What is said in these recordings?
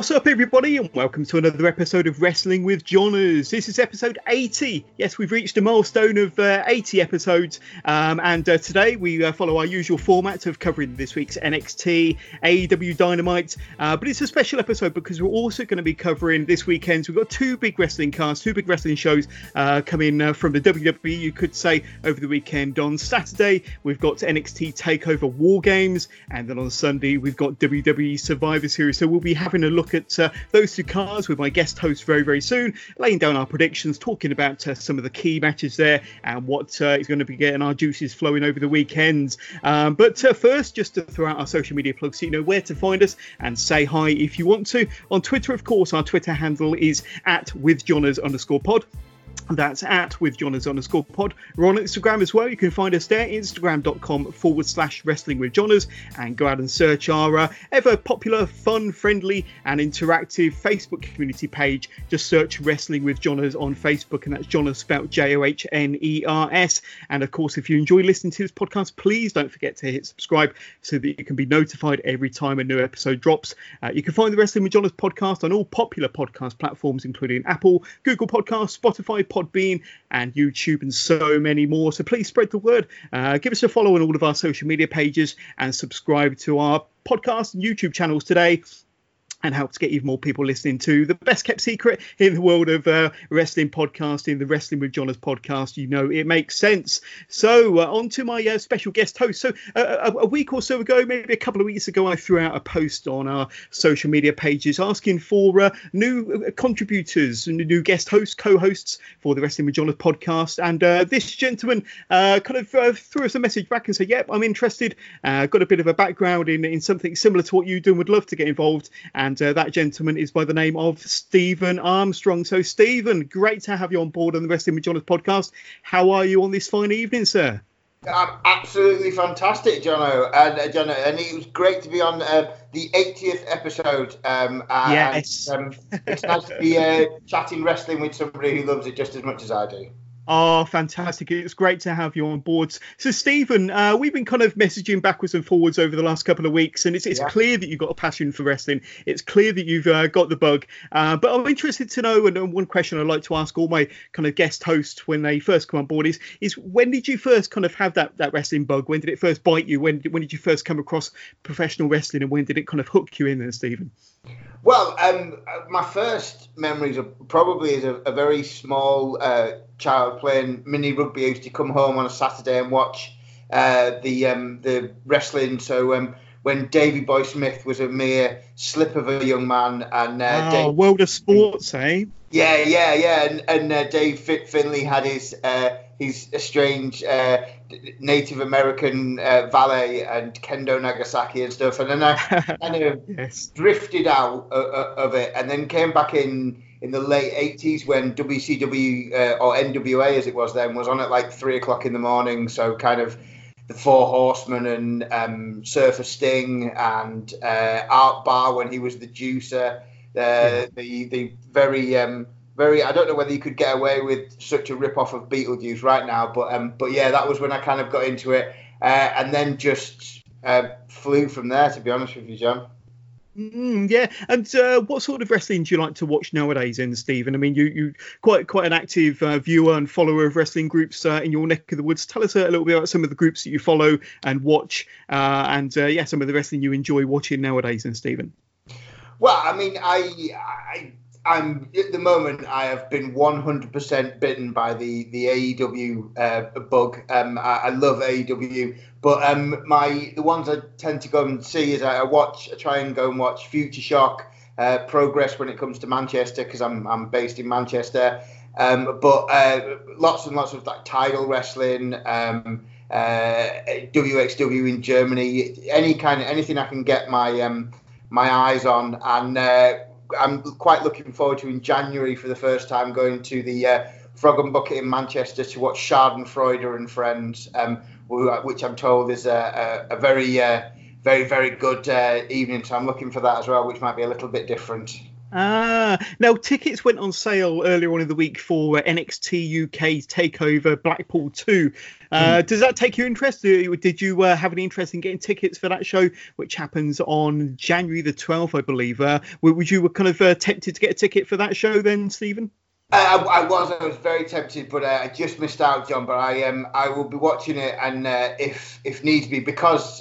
What's up, everybody, and welcome to another episode of Wrestling with Johners. This is episode 80. Yes, we've reached a milestone of uh, 80 episodes, um, and uh, today we uh, follow our usual format of covering this week's NXT, AEW Dynamite. Uh, but it's a special episode because we're also going to be covering this weekend. We've got two big wrestling casts, two big wrestling shows uh, coming uh, from the WWE, you could say, over the weekend. On Saturday, we've got NXT Takeover War Games, and then on Sunday, we've got WWE Survivor Series. So we'll be having a look look at uh, those two cars with my guest host very, very soon, laying down our predictions, talking about uh, some of the key matches there and what uh, is going to be getting our juices flowing over the weekends. Um, but uh, first, just to throw out our social media plugs so you know where to find us and say hi if you want to. On Twitter, of course, our Twitter handle is at withjohners underscore pod. That's at with Johners underscore pod. We're on Instagram as well. You can find us there, instagram.com forward slash wrestling with Johners, and go out and search our uh, ever popular, fun, friendly, and interactive Facebook community page. Just search Wrestling with Johners on Facebook, and that's Johners spelled J O H N E R S. And of course, if you enjoy listening to this podcast, please don't forget to hit subscribe so that you can be notified every time a new episode drops. Uh, you can find the Wrestling with Johners podcast on all popular podcast platforms, including Apple, Google Podcasts, Spotify, Podbean, and YouTube, and so many more. So please spread the word. Uh, give us a follow on all of our social media pages and subscribe to our podcast and YouTube channels today and help to get even more people listening to the best kept secret in the world of uh, wrestling podcasting, the Wrestling with Johners podcast. You know, it makes sense. So, uh, on to my uh, special guest host. So, uh, a, a, week or so ago, maybe a couple of weeks ago, I threw out a post on our social media pages asking for uh, new uh, contributors, new guest hosts, co hosts for the Wrestling with Johners podcast. And this gentleman kind of threw us a message back and said, Yep, I'm interested. got a bit of a background in, in something similar to what you do, and would love to get involved. And and uh, that gentleman is by the name of Stephen Armstrong. So, Stephen, great to have you on board on the Wrestling with Johners podcast. How are you on this fine evening, sir? I'm absolutely fantastic, Jono, and uh, Jono, and it was great to be on uh, the 80th episode. Um, and, yes, um, it's nice to be uh, chatting wrestling with somebody who loves it just as much as I do. Oh, fantastic. It's great to have you on board. So, Stephen, uh, we've been kind of messaging backwards and forwards over the last couple of weeks, and it's, it's yeah. clear that you've got a passion for wrestling. It's clear that you've uh, got the bug. Uh, but I'm interested to know, and one question I like to ask all my kind of guest hosts when they first come on board is, is when did you first kind of have that, that wrestling bug? When did it first bite you? When, when did you first come across professional wrestling, and when did it kind of hook you in there, Stephen? Well, um, my first memories are probably as a, a very small uh, child playing mini rugby. I used to come home on a Saturday and watch uh, the um, the wrestling. So um, when Davy Boy Smith was a mere slip of a young man, and uh, oh, Dave, world of sports, eh? Yeah, yeah, yeah. And, and uh, Dave Finlay had his uh, his strange uh, Native American uh, valet and Kendo Nagasaki and stuff, and then I kind of yes. drifted out of, of it, and then came back in in the late 80s when WCW uh, or NWA as it was then was on at like three o'clock in the morning. So kind of the Four Horsemen and um, Surfer Sting and uh, Art Barr when he was the juicer. Uh, yeah. The the very um, very I don't know whether you could get away with such a rip off of Beetlejuice right now, but um, but yeah, that was when I kind of got into it, uh, and then just uh, flew from there. To be honest with you, John. Mm, yeah, and uh, what sort of wrestling do you like to watch nowadays, then, Stephen? I mean, you you quite quite an active uh, viewer and follower of wrestling groups uh, in your neck of the woods. Tell us a little bit about some of the groups that you follow and watch, uh, and uh, yeah, some of the wrestling you enjoy watching nowadays, then, Stephen. Well, I mean, I, I I'm at the moment. I have been 100% bitten by the the AEW uh, bug. Um, I, I, love AEW, but um, my the ones I tend to go and see is I, watch. I try and go and watch Future Shock, uh, Progress when it comes to Manchester because I'm I'm based in Manchester. Um, but uh, lots and lots of like title wrestling. Um, uh, WXW in Germany, any kind of anything I can get my um, my eyes on, and uh, I'm quite looking forward to in January for the first time going to the uh, Frog and Bucket in Manchester to watch Schadenfreude and Friends, um, which I'm told is a, a, a very, uh, very, very good uh, evening. So I'm looking for that as well, which might be a little bit different. Ah, now tickets went on sale earlier on in the week for NXT UK's Takeover Blackpool 2. Uh, mm. Does that take your interest? Did you uh, have any interest in getting tickets for that show, which happens on January the 12th, I believe? Uh, would you were kind of uh, tempted to get a ticket for that show then, Stephen? Uh, I, I, was, I was very tempted, but uh, I just missed out, John. But I um, I will be watching it, and uh, if if needs be, because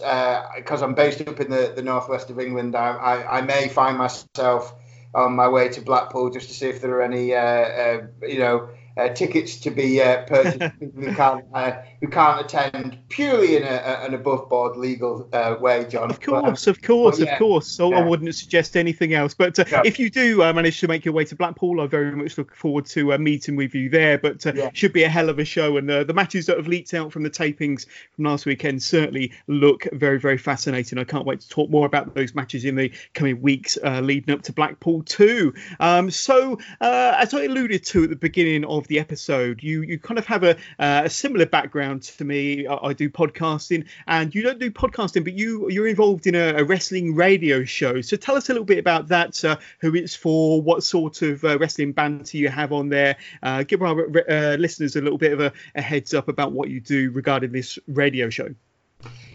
because I'm based up in the, the northwest of England, I, I, I may find myself on my way to Blackpool just to see if there are any, uh, uh, you know, tickets to be uh, purchased who can't uh, who can't attend purely in a, an above board legal uh, way, John. Of course, but, um, of course, yeah, of course. So yeah. I wouldn't suggest anything else. But uh, yeah. if you do uh, manage to make your way to Blackpool, I very much look forward to meeting with you there. But it should be a hell of a show, and the matches that have leaked out from the tapings from last weekend certainly look very, very fascinating. I can't wait to talk more about those matches in the coming weeks leading up to Blackpool too. Um, so as I alluded to at the beginning of the episode, you you kind of have a, uh, a similar background to me. I, I, do podcasting, and you don't do podcasting, but you you're involved in a, a wrestling radio show. So tell us a little bit about that. Uh, who it's for? What sort of uh, wrestling banter you have on there? Uh, give our uh, listeners a little bit of a, a heads up about what you do regarding this radio show.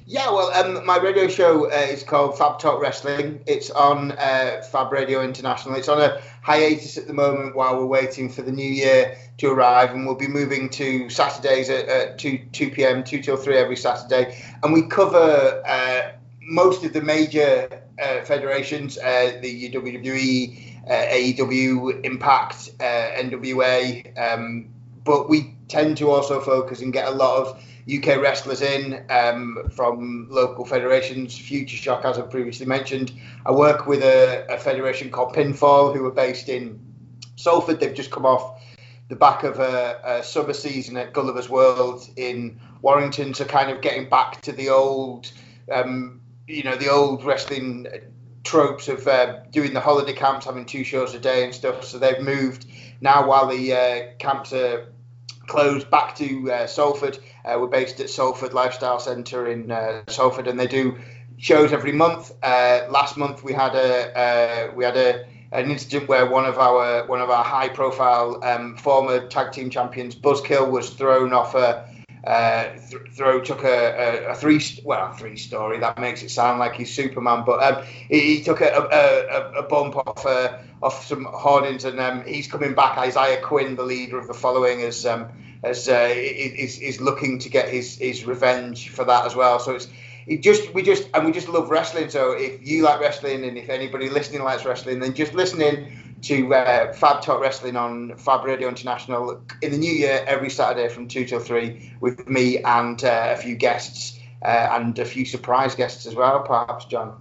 Yeah, well, um, my radio show uh, is called Fab Talk Wrestling. It's on uh, Fab Radio International. It's on a hiatus at the moment while we're waiting for the new year to arrive, and we'll be moving to Saturdays at, at 2, 2 p.m., 2 till 3 every Saturday. And we cover uh, most of the major uh, federations uh, the WWE, uh, AEW, Impact, NWA, um, but we tend to also focus and get a lot of UK wrestlers in um, from local federations, Future Shock, as I've previously mentioned. I work with a, a, federation called Pinfall, who are based in Salford. They've just come off the back of a, a summer season at Gulliver's World in Warrington, so kind of getting back to the old, um, you know, the old wrestling tropes of uh, doing the holiday camps, having two shows a day and stuff. So they've moved now while the uh, camps are closed back to uh, Salford. Uh, we're based at Salford Lifestyle Centre in uh, Salford, and they do shows every month. Uh, last month we had a uh, we had a an incident where one of our one of our high profile um, former tag team champions, Buzzkill, was thrown off a uh, th- throw took a, a, a, three well a three story that makes it sound like he's Superman, but um, he, he, took a, a, a, bump off uh, off some hoardings and um, he's coming back. Isaiah Quinn, the leader of the following, as um, as uh, is, is looking to get his his revenge for that as well. So it's it just we just and we just love wrestling. So if you like wrestling and if anybody listening likes wrestling, then just listening to uh, Fab Talk Wrestling on Fab Radio International in the new year every Saturday from two till three with me and uh, a few guests uh, and a few surprise guests as well, perhaps John.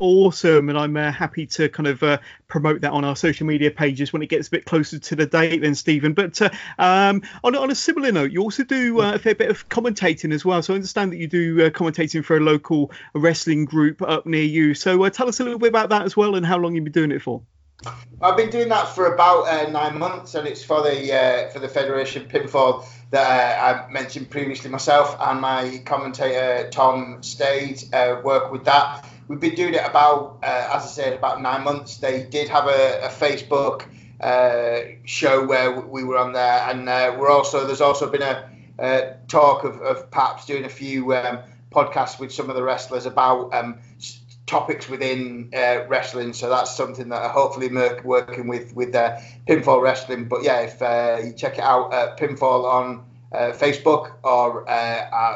Awesome and i'm uh, happy to kind of uh, promote that on our social media pages when it gets a bit closer to the date then stephen. But uh, um, on, on, a similar note you also do a fair bit of commentating as well. So i understand that you do commentating for a local wrestling group up near you. So tell us a little bit about that as well and how long you've been doing it for I've been doing that for about nine months, and it's for the for the Federation Pinfall that I mentioned previously. Myself and my commentator Tom Stade work with that we've been doing it about, uh, as I said, about nine months. They did have a, a Facebook uh, show where we were on there, and uh, we're also there's also been a, a talk of, of, perhaps doing a few um, podcasts with some of the wrestlers about um, topics within uh, wrestling. So that's something that I hopefully working with with uh, Pinfall Wrestling. But yeah, if uh, you check it out, Pinfall on Facebook, or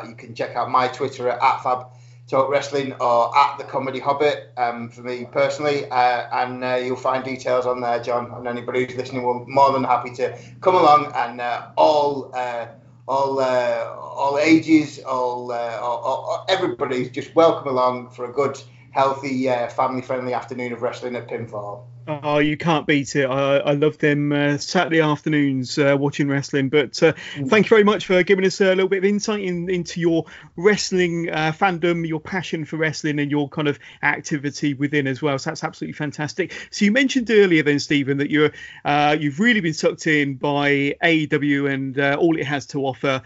you can check out my Twitter at, at Fab Talk Wrestling or at the Comedy Hobbit um, for me personally, uh, and uh, you'll find details on there, John. And anybody who's listening will more than happy to come along and uh, all uh, all uh, all ages, all, uh, all, all, everybody's just welcome along for a good, healthy, uh, family friendly afternoon of wrestling at Pinfall. Oh, you can't beat it. I, I love them uh, Saturday afternoons uh, watching wrestling. But uh, mm. thank you very much for giving us a little bit of insight in, into your wrestling uh, fandom, your passion for wrestling, and your kind of activity within as well. So that's absolutely fantastic. So you mentioned earlier, then, Stephen, that you're uh, you've really been sucked in by AEW and uh, all it has to offer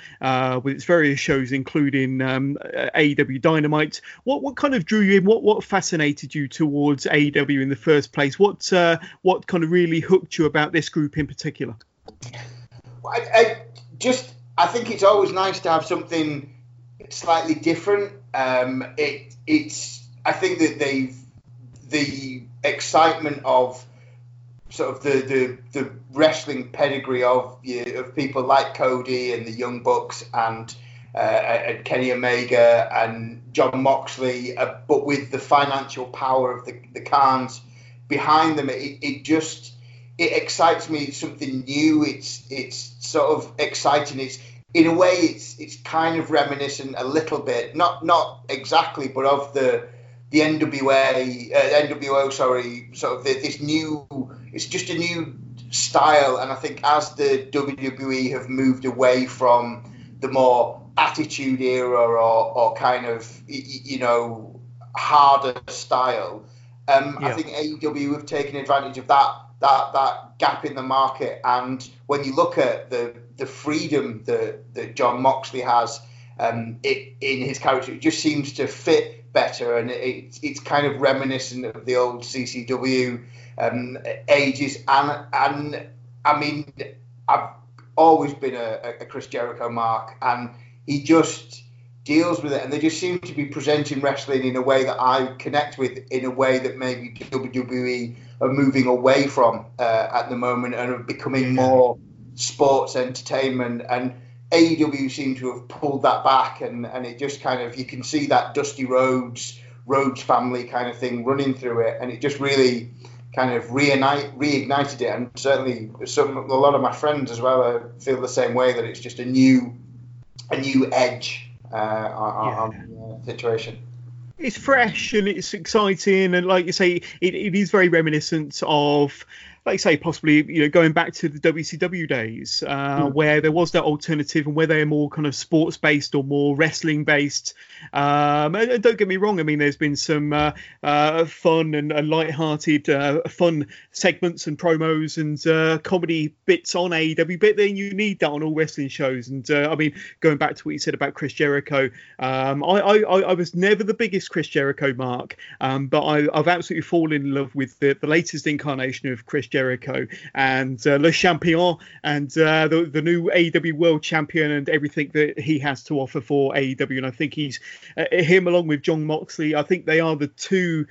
with its various shows, including um, AEW Dynamite. What what kind of drew you in? What what fascinated you towards AEW in the first place? What what uh, what kind of really hooked you about this group in particular? I, I just I think it's always nice to have something slightly different. Um, it it's I think that they've the excitement of sort of the the, the wrestling pedigree of of people like Cody and the Young Bucks and uh, and Kenny Omega and Jon Moxley, uh, but with the financial power of the the Khans behind them, it, it just it excites me. It's something new. It's it's sort of exciting. It's in a way, it's it's kind of reminiscent a little bit, not not exactly, but of the the NWA, uh, NWO, sorry, sort of the, this new. It's just a new style, and I think as the WWE have moved away from the more attitude era or, or kind of you know harder style, um, yeah. I think AEW have taken advantage of that that that gap in the market. And when you look at the the freedom that, that Jon Moxley has um, it, in his character, it just seems to fit better, and it, it's kind of reminiscent of the old ECW um, ages. And and I mean, I've always been a, a Chris Jericho mark, and he just deals with it, and they just seem to be presenting wrestling in a way that I connect with, in a way that maybe WWE are moving away from uh, at the moment and are becoming more sports entertainment. And AEW seem to have pulled that back, and, and it just kind of you can see that Dusty Rhodes, Rhodes family kind of thing running through it, and it just really kind of reignite, reignited it. And certainly, some a lot of my friends as well uh, feel the same way that it's just a new a new edge uh, on, yeah. on the uh, situation it's fresh and it's exciting and like you say it, it is very reminiscent of like you say, possibly you know going back to the WCW days uh, mm. where there was that alternative and where they're more kind of sports based or more wrestling based. Um, and, and, don't get me wrong, I mean there's been some uh, uh, fun and, and light-hearted uh, fun segments and promos and uh, comedy bits on AEW, but then you need that on all wrestling shows. And uh, I mean, going back to what you said about Chris Jericho, um, I, I, I, was never the biggest Chris Jericho mark, um, but I, have absolutely fallen in love with the, the latest incarnation of Chris Jericho and uh, Le Champion and uh, the, the new AEW World Champion and everything that he has to offer for AEW. And I think he's uh, him along with Jon Moxley. I think they are the two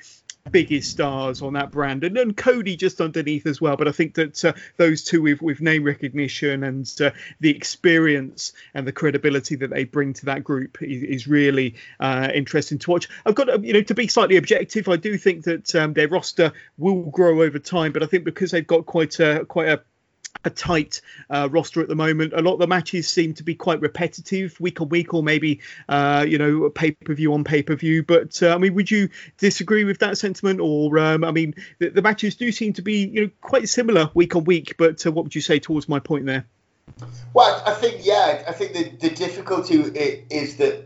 biggest stars on that brand, and then Cody just underneath as well. But I think that uh, those two with with name recognition and uh, the experience and the credibility that they bring to that group is, is really uh, interesting to watch. I've got you know to be slightly objective. I do think that um, their roster will grow over time, but I think because they've got quite a quite a a tight uh, roster at the moment. A lot of the matches seem to be quite repetitive, week on week, or maybe uh, you know pay per view on pay per view. But uh, I mean, would you disagree with that sentiment? Or um, I mean, the, the, matches do seem to be you know quite similar week on week. But uh, what would you say towards my point there? Well, I think yeah, I think the the difficulty is that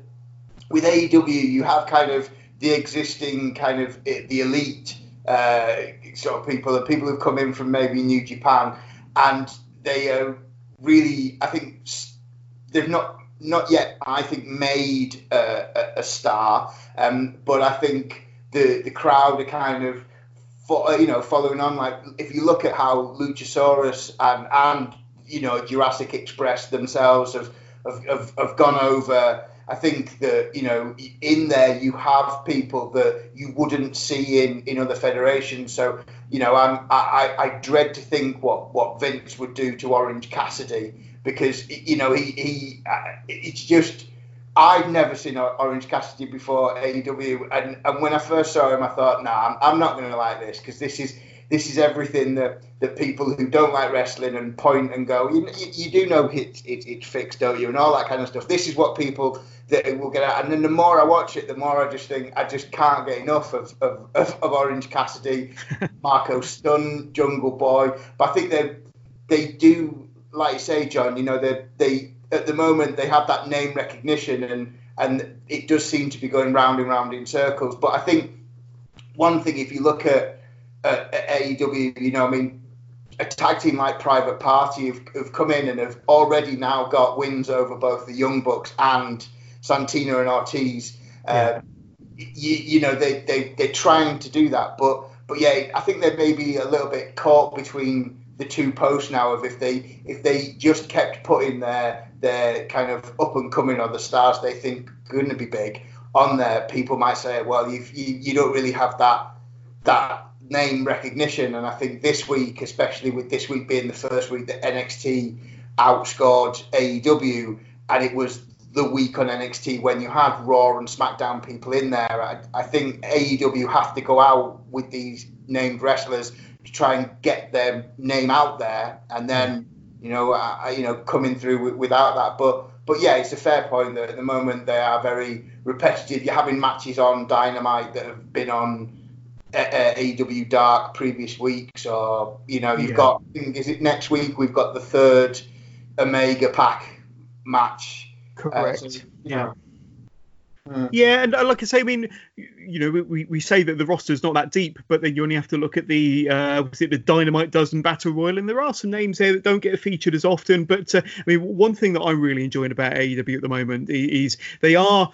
with AEW you have kind of the existing kind of the elite uh, sort of people, the people who've come in from maybe New Japan and they are really, I think, they've not not yet, I think, made a, a star, um, but I think the the crowd are kind of, you know, following on. Like if you look at how Luchasaurus and and you know Jurassic Express themselves have have, have, have gone over I think that you know in there you have people that you wouldn't see in, in other federations. So you know I'm, I, I dread to think what, what Vince would do to Orange Cassidy because you know he, he uh, it's just I've never seen Orange Cassidy before AEW and, and when I first saw him I thought nah I'm, I'm not going to like this because this is this is everything that, that people who don't like wrestling and point and go, you, you, do know it's, it, it's fixed, don't you? And all that kind of stuff. This is what people that will get out. And then the more I watch it, the more I just think I just can't get enough of, of, of, of Orange Cassidy, Marko Stunt, Jungle Boy. But I think they they do, like you say, John, you know, they, they at the moment they have that name recognition and and it does seem to be going round and round in circles. But I think one thing, if you look at at, at AEW, you know, I mean, a tag team like Private Party have, have come in and have already now got wins over both the Young Bucks and Santana and Ortiz. Uh, you, you, know, they, they, they're trying to do that, but but yeah, I think they may be a little bit caught between the two posts now of if they if they just kept putting their their kind of up and coming or the stars they think going to be big on there, people might say, well, you you don't really have that that name recognition. And I think this week, especially with this week being the first week that NXT outscored AEW, and it was the week on NXT when you had Raw and SmackDown people in there. I, I think AEW have to go out with these named wrestlers to try and get their name out there, and then you know, you know, coming through without that. But but yeah, it's a fair point that at the moment they are very repetitive. You're having matches on Dynamite that have been on uh, uh AEW Dark previous weeks, or you know, you've yeah. got is it next week? We've got the third Omega PAC match Correct. Uh, so, yeah. Mm. Yeah, and uh, like I say, I mean, you know, we, we say that the roster is not that deep, but then you only have to look at the uh, was it the Dynamite Dozen Battle Royal, and there are some names there that don't get featured as often. But uh, I mean, one thing that I'm really enjoying about AEW at the moment is they are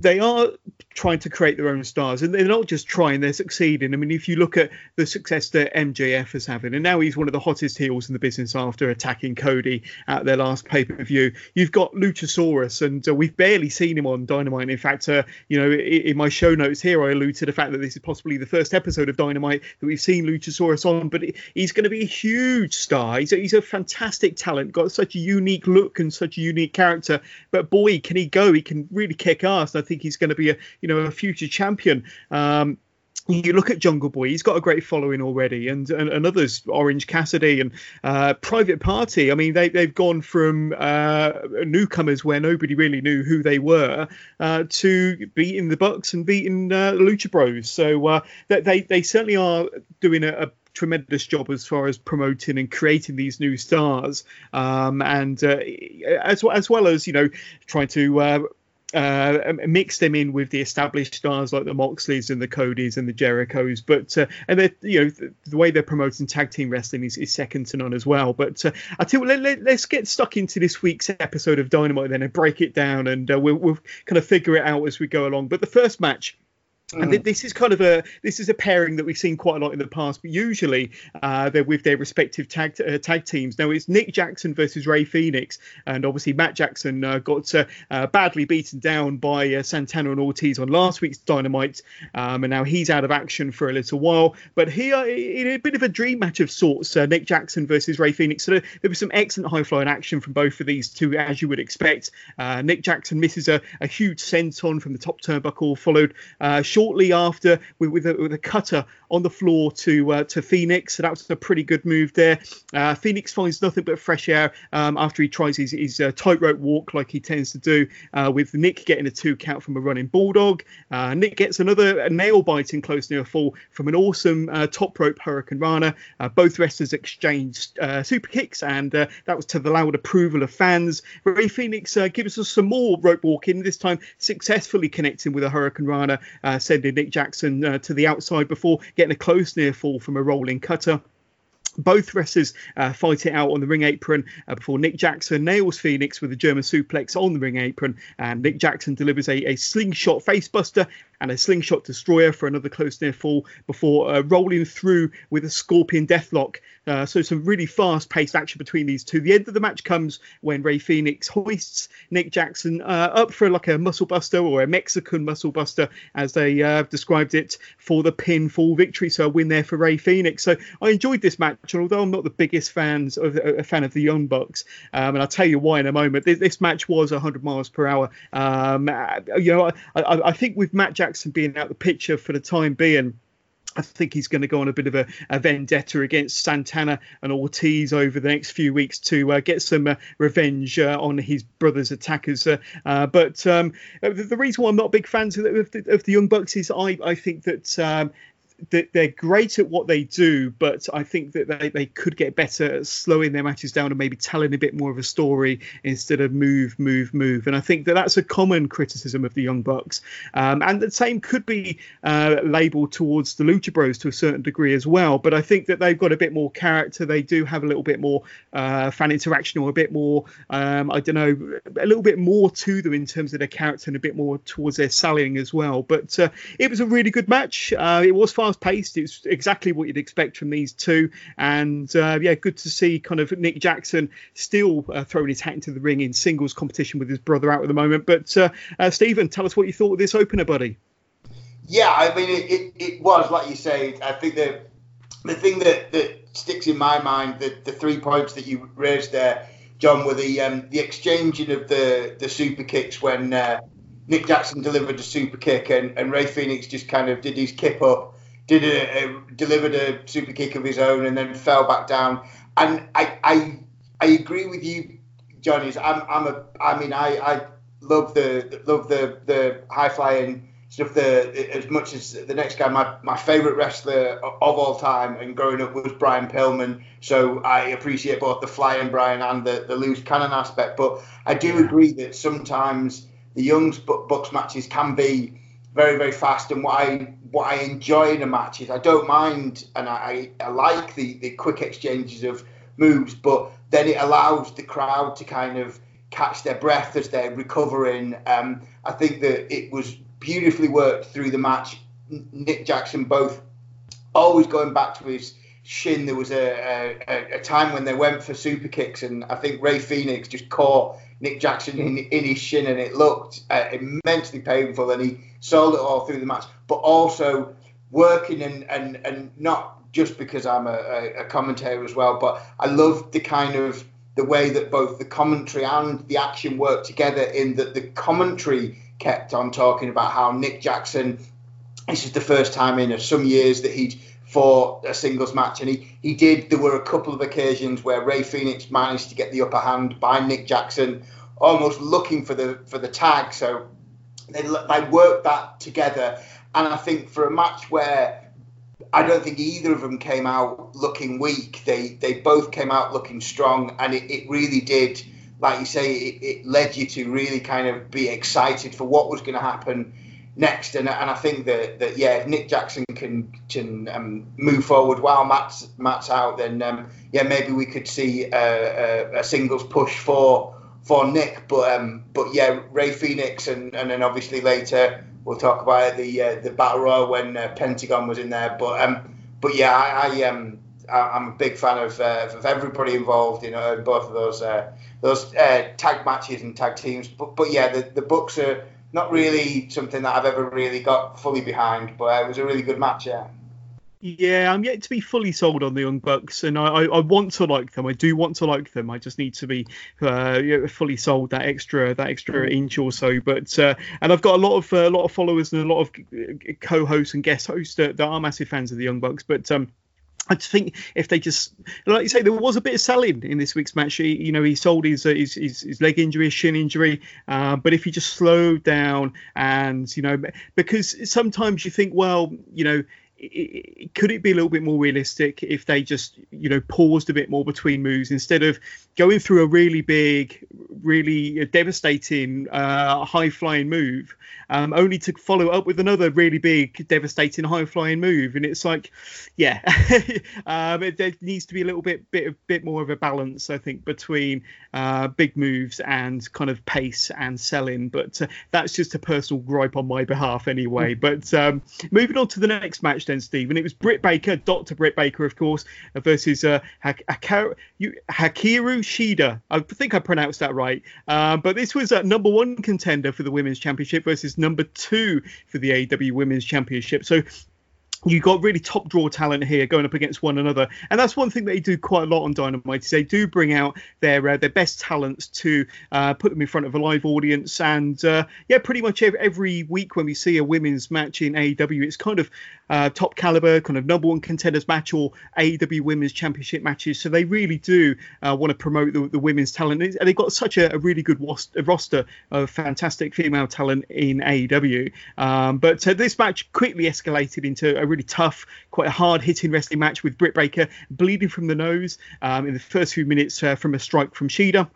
they are trying to create their own stars, and they're not just trying; they're succeeding. I mean, if you look at the success that MJF is having, and now he's one of the hottest heels in the business after attacking Cody at their last pay per view. You've got Luchasaurus, and uh, we've barely seen him on Dynamite. In fact, uh, you know, in, in, my show notes here, I allude to the fact that this is possibly the first episode of Dynamite that we've seen Luchasaurus on. But he's going to be a huge star. He's a, he's a fantastic talent, got such a unique look and such a unique character. But boy, can he go! He can really kick ass. I think he's going to be a you know a future champion. Um, you look at Jungle Boy, he's got a great following already, and and, and others, Orange Cassidy and uh, Private Party. I mean, they they've gone from uh, newcomers where nobody really knew who they were uh, to beating the Bucks and beating uh, Lucha Bros. So uh, they they certainly are doing a, a tremendous job as far as promoting and creating these new stars, um, and uh, as as well as you know trying to uh, uh, mix them in with the established stars like the Moxleys and the Codys and the Jerichos. But uh, and you know the, the, way they're promoting tag team wrestling is, is second to none as well. But uh, I you, let, let, let's get stuck into this week's episode of Dynamite then and break it down, and uh, we'll, we'll kind of figure it out as we go along. But the first match and mm. this is kind of a this is a pairing that we've seen quite a lot in the past, but usually uh, they're with their respective tag uh, tag teams. Now it's Nick Jackson versus Rey Fenix, and obviously Matt Jackson uh, got uh, uh, badly beaten down by uh, Santana and Ortiz on last week's Dynamite, um, and now he's out of action for a little while. But here, in a bit of a dream match of sorts, Nick Jackson versus Rey Fenix. So there, there was some excellent high flying action from both of these two, as you would expect. Nick Jackson misses a, a huge senton from the top turnbuckle, followed shortly after with, with, a, with a cutter on the floor to uh, to Fenix. So that was a pretty good move there. Uh, Fenix finds nothing but fresh air um, after he tries his, his uh, tightrope walk like he tends to do, uh, with Nick getting a two count from a running bulldog. Uh, Nick gets another nail biting close near fall from an awesome uh, top rope hurricanrana. both wrestlers exchanged super kicks, and that was to the loud approval of fans. Rey Fenix gives us some more rope walking, this time successfully connecting with a hurricanrana, sending Nick Jackson to the outside before getting getting a close near fall from a rolling cutter. Both wrestlers uh, fight it out on the ring apron uh, before Nick Jackson nails Fenix with a German suplex on the ring apron, and Nick Jackson delivers a, a slingshot facebuster and a slingshot destroyer for another close near fall before uh, rolling through with a scorpion deathlock. Uh, so some really fast-paced action between these two. The end of the match comes when Rey Fenix hoists Nick Jackson uh, up for like a muscle buster or a Mexican muscle buster, as they uh, described it, for the pinfall victory. So a win there for Rey Fenix. So I enjoyed this match, and although I'm not the biggest fans of a fan of the Young Bucks, um, and I'll tell you why in a moment. This, this match was 100 miles per hour. Um, you know, I, I, I think with Matt Jackson Jackson being out the picture for the time being. I think he's going to go on a bit of a, a, vendetta against Santana and Ortiz over the next few weeks to uh, get some uh, revenge uh, on his brother's attackers. Uh, uh, but um, the, the, reason why I'm not big fans of the, of the, of the Young Bucks is I, I think that um, they're great at what they do, but I think that they, they could get better at slowing their matches down and maybe telling a bit more of a story instead of move, move, move. And I think that that's a common criticism of the Young Bucks. Um, and the same could be uh, labelled towards the Lucha Bros to a certain degree as well. But I think that they've got a bit more character. They do have a little bit more uh, fan interaction or a bit more, um, I don't know, a little bit more to them in terms of their character and a bit more towards their selling as well. But uh, it was a really good match. Uh, it was fun fast paced. It's exactly what you'd expect from these two. And uh, yeah, good to see kind of Nick Jackson still uh, throwing his hat into the ring in singles competition with his brother out at the moment. But uh, uh, Stephen, tell us what you thought of this opener, buddy. Yeah, I mean, it, it, it was like you say. I think that the thing that, that sticks in my mind, the, the three points that you raised there, John, were the um, the exchanging of the the super kicks when uh, Nick Jackson delivered a super kick and, and Rey Fenix just kind of did his kip up, did a, a delivered a super kick of his own and then fell back down. And I I I agree with you, Johnny. I'm I'm a I mean I I love the love the the high flying stuff. The as much as the next guy my, my favorite wrestler of all time and growing up was Brian Pillman. So I appreciate both the flying Brian and the, the loose cannon aspect. But I do agree that sometimes the Young's Bucks matches can be very very fast. And what I what I enjoy in a match is I don't mind and I, I like the the quick exchanges of moves but then it allows the crowd to kind of catch their breath as they're recovering um, I think that it was beautifully worked through the match. Nick Jackson both always going back to his shin. There was a, a, a, time when they went for super kicks, and I think Rey Fenix just caught Nick Jackson in, in his shin, and it looked uh, immensely painful. And he sold it all through the match, but also working and and and not just because I'm a, a commentator as well, but I love the kind of the way that both the commentary and the action work together. In that the commentary kept on talking about how Nick Jackson, this is the first time in some years that he'd fought a singles match, and he, he did. There were a couple of occasions where Rey Fenix managed to get the upper hand by Nick Jackson, almost looking for the for the tag. So they they worked that together, and I think for a match where I don't think either of them came out looking weak. They they both came out looking strong, and it, it really did like you say, it, it led you to really kind of be excited for what was going to happen next. And, and I think that, that yeah, if Nick Jackson can can um, move forward while Matt's Matt's out, then um, yeah, maybe we could see a, a, a, singles push for for Nick. But um, but yeah, Rey Fenix, and, and then obviously later we'll talk about the uh, the battle royal when uh, Pentagon was in there. But um, but yeah, I, I um. I'm a big fan of, uh, of everybody involved, you know, in both of those uh, those uh, tag matches and tag teams. But but yeah, the, the Bucks are not really something that I've ever really got fully behind. But uh, it was a really good match, yeah. Yeah, I'm yet to be fully sold on the Young Bucks, and I, I, I want to like them. I do want to like them. I just need to be uh, fully sold that extra that extra inch or so. But uh, and I've got a lot of a uh, lot of followers and a lot of uh, co-hosts and guest hosts that, that are massive fans of the Young Bucks. But um, I think if they just, like you say, there was a bit of selling in this week's match. He, you know, he sold his uh, his, his, his, leg injury, his shin injury. Uh, but if he just slowed down and, you know, because sometimes you think, well, you know, could it be a little bit more realistic if they just you know paused a bit more between moves instead of going through a really big really devastating uh, high flying move um, only to follow up with another really big devastating high flying move? And it's like yeah um, it, there needs to be a little bit bit bit more of a balance i think between uh, big moves and kind of pace and selling. But uh, that's just a personal gripe on my behalf anyway. Mm. but um, moving on to the next match then stephen it was britt baker dr britt baker of course versus uh, Hakiru shida. I think i pronounced that right. Uh, but this was a number one contender for the women's championship versus number two for the AEW Women's Championship. So you got really top draw talent here going up against one another, and that's one thing they do quite a lot on Dynamite. Is they do bring out their uh, their best talents to uh, put them in front of a live audience, and uh, yeah, pretty much every, week when we see a women's match in AEW, it's kind of uh, top caliber, kind of number one contenders match or AEW Women's Championship matches. So they really do uh, want to promote the, the, women's talent, and they've got such a, a really good roster of fantastic female talent in AEW. Um, but uh, this match quickly escalated into a really tough, quite a hard hitting wrestling match with Britt Baker bleeding from the nose um, in the first few minutes uh, from a strike from Shida.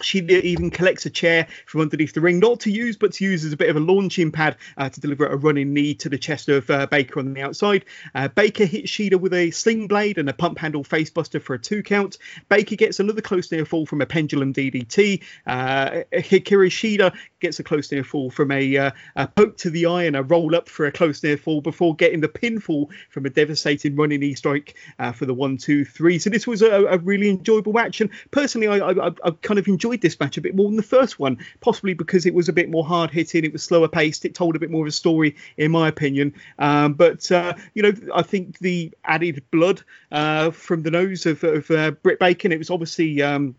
she even collects a chair from underneath the ring, not to use, but to use as a bit of a launching pad uh, to deliver a running knee to the chest of uh, Baker on the outside. Uh, Baker hits Shida with a sling blade and a pump handle facebuster for a two count. Baker gets another close near fall from a pendulum DDT. Uh, Hikaru Shida gets a close near fall from a, uh, a, poke to the eye and a roll up for a close near fall before getting the pinfall from a devastating running knee strike uh, for the one, two, three. So this was a, a really enjoyable match, and personally, I, I, I kind of enjoyed this match a bit more than the first one, possibly because it was a bit more hard hitting, it was slower paced, it told a bit more of a story, in my opinion. Um, but uh, you know, I think the added blood uh, from the nose of, of uh, Britt Baker, it was obviously. Um,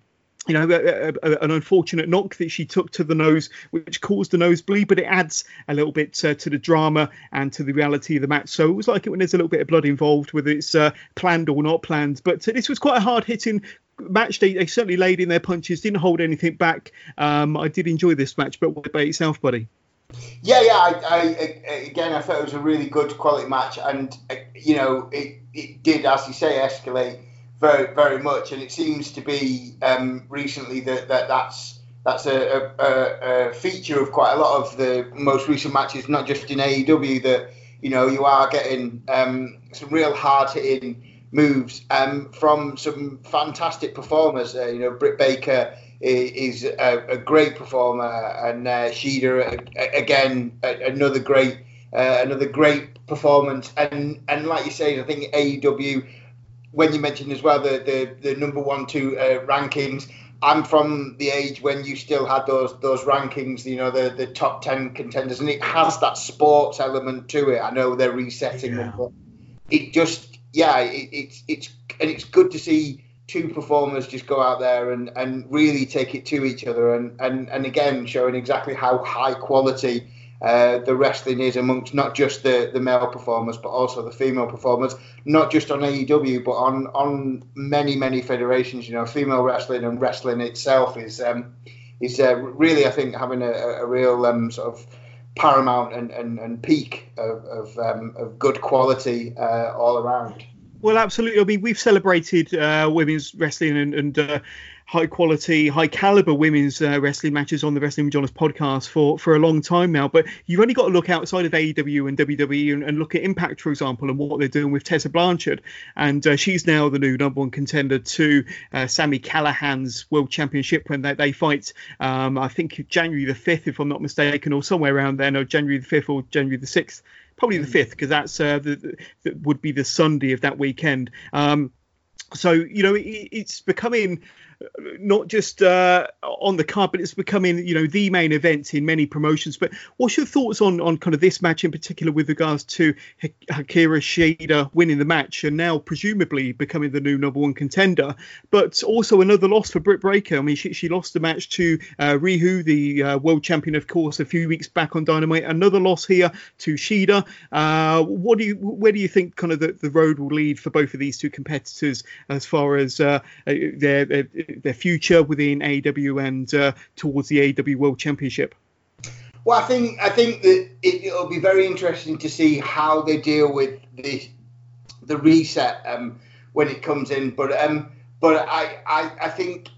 you know, a, a, an unfortunate knock that she took to the nose, which caused the nosebleed, but it adds a little bit uh, to the drama and to the reality of the match. So it was like it when there's a little bit of blood involved, whether it's uh, planned or not planned. But uh, this was quite a hard hitting, match. They, they certainly laid in their punches, didn't hold anything back. Um, I did enjoy this match, but what about yourself, buddy? Yeah, yeah. I, I, again, I thought it was a really good quality match, and you know, it, it did, as you say, escalate very, very much. And it seems to be um, recently that, that that's that's a, a, a, feature of quite a lot of the most recent matches, not just in AEW. That you know, you are getting um, some real hard hitting moves um, from some fantastic performers. Uh, you know, Britt Baker is, a, a, great performer, and uh, Shida again another great uh, another great performance. And and like you say, I think AEW. When you mentioned as well the the, the number one two uh, rankings, I'm from the age when you still had those those rankings, you know, the the top ten contenders, and it has that sports element to it. I know they're resetting yeah. them, but it just yeah, it, it's it's and it's good to see two performers just go out there and, and really take it to each other and, and, and again showing exactly how high quality uh, the wrestling is amongst not just the, the male performers but also the female performers, not just on AEW but on on many many federations. You know, female wrestling and wrestling itself is um, is uh, really I think having a, a real um, sort of paramount and, and, and peak of, of, um, of good quality uh, all around. Well, absolutely. I mean, we've celebrated uh, women's wrestling and, and uh, high quality, high caliber women's uh, wrestling matches on the Wrestling with Johners podcast for, for a long time now. But you've only got to look outside of AEW and WWE and, and look at Impact, for example, and what they're doing with Tessa Blanchard. And uh, she's now the new number one contender to uh, Sami Callihan's World Championship when they, they fight, um, I think, January the 5th, if I'm not mistaken, or somewhere around then, or January the 5th or January the 6th. Probably the 5th, because that's uh, the, the, would be the Sunday of that weekend. Um, so you know it, it's becoming not just uh, on the card, but it's becoming you know the main event in many promotions. But what's your thoughts on on kind of this match in particular with regards to Hikaru Shida winning the match and now presumably becoming the new number one contender, but also another loss for Britt Baker. I mean, she, she lost the match to uh, Riho, the uh, world champion, of course, a few weeks back on Dynamite. Another loss here to Shida. Uh, what do you where do you think kind of the, the road will lead for both of these two competitors as far as uh, their, their their future within AEW and uh, towards the AEW World Championship? Well, I think I think that it, will be very interesting to see how they deal with the the reset um, when it comes in. But um, but I, I I think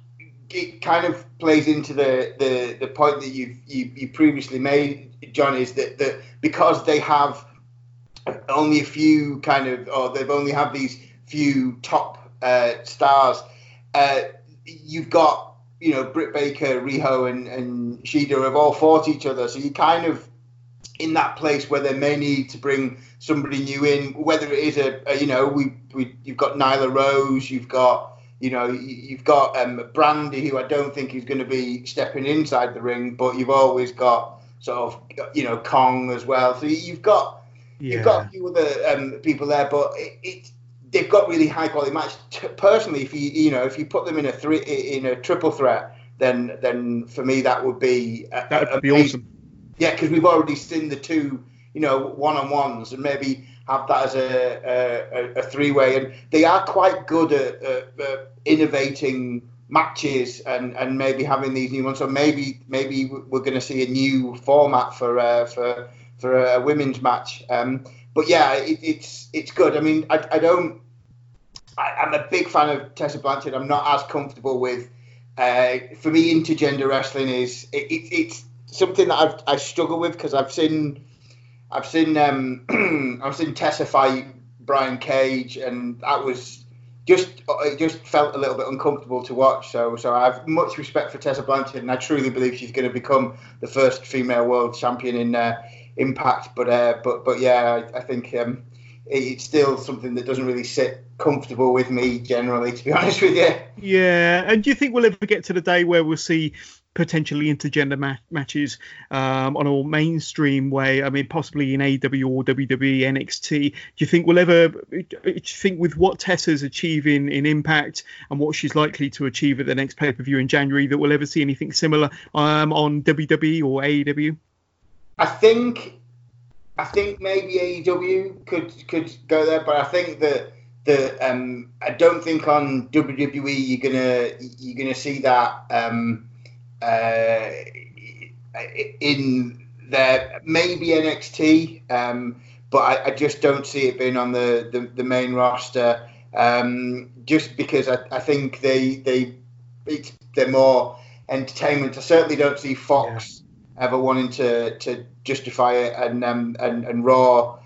it kind of plays into the the, the point that you've you, you previously made, John, is that that because they have only a few kind of or they've only have these few top uh, stars. Uh, you've got you know Britt Baker, Riho, and and Shida have all fought each other, so you kind of in that place where they may need to bring somebody new in, whether it is a, a you know we, we you've got Nyla Rose, you've got you know you've got um, Brandi, who I don't think is going to be stepping inside the ring, but you've always got sort of you know Kong as well, so you've got yeah. you've got a few other um, people there, but it, it they've got really high quality match. Personally, if you you know if you put them in a three in a triple threat, then then for me that would be a, that would be awesome. Yeah, because we've already seen the two you know one on ones, and maybe have that as a a, a three way, and they are quite good at, at innovating matches and and maybe having these new ones. So maybe maybe we're going to see a new format for uh, for for a women's match. Um, but yeah, it, it's it's good. I mean, I, I don't. I, am a big fan of Tessa Blanchard. I'm not as comfortable with uh, for me, intergender wrestling is it, it, it's something that I've I struggle with because I've seen I've seen um, I've seen Tessa fight Brian Cage, and that was just it just felt a little bit uncomfortable to watch. So so I have much respect for Tessa Blanchard, and I truly believe she's going to become the first female world champion in uh, Impact. But uh, but but yeah, I, I think um, it's still something that doesn't really sit comfortable with me generally, to be honest with you. Yeah, and do you think we'll ever get to the day where we'll see potentially intergender ma- matches um, on a mainstream way. I mean, possibly in AW or WWE, NXT. Do you think we'll ever? Do you think with what Tessa's achieving in Impact and what she's likely to achieve at the next pay per view in January, that we'll ever see anything similar um, on WWE or AEW? I think, I think maybe AEW could could go there, but I think that. The, um, I don't think on WWE you're gonna you're gonna see that um, uh, in there, maybe NXT, um, but I, I, just don't see it being on the, the, the main roster. Um, just because I, I think they they they're more entertainment. I certainly don't see Fox yeah. Ever wanting to, to justify it, and um, and and Raw.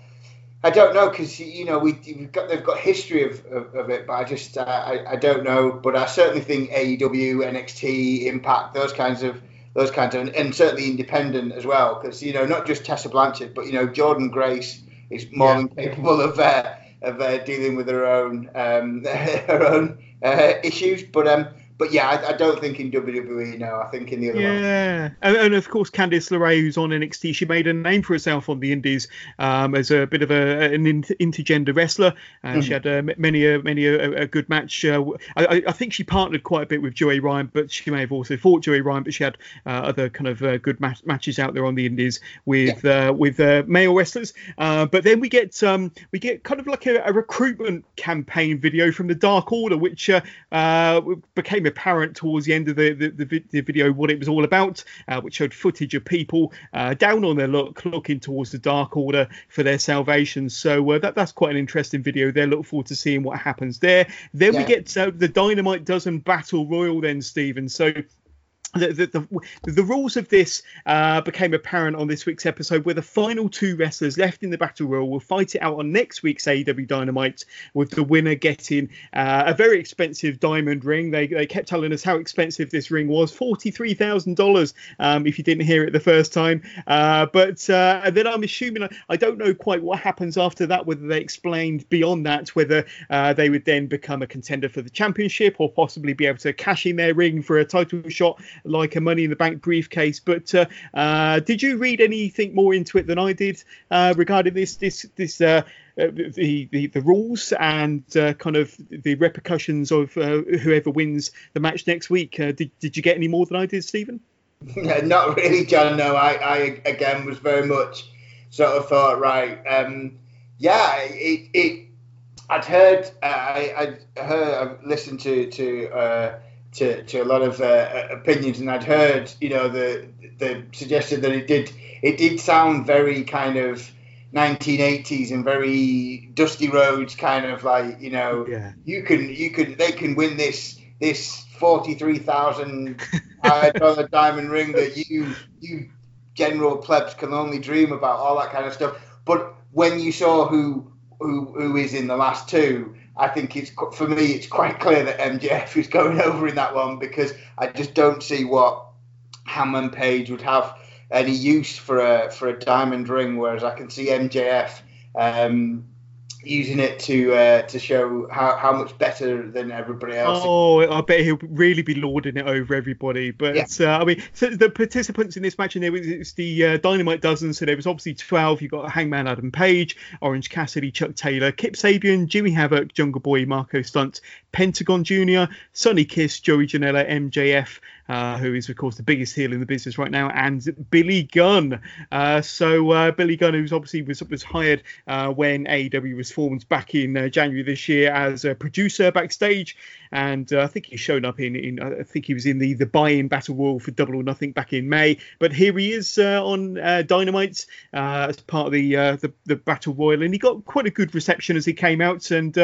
I don't know because you know we have got they've got history of, of, of, it, but I just uh, I, I don't know. But I certainly think AEW, NXT, Impact, those kinds of those kinds of, and certainly independent as well, because you know not just Tessa Blanchard, but you know Jordynne Grace is more yeah. than capable of uh, of uh, dealing with her own um, her own uh, issues. But um, but yeah, I, I, don't think in WWE. No, I think in the other yeah. one. Yeah, and, and, of course Candice LeRae, who's on NXT, she made a name for herself on the Indies um, as a bit of a, an intergender wrestler. Uh, mm. She had uh, many a many a, a good match. Uh, I, I, think she partnered quite a bit with Joey Ryan, but she may have also fought Joey Ryan. But she had uh, other kind of uh, good mat- matches out there on the Indies with yeah. Uh, with male wrestlers. but then we get um, we get kind of like a, a, recruitment campaign video from the Dark Order, which became became apparent towards the end of the, the, the, the video what it was all about, uh, which showed footage of people uh, down on their luck looking towards the Dark Order for their salvation. So uh, that that's quite an interesting video there. Look forward to seeing what happens there. Then yeah. we get uh, the Dynamite Dozen Battle Royal. Then Stephen. So the, the, the, the, rules of this uh, became apparent on this week's episode where the final two wrestlers left in the battle royal will fight it out on next week's AEW Dynamite with the winner getting uh, a very expensive diamond ring. They, they kept telling us how expensive this ring was $43,000 um, if you didn't hear it the first time. Uh, but uh, then I'm assuming, I don't know quite what happens after that, whether they explained beyond that, whether uh, they would then become a contender for the championship or possibly be able to cash in their ring for a title shot like a Money in the Bank briefcase. But uh, uh, did you read anything more into it than I did uh, regarding this this this? Uh, uh, the, the, the rules and uh, kind of the repercussions of whoever wins the match next week. did, did you get any more than I did, Stephen? Not really, John. No, I, I again was very much sort of thought, right, um, yeah, it, it I'd heard, uh, I, I heard, I've listened to to uh, to, to a lot of uh, opinions, and I'd heard, you know, the the suggestion that it did it did sound very kind of 1980s and very dusty roads, kind of like you know, yeah. you can you can they can win this this forty three thousand dollar diamond ring that you you general plebs can only dream about, all that kind of stuff. But when you saw who who who is in the last two I think it's for me it's quite clear that MJF is going over in that one because I just don't see what Hangman Page would have any use for a for a diamond ring, whereas I can see MJF um, using it to uh, to show how, how much better than everybody else. Oh, I bet he'll really be lording it over everybody. But yeah. uh, I mean, so the participants in this match, and there was it's the uh, Dynamite Dozen. So there was obviously twelve. You got Hangman Adam Page, Orange Cassidy, Chuck Taylor, Kip Sabian, Jimmy Havoc, Jungle Boy, Marko Stunt, Pentagon Jr., Sonny Kiss, Joey Janela, MJF, uh, who is of course the biggest heel in the business right now, and Billy Gunn. Uh, so uh, Billy Gunn, who's obviously was was hired uh, when AEW was formed back in uh, January this year as a producer backstage, and uh, I think he's shown up in, in I think he was in the the buy-in battle royal for Double or Nothing back in May, but here he is on Dynamite as part of the, the, the battle royal, and he got quite a good reception as he came out and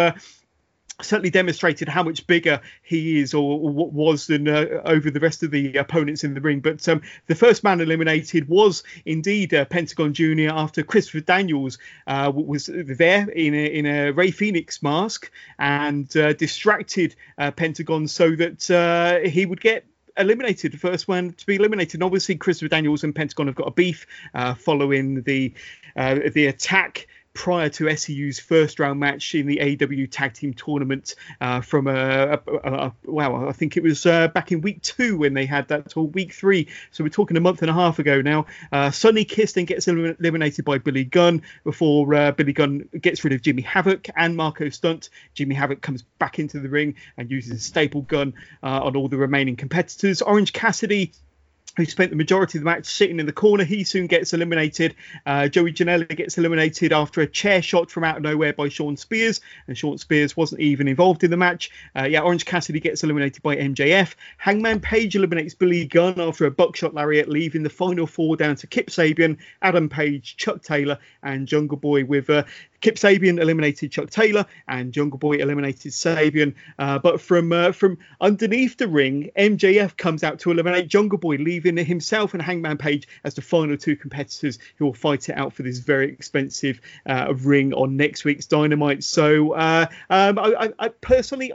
certainly demonstrated how much bigger he is or, or was than uh, over the rest of the opponents in the ring. But um, the first man eliminated was indeed uh, Pentagon Jr. after Christopher Daniels uh, was there in a, in a Rey Fenix mask and uh, distracted uh, Pentagon so that uh, he would get eliminated, the first one to be eliminated. And obviously, Christopher Daniels and Pentagon have got a beef uh, following the uh, the attack prior to SCU's first round match in the AW Tag Team Tournament uh, from a, a, a, a, wow, I think it was uh, back in week two when they had that, or week three. So we're talking a month and a half ago now. Uh, Sonny Kiss then gets eliminated by Billy Gunn before uh, Billy Gunn gets rid of Jimmy Havoc and Marko Stunt. Jimmy Havoc comes back into the ring and uses a staple gun uh, on all the remaining competitors. Orange Cassidy who spent the majority of the match sitting in the corner. He soon gets eliminated. Uh, Joey Janela gets eliminated after a chair shot from out of nowhere by Shawn Spears, and Shawn Spears wasn't even involved in the match. Uh, yeah, Orange Cassidy gets eliminated by MJF. Hangman Page eliminates Billy Gunn after a buckshot lariat, leaving the final four down to Kip Sabian, Adam Page, Chuck Taylor, and Jungle Boy, with uh, Kip Sabian eliminated Chuck Taylor and Jungle Boy eliminated Sabian. Uh, but from uh, from underneath the ring, MJF comes out to eliminate Jungle Boy, leaving himself and Hangman Page as the final two competitors who will fight it out for this very expensive uh, ring on next week's Dynamite. So uh, um, I, I, personally.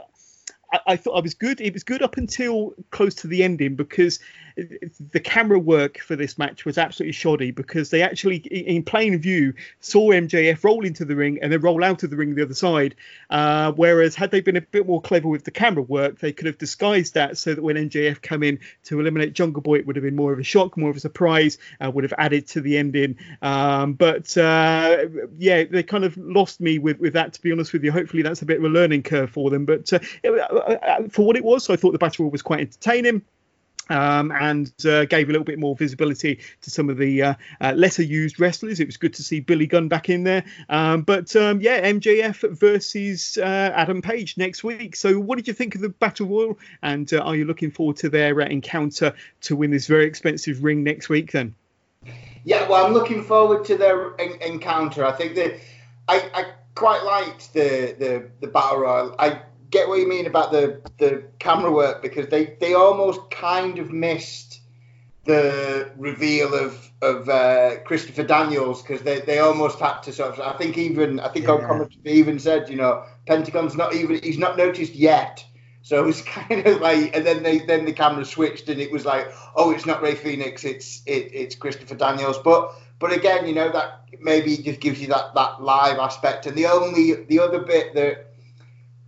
I, I thought I was good. It was good up until close to the ending because the camera work for this match was absolutely shoddy because they actually, in plain view, saw MJF roll into the ring and then roll out of the ring the other side. Uh, whereas, had they been a bit more clever with the camera work, they could have disguised that so that when MJF came in to eliminate Jungle Boy, it would have been more of a shock, more of a surprise, uh, would have added to the ending. Um, but uh, yeah, they kind of lost me with, with that, to be honest with you. Hopefully, that's a bit of a learning curve for them. But uh, uh, uh, for what it was, I thought the battle was quite entertaining um, and uh, gave a little bit more visibility to some of the uh, uh, lesser used wrestlers. It was good to see Billy Gunn back in there. Um, but um, yeah, MJF versus uh, Adam Page next week. So, what did you think of the Battle Royal? And uh, are you looking forward to their uh, encounter to win this very expensive ring next week then? Yeah, well, I'm looking forward to their en- encounter. I think that I, I quite liked the, the, the Battle Royal. I get what you mean about the the camera work because they they almost kind of missed the reveal of of uh, Christopher Daniels because they, they almost had to sort of I think even I think yeah. on commentary even said you know Pentagon's not even he's not noticed yet. So it was kind of like and then they then the camera switched and it was like oh it's not Rey Fenix it's it, it's Christopher Daniels. But but again you know that maybe just gives you that that live aspect. And the only the other bit that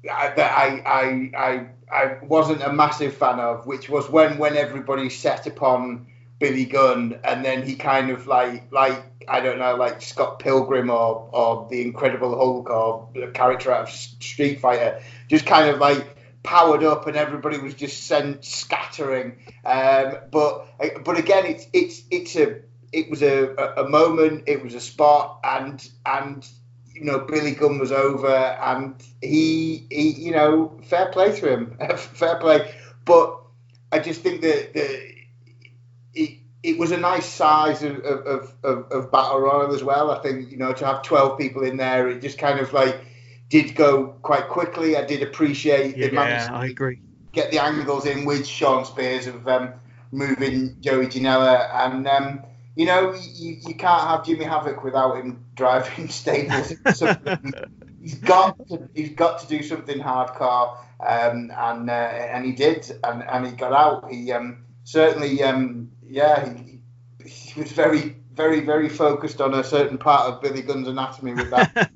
that I, I I I wasn't a massive fan of, which was when when everybody set upon Billy Gunn, and then he kind of like like I don't know like Scott Pilgrim or or the Incredible Hulk or the character out of Street Fighter, just kind of like powered up and everybody was just sent scattering. Um, but but again, it's it's it's a it was a, a moment, it was a spot, and and you know Billy Gunn was over, and he, he you know, fair play to him, fair play. But I just think that the it, it was a nice size of, of, of, of battle royal as well. I think you know to have twelve people in there, it just kind of like did go quite quickly. I did appreciate yeah, the yeah, I agree. Get the angles in with Shawn Spears of um, moving Joey Janela and. Um, you know, you, you can't have Jimmy Havoc without him driving stables. he's got to, he's got to do something hardcore, um, and uh, and he did, and, and he got out. He um, certainly, um, yeah, he, he was very very very focused on a certain part of Billy Gunn's anatomy with that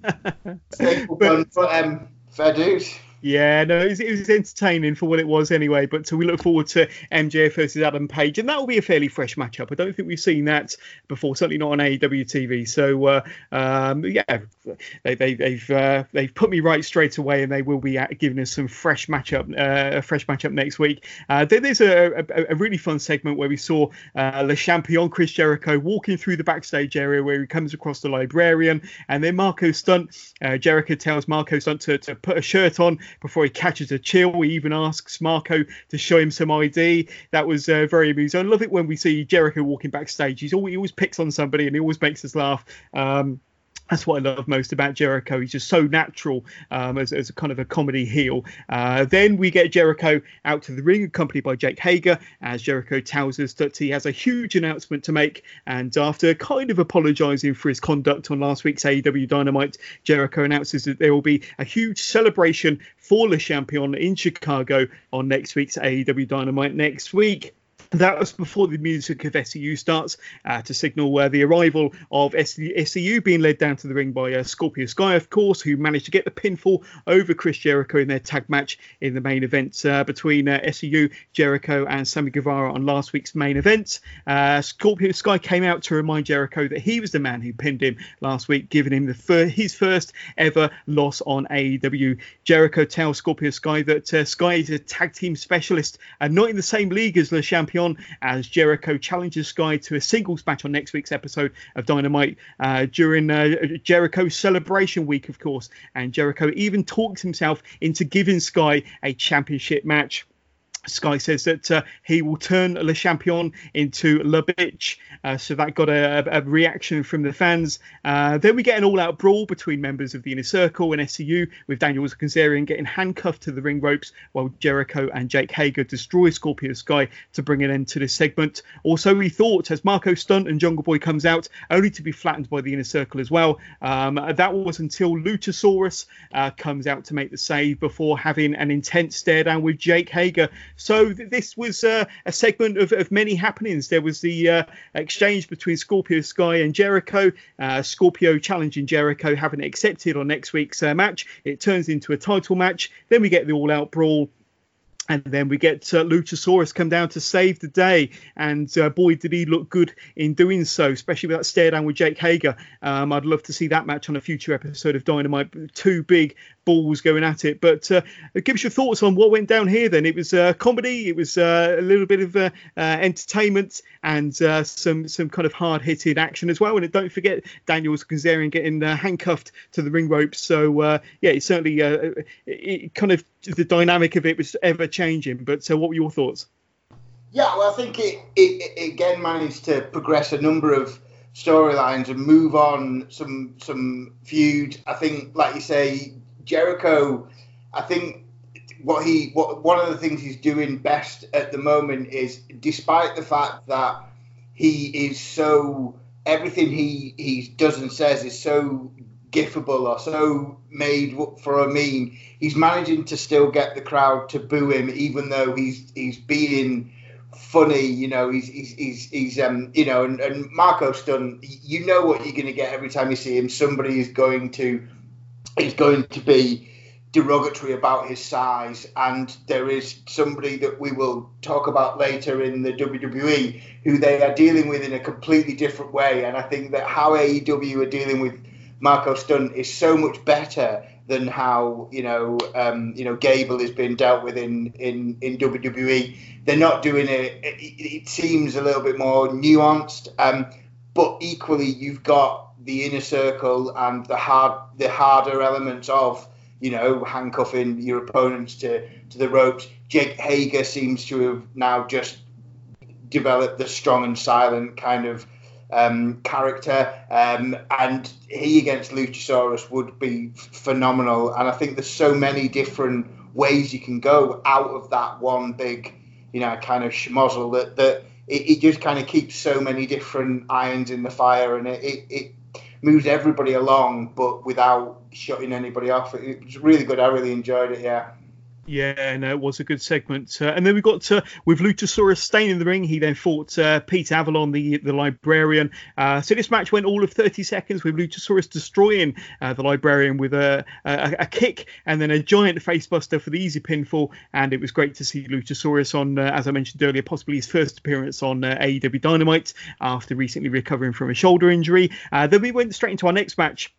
staple gun, but um, fair dues. Yeah, no, it was, it was, entertaining for what it was anyway. But so we look forward to MJF versus Adam Page, and that will be a fairly fresh matchup. I don't think we've seen that before, certainly not on AEW TV. So uh, um, yeah, they, they, they've uh, they've put me right straight away, and they will be giving us some fresh matchup, uh, a fresh matchup next week. Uh, there's a, a, a, really fun segment where we saw uh, Le Champion Chris Jericho walking through the backstage area where he comes across the librarian, and then Marko Stunt. Uh, Jericho tells Marko Stunt to, to put a shirt on before he catches a chill. He even asks Marko to show him some ID. That was uh, very amusing. I love it when we see Jericho walking backstage. He's always, he always picks on somebody and he always makes us laugh. Um, that's what I love most about Jericho. He's just so natural um, as, as a kind of a comedy heel. Uh, then we get Jericho out to the ring, accompanied by Jake Hager, as Jericho tells us that he has a huge announcement to make. And after kind of apologising for his conduct on last week's AEW Dynamite, Jericho announces that there will be a huge celebration for Le Champion in Chicago on next week's AEW Dynamite next week. That was before the music of SCU starts uh, to signal uh, the arrival of SCU being led down to the ring by uh, Scorpio Sky, of course, who managed to get the pinfall over Chris Jericho in their tag match in the main event uh, between uh, SCU, Jericho, and Sammy Guevara on last week's main event. Uh, Scorpio Sky came out to remind Jericho that he was the man who pinned him last week, giving him the fir- his first ever loss on AEW. Jericho tells Scorpio Sky that Sky is a tag team specialist and not in the same league as Le Champion on as Jericho challenges Sky to a singles match on next week's episode of Dynamite uh, during uh, Jericho's celebration week, of course. And Jericho even talks himself into giving Sky a championship match. Sky says that uh, he will turn Le Champion into Le Bitch. Uh, so that got a, a, reaction from the fans. Uh, then we get an all out brawl between members of the Inner Circle and SCU, with Daniel Kazarian getting handcuffed to the ring ropes while Jericho and Jake Hager destroy Scorpio Sky to bring an end to this segment. Also, we thought as Marko Stunt and Jungle Boy comes out, only to be flattened by the Inner Circle as well. Um, that was until Luchasaurus uh, comes out to make the save before having an intense stare down with Jake Hager. So th- this was uh, a segment of, of, many happenings. There was the uh, exchange between Scorpio Sky and Jericho. Uh, Scorpio challenging Jericho, having accepted on next week's uh, match. It turns into a title match. Then we get the all-out brawl and then we get uh, Luchasaurus come down to save the day, and uh, boy, did he look good in doing so, especially with that stare down with Jake Hager. Um, I'd love to see that match on a future episode of Dynamite. Two big balls going at it. But uh, give us your thoughts on what went down here. Then it was uh, comedy, it was uh, a little bit of uh, uh, entertainment, and some some kind of hard hitting action as well. And don't forget Daniels Kazarian getting handcuffed to the ring ropes. So yeah, it certainly it kind of the dynamic of it was ever changing. But so, what were your thoughts? Yeah, well, I think it, it, it again managed to progress a number of storylines and move on some some feuds. I think, like you say, Jericho. I think what he what one of the things he's doing best at the moment is, despite the fact that he is so everything he he does and says is so gifable or so made for a meme, he's managing to still get the crowd to boo him, even though he's he's being funny. You know, he's he's he's, he's um you know, and, and Marko Stunt. You know what you're going to get every time you see him. Somebody is going to is going to be derogatory about his size, and there is somebody that we will talk about later in the WWE who they are dealing with in a completely different way. And I think that how AEW are dealing with Marko Stunt is so much better than how you know um, you know Gable has been dealt with in in in WWE. They're not doing it. It, it seems a little bit more nuanced, um, but equally you've got the inner circle and the hard the harder elements of you know handcuffing your opponents to to the ropes. Jake Hager seems to have now just developed the strong and silent kind of um, character, um, and he against Luchasaurus would be phenomenal. And I think there's so many different ways you can go out of that one big, you know, kind of schmozzle that that it, it just kind of keeps so many different irons in the fire, and it, it, it moves everybody along, but without shutting anybody off. It was really good. I really enjoyed it. Yeah. Yeah, no, it was a good segment. Uh, and then we got uh, with Luchasaurus staying in the ring. He then fought uh, Pete Avalon, the the librarian. Uh, so this match went all of 30 seconds with Luchasaurus destroying uh, the librarian with a, a, a kick and then a giant facebuster for the easy pinfall. And it was great to see Luchasaurus on, uh, as I mentioned earlier, possibly his first appearance on AEW Dynamite after recently recovering from a shoulder injury. then we went straight into our next match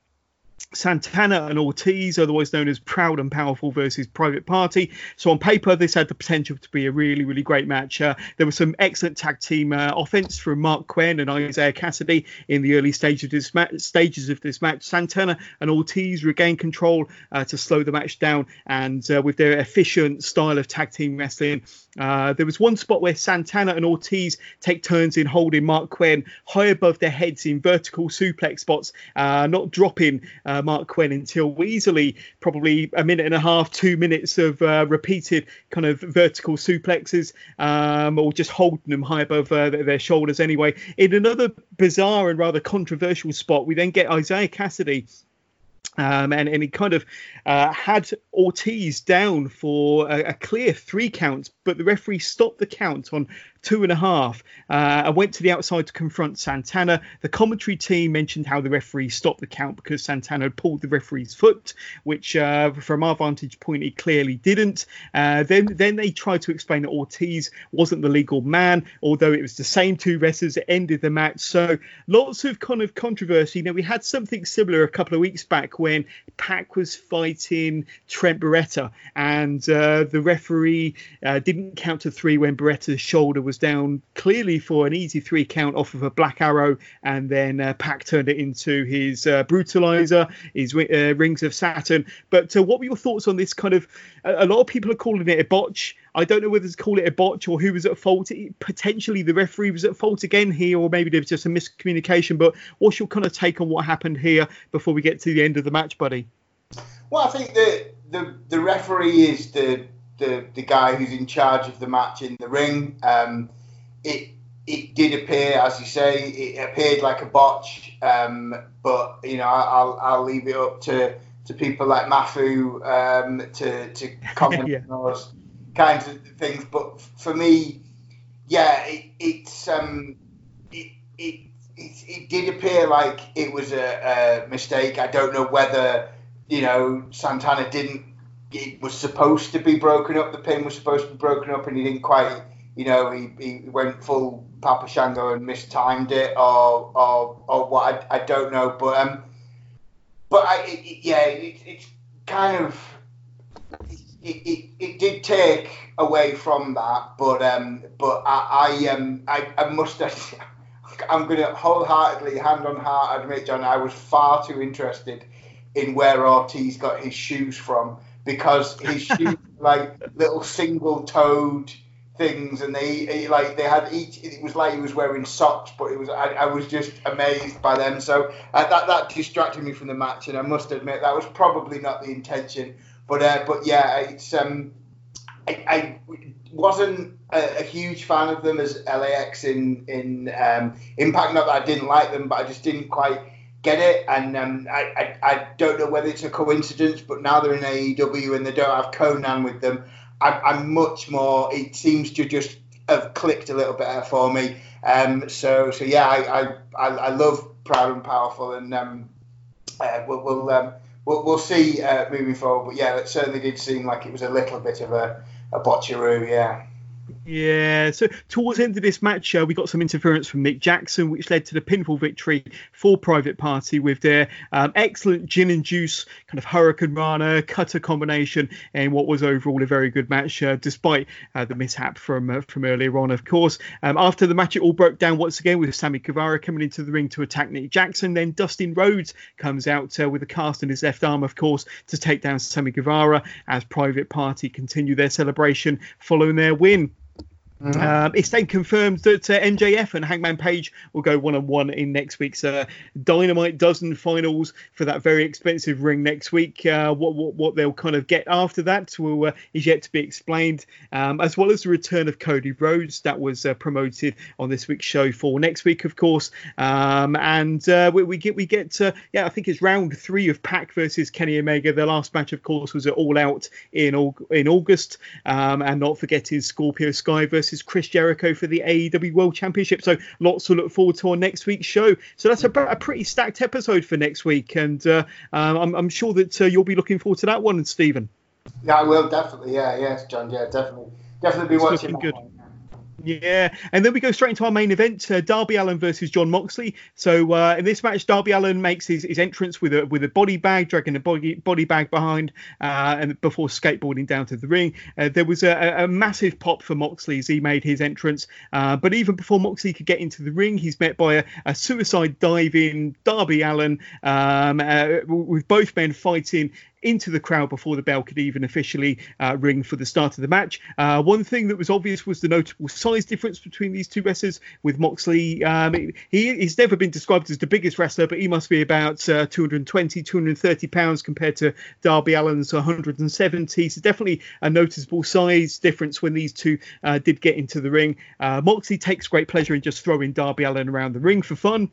Santana and Ortiz, otherwise known as Proud and Powerful versus Private Party. So on paper, this had the potential to be a really, really great match. Uh, there was some excellent tag team uh, offense from Marq Quen and Isaiah Cassidy in the early stage of this ma- stages of this match. Santana and Ortiz regained control uh, to slow the match down, and uh, with their efficient style of tag team wrestling, uh, there was one spot where Santana and Ortiz take turns in holding Marq Quen high above their heads in vertical suplex spots, uh, not dropping Marq Quen until easily probably a minute and a half, two minutes of uh, repeated kind of vertical suplexes, um, or just holding them high above uh, their shoulders anyway. In another bizarre and rather controversial spot, we then get Isaiah Cassidy. um, and, and he kind of uh, had Ortiz down for a, a, clear three counts, but the referee stopped the count on two and a half. Uh, I went to the outside to confront Santana. The commentary team mentioned how the referee stopped the count because Santana had pulled the referee's foot, which, uh, from our vantage point, he clearly didn't. Uh, then, then they tried to explain that Ortiz wasn't the legal man, although it was the same two wrestlers that ended the match. So lots of kind of controversy. Now we had something similar a couple of weeks back when Pac was fighting Trent Beretta, and uh, the referee uh, didn't count to three when Beretta's shoulder was down clearly for an easy three count off of a black arrow, and then uh, Pac turned it into his uh, brutalizer, his uh, rings of Saturn. But uh, what were your thoughts on this kind of? A, lot of people are calling it a botch. I don't know whether to call it a botch or who was at fault. Potentially the referee was at fault again here, or maybe there was just a miscommunication. But what's your kind of take on what happened here before we get to the end of the match, buddy? Well, I think the the, the referee is the the the guy who's in charge of the match in the ring. Um, it it did appear, as you say, it appeared like a botch. Um, but you know, I'll I'll leave it up to, to people like Mafu um, to to comment yeah. on those kinds of things. But for me, yeah, it, it's um, it, it it, it did appear like it was a, a mistake. I don't know whether you know Santana didn't it was supposed to be broken up. The pin was supposed to be broken up, and he didn't quite. You know, he, he went full Papa Shango and mistimed it, or or, or what? I, I don't know, but um, but I it, yeah, it, it's kind of it, it, it did take away from that, but um, but I, I um I, I must I'm to wholeheartedly, hand on heart, admit, John, I was far too interested in where Ortiz got his shoes from because his shoes like little single toed things and they he, like they had each it was like he was wearing socks but it was I, I was just amazed by them. So uh, that that distracted me from the match and I must admit that was probably not the intention. But uh, but yeah it's um I, I wasn't a, a, huge fan of them as LAX in in um, Impact. Not that I didn't like them but I just didn't quite get it. And um, I, I, I, don't know whether it's a coincidence, but now they're in AEW and they don't have Konnan with them. I'm, I'm much more. It seems to just have clicked a little better for me. Um, so so yeah, I I, I love Proud and Powerful, and um, uh, we'll we'll, um, we'll, we'll see uh, moving forward. But yeah, it certainly did seem like it was a little bit of a a botcheroo. Yeah. Yeah, so towards the end of this match, uh, we got some interference from Nick Jackson, which led to the pinfall victory for Private Party with their um, excellent gin and juice kind of hurricanrana cutter combination, and what was overall a very good match, uh, despite uh, the mishap from uh, from earlier on, of course. Um, after the match, it all broke down once again with Sammy Guevara coming into the ring to attack Nick Jackson. Then Dustin Rhodes comes out uh, with a cast in his left arm, of course, to take down Sammy Guevara as Private Party continue their celebration following their win. Mm-hmm. Um, it's then confirmed that uh, MJF and Hangman Page will go one on one in next week's uh, Dynamite Dozen finals for that very expensive ring next week. Uh, what, what, what they'll kind of get after that will uh, is yet to be explained, um, as well as the return of Cody Rhodes that was uh, promoted on this week's show for next week, of course. Um, and uh, we, we, get we get yeah, I think it's round three of Pac versus Kenny Omega. The last match, of course, was at All Out in in August, um, and not forgetting Scorpio Sky versus versus Chris Jericho for the AEW World Championship. So lots to look forward to on next week's show. So that's a, a pretty stacked episode for next week, and uh, um, I'm, I'm, sure that uh, you'll be looking forward to that one, Stephen. Yeah, I will definitely. Yeah, yes, John. Yeah, definitely, definitely be it's watching. Looking good. One. Yeah, and then we go straight into our main event: uh, Darby Allin versus Jon Moxley. So uh, in this match, Darby Allin makes his, his entrance with a with a body bag, dragging a body body bag behind, uh, and before skateboarding down to the ring. Uh, there was a, a, massive pop for Moxley as he made his entrance. Uh, but even before Moxley could get into the ring, he's met by a, a suicide in Darby Allin, um, uh, with both men fighting into the crowd before the bell could even officially uh, ring for the start of the match. Uh, one thing that was obvious was the notable size difference between these two wrestlers. With Moxley, um, he, he's never been described as the biggest wrestler, but he must be about uh, 220, 230 pounds compared to Darby Allin's 170. So definitely a noticeable size difference when these two uh, did get into the ring. Uh, Moxley takes great pleasure in just throwing Darby Allin around the ring for fun.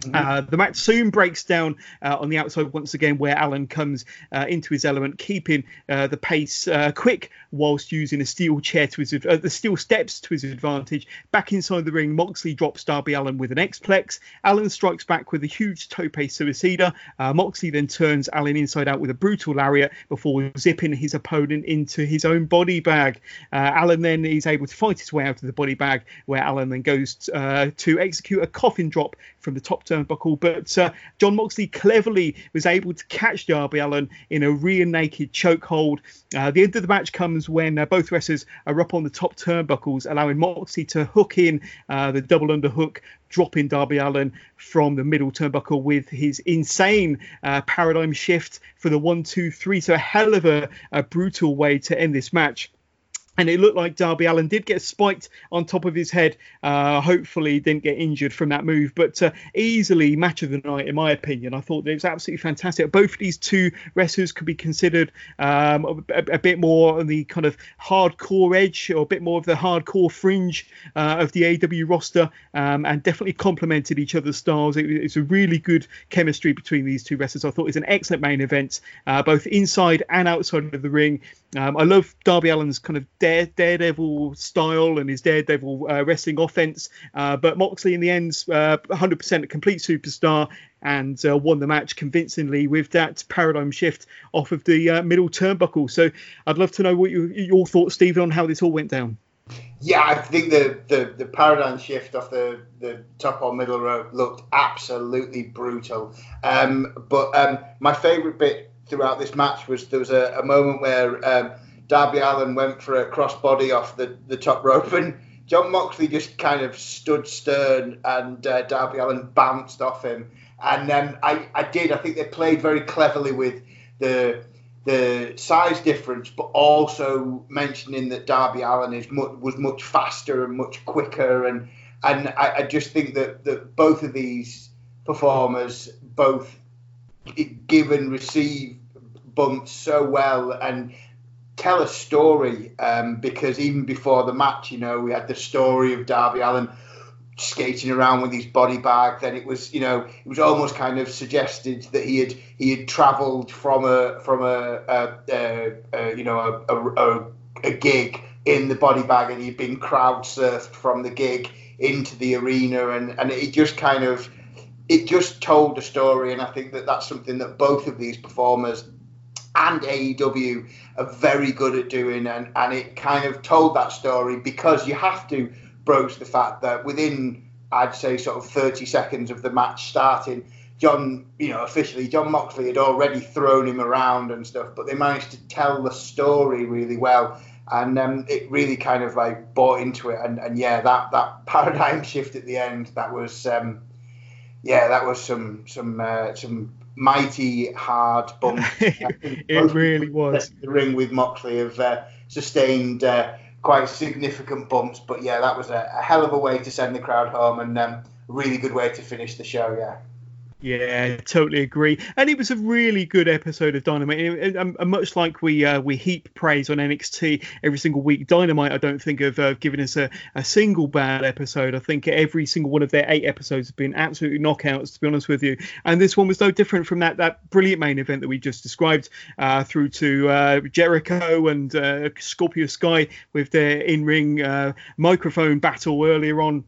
Mm-hmm. Uh, the match soon breaks down uh, on the outside once again, where Allin comes uh, into his element, keeping uh, the pace uh, quick whilst using a steel chair to his uh, the steel steps to his advantage. Back inside the ring, Moxley drops Darby Allin with an X-Plex. Allin strikes back with a huge tope suicida. Moxley then turns Allin inside out with a brutal lariat before zipping his opponent into his own body bag. Allin then is able to fight his way out of the body bag, where Allin then goes to execute a coffin drop from the top turnbuckle. But uh, Jon Moxley cleverly was able to catch Darby Allin in a rear naked chokehold. Uh, the end of the match comes when uh, both wrestlers are up on the top turnbuckles, allowing Moxley to hook in uh, the double underhook dropping Darby Allin from the middle turnbuckle with his insane uh, paradigm shift for the one, two, three. So a hell of a, a brutal way to end this match and it looked like Darby Allin did get spiked on top of his head. Uh, hopefully, didn't get injured from that move, but uh, easily match of the night, in my opinion. I thought it was absolutely fantastic. Both of these two wrestlers could be considered um, a, a, bit more on the kind of hardcore edge, or a bit more of the hardcore fringe uh, of the AW roster, um, and definitely complemented each other's styles. It, it's a really good chemistry between these two wrestlers. I thought it was an excellent main event, uh, both inside and outside of the ring. Um, I love Darby Allin's kind of dare, daredevil style and his daredevil uh, wrestling offense, uh, but Moxley in the end, uh, 100% a complete superstar and uh, won the match convincingly with that paradigm shift off of the uh, middle turnbuckle. So I'd love to know what you, your thoughts, Stephen, on how this all went down. Yeah, I think the, the, the paradigm shift off the, the top or middle rope looked absolutely brutal. Um, but um, my favourite bit throughout this match was there was a, a moment where um, Darby Allin went for a crossbody off the, the top rope and Jon Moxley just kind of stood stern and uh, Darby Allin bounced off him. And um, I, I did. I think they played very cleverly with the the size difference, but also mentioning that Darby Allin is much, was much faster and much quicker. And and I, I just think that, that both of these performers both give and receive bumps so well and tell a story um, because even before the match, you know, we had the story of Darby Allin skating around with his body bag. Then it was, you know, it was almost kind of suggested that he had he had travelled from a from a, a, a, a you know a, a, gig in the body bag and he'd been crowd surfed from the gig into the arena and and it just kind of it just told a story and I think that that's something that both of these performers and AEW are very good at doing, and, and it kind of told that story because you have to broach the fact that within, I'd say, sort of 30 seconds of the match starting, John, you know, officially, Jon Moxley had already thrown him around and stuff, but they managed to tell the story really well. And um, it really kind of like bought into it. And, and yeah, that, that paradigm shift at the end, that was, um, yeah, that was some, some, uh, some mighty hard bump. it really was. The ring with Moxley have uh, sustained uh, quite significant bumps, but yeah, that was a, a, hell of a way to send the crowd home and um, really good way to finish the show. Yeah. Yeah, totally agree. And it was a really good episode of Dynamite. And much like we uh, we heap praise on NXT every single week, Dynamite I don't think of uh, giving us a, a single bad episode. I think every single one of their eight episodes have been absolutely knockouts, to be honest with you. And this one was no different from that that brilliant main event that we just described, uh, through to uh, Jericho and uh, Scorpio Sky with their in ring uh, microphone battle earlier on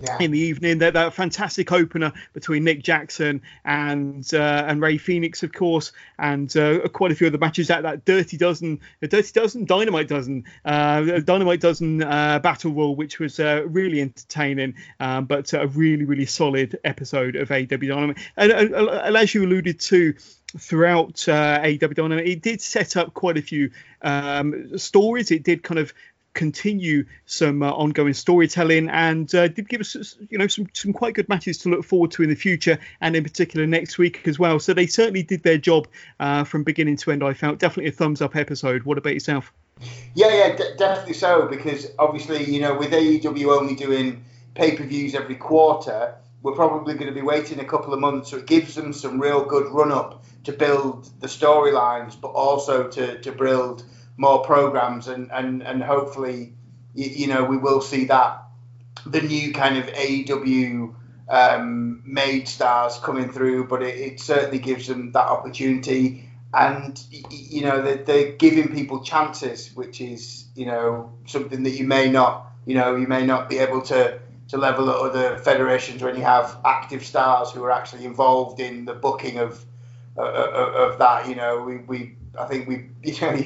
yeah. in the evening. That, that fantastic opener between Nick Jackson and uh, and Rey Fenix, of course, and uh, quite a few other matches. That that Dirty Dozen, the Dirty Dozen, Dynamite Dozen, uh, Dynamite Dozen uh, Battle Royal, which was uh, really entertaining, um, but a really really solid episode of AW Dynamite. And, and, and as you alluded to throughout uh, AW Dynamite, it did set up quite a few um, stories. It did kind of continue some uh, ongoing storytelling and uh, did give us you know some some quite good matches to look forward to in the future and in particular next week as well. So they certainly did their job uh, from beginning to end i felt. Definitely a thumbs up episode. What about yourself? Yeah yeah d- definitely so because obviously you know with aew only doing pay-per-views every quarter we're probably going to be waiting a couple of months so it gives them some real good run up to build the storylines but also to to build more programs, and and and hopefully, you, you know, we will see that the new kind of AEW um, made stars coming through, but it, it, certainly gives them that opportunity. And you know they're, they're, giving people chances, which is you know something that you may not you know you may not be able to to level at other federations when you have active stars who are actually involved in the booking of of, of that. You know we, we I think we you know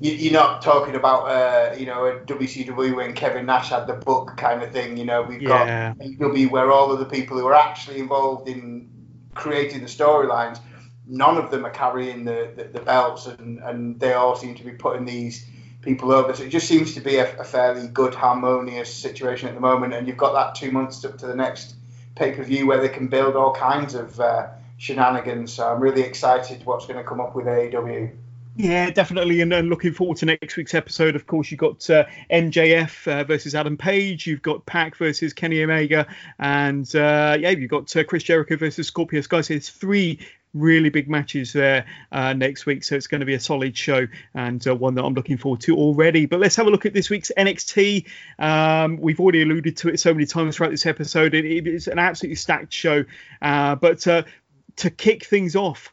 you, are not talking about uh, you know a WCW when Kevin Nash had the book kind of thing. You know, we've yeah. got AEW where all of the people who are actually involved in creating the storylines, none of them are carrying the, the, the, belts, and, and they all seem to be putting these people over. So it just seems to be a, a fairly good, harmonious situation at the moment. And you've got that two months up to the next pay per view where they can build all kinds of uh, shenanigans. So I'm really excited what's going to come up with AEW. Yeah, definitely, and, and, looking forward to next week's episode. Of course, you've got uh, MJF uh, versus Adam Page, you've got Pac versus Kenny Omega, and uh, yeah, you've got uh, Chris Jericho versus Scorpio Sky. So it's three really big matches there uh, next week. So it's going to be a solid show and uh, one that I'm looking forward to already. But let's have a look at this week's NXT. Um, we've already alluded to it so many times throughout this episode. it, it is an absolutely stacked show. But to kick things off,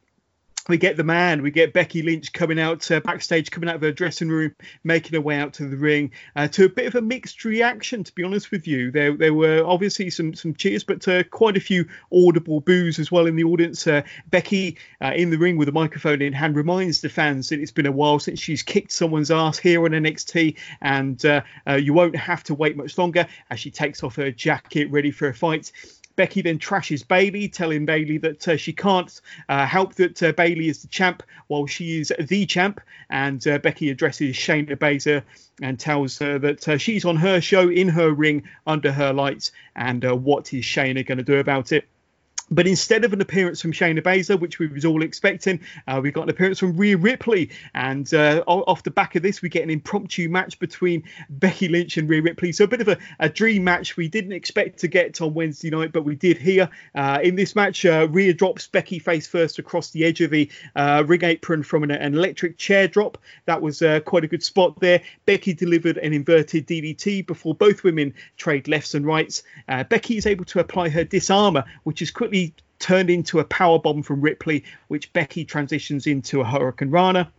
we get the man, we get Becky Lynch coming out uh, backstage, coming out of her dressing room, making her way out to the ring. Uh, to a bit of a mixed reaction, to be honest with you. There, there were obviously some some cheers, but uh, quite a few audible boos as well in the audience. Uh, Becky uh, in the ring with a microphone in hand reminds the fans that it's been a while since she's kicked someone's ass here on NXT, and uh, you won't have to wait much longer as she takes off her jacket, ready for a fight. Becky then trashes Bayley, telling Bayley that uh, she can't uh, help that uh, Bayley is the champ while she is the champ. And uh, Becky addresses Shayna Baszler and tells her that uh, she's on her show in her ring under her lights. And uh, what is Shayna going to do about it? But instead of an appearance from Shayna Baszler, which we was all expecting, uh, we got an appearance from Rhea Ripley. And uh, off the back of this, we get an impromptu match between Becky Lynch and Rhea Ripley. So a bit of a, a dream match we didn't expect to get on Wednesday night, but we did here. Uh, in this match, uh, Rhea drops Becky face first across the edge of the uh, ring apron from an, an, electric chair drop. That was uh, quite a good spot there. Becky delivered an inverted DDT before both women trade lefts and rights. Becky is able to apply her disarmer, which is quickly turned into a power bomb from Ripley, which Becky transitions into a Hurricane Rana.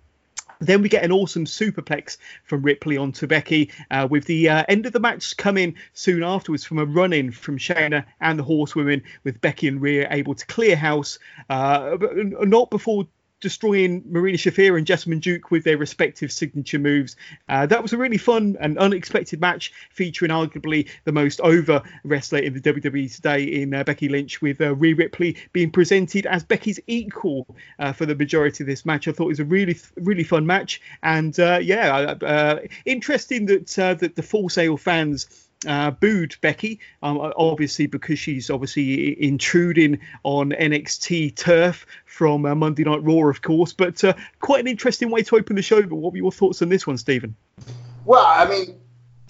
Then we get an awesome superplex from Ripley onto Becky, uh, with the uh, end of the match coming soon afterwards from a run in from Shayna and the Horsewomen, with Becky and Rhea able to clear house, uh, not before destroying Marina Shafir and Jessamyn Duke with their respective signature moves. Uh, that was a really fun and unexpected match featuring arguably the most over wrestler in the WWE today in uh, Becky Lynch, with uh, Rhea Ripley being presented as Becky's equal uh, for the majority of this match. I thought it was a really, really fun match, and uh, yeah, uh, interesting that that the Full Sail fans uh, booed Becky, um, obviously because she's obviously intruding on NXT turf from uh, Monday Night Raw, of course. But uh, quite an interesting way to open the show. But what were your thoughts on this one, Stephen? Well, I mean,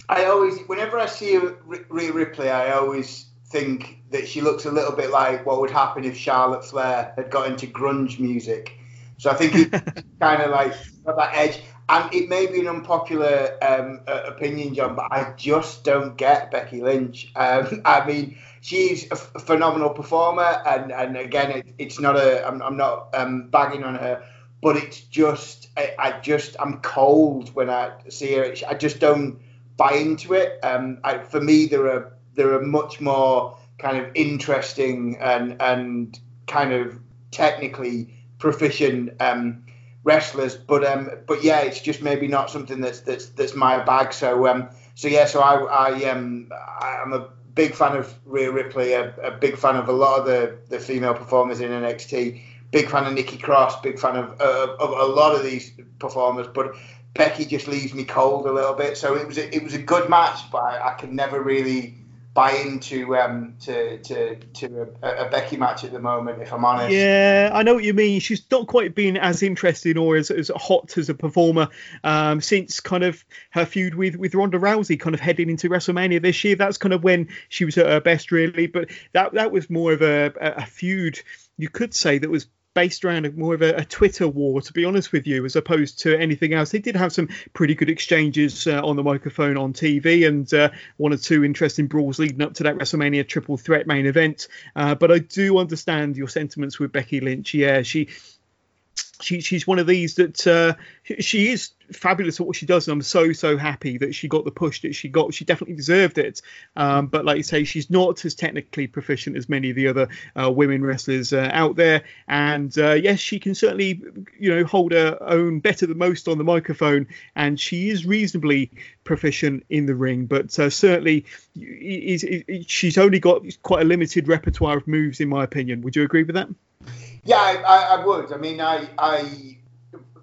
I always, whenever I see Rhea Ripley, I always think that she looks a little bit like what would happen if Charlotte Flair had got into grunge music. So I think it's kind of like got that edge and it may be an unpopular um, uh, opinion, John, but I just don't get Becky Lynch. Um, I mean, she's a, phenomenal performer, and, and again, it, it's not a. I'm, I'm not um, bagging on her, but it's just I, I, just I'm cold when I see her. I just don't buy into it. Um, I, for me, there are there are much more kind of interesting and and kind of technically proficient um, wrestlers. But um, but yeah, it's just maybe not something that's that's that's my bag. So um, so yeah, so I I um I'm a big fan of Rhea Ripley, a, a big fan of a lot of the the female performers in NXT. Big fan of Nikki Cross, big fan of, uh, of a lot of these performers, but Becky just leaves me cold a little bit. So it was a, it was a good match, but I, I never really buy into um, to to to a, a, Becky match at the moment, if I'm honest. Yeah, I know what you mean. She's not quite been as interesting or as, as hot as a performer um, since kind of her feud with with Ronda Rousey, kind of heading into WrestleMania this year. That's kind of when she was at her best, really. But that that was more of a, a feud you could say that was based around more of a, a, Twitter war, to be honest with you, as opposed to anything else. They did have some pretty good exchanges uh, on the microphone on TV and uh, one or two interesting brawls leading up to that WrestleMania triple threat main event. Uh, but I do understand your sentiments with Becky Lynch. Yeah, she she, she's one of these that uh, she is fabulous at what she does, and I'm so so happy that she got the push that she got. She definitely deserved it. Um, but like you say, she's not as technically proficient as many of the other uh, women wrestlers uh, out there. And uh, yes, she can certainly you know hold her own better than most on the microphone, and she is reasonably proficient in the ring. But uh, certainly, is, is, she's only got quite a limited repertoire of moves, in my opinion. Would you agree with that? Yeah, I, I, would. I mean, I, I,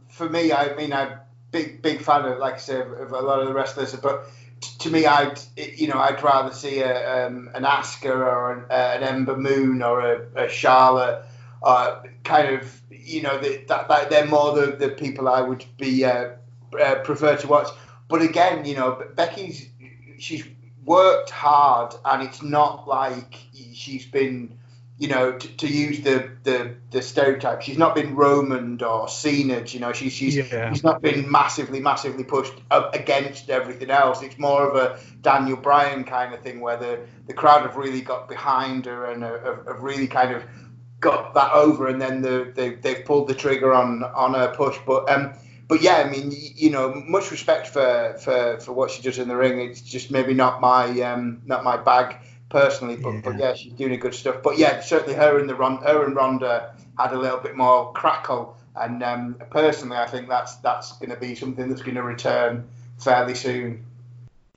for me, I mean, I'm big, big fan of, like I said, of a lot of the wrestlers. But to me, I'd, you know, I'd rather see a, um, an Asuka or an, uh, an Ember Moon or a, a Charlotte, uh, kind of, you know, the, that, that they're more the, the people I would be uh, uh, prefer to watch. But again, you know, Becky's she's worked hard, and it's not like she's been you know, to, to use the, the the stereotype, she's not been Roman or Cena. You know, she's she's yeah. she's not been massively massively pushed against everything else. It's more of a Daniel Bryan kind of thing where the the crowd have really got behind her and have, have really kind of got that over, and then the, they they've pulled the trigger on on her push. But um, but yeah, I mean, you know, much respect for for for what she does in the ring. It's just maybe not my um not my bag personally, but yeah. but yeah, she's doing good stuff. But yeah, certainly her and the Ron, her and Ronda had a little bit more crackle, and um, personally, I think that's that's going to be something that's going to return fairly soon.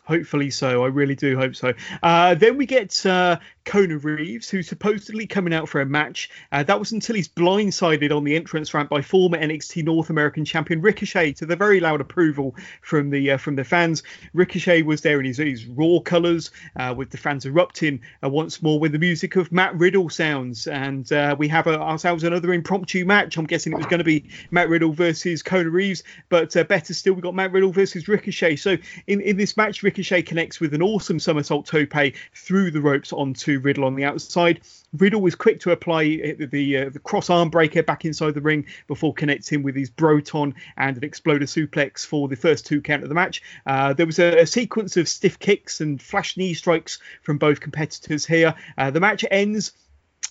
Hopefully so. I really do hope so. Uh, then we get uh, Kona Reeves, who's supposedly coming out for a match. Uh, that was until he's blindsided on the entrance ramp by former NXT North American champion Ricochet to the very loud approval from the uh, from the fans. Ricochet was there in his, his raw colours, uh, with the fans erupting uh, once more when the music of Matt Riddle sounds, and uh, we have a, ourselves another impromptu match. I'm guessing it was going to be Matt Riddle versus Kona Reeves, but uh, better still, we got Matt Riddle versus Ricochet. So in in this match, Ricochet connects with an awesome somersault tope through the ropes onto Riddle on the outside. Riddle was quick to apply the the, uh, the cross arm breaker back inside the ring before connecting with his Broton and an exploder suplex for the first two count of the match. Uh, there was a, a, sequence of stiff kicks and flash knee strikes from both competitors here. Uh, the match ends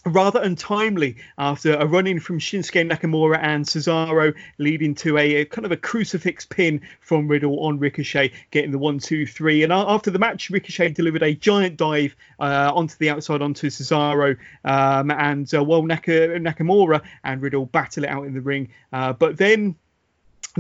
rather untimely after a run in from Shinsuke Nakamura and Cesaro, leading to a, a, kind of a crucifix pin from Riddle on Ricochet, getting the one, two, three. And after the match, Ricochet delivered a giant dive uh, onto the outside onto Cesaro, um, and uh, Naka, Nakamura and Riddle battle it out in the ring. Uh, but then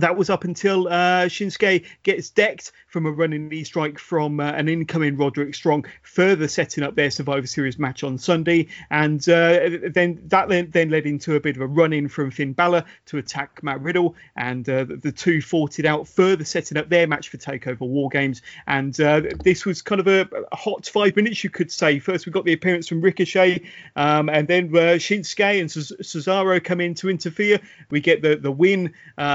that was up until uh, Shinsuke gets decked from a running knee strike from uh, an incoming Roderick Strong, further setting up their Survivor Series match on Sunday. And uh, then that then, led into a bit of a run in from Finn Balor to attack Matt Riddle. And uh, the two fought it out, further setting up their match for TakeOver War Games. And uh, this was kind of a, hot five minutes, you could say. First, we got the appearance from Ricochet, um, and then uh, Shinsuke and Cesaro come in to interfere. We get the, the win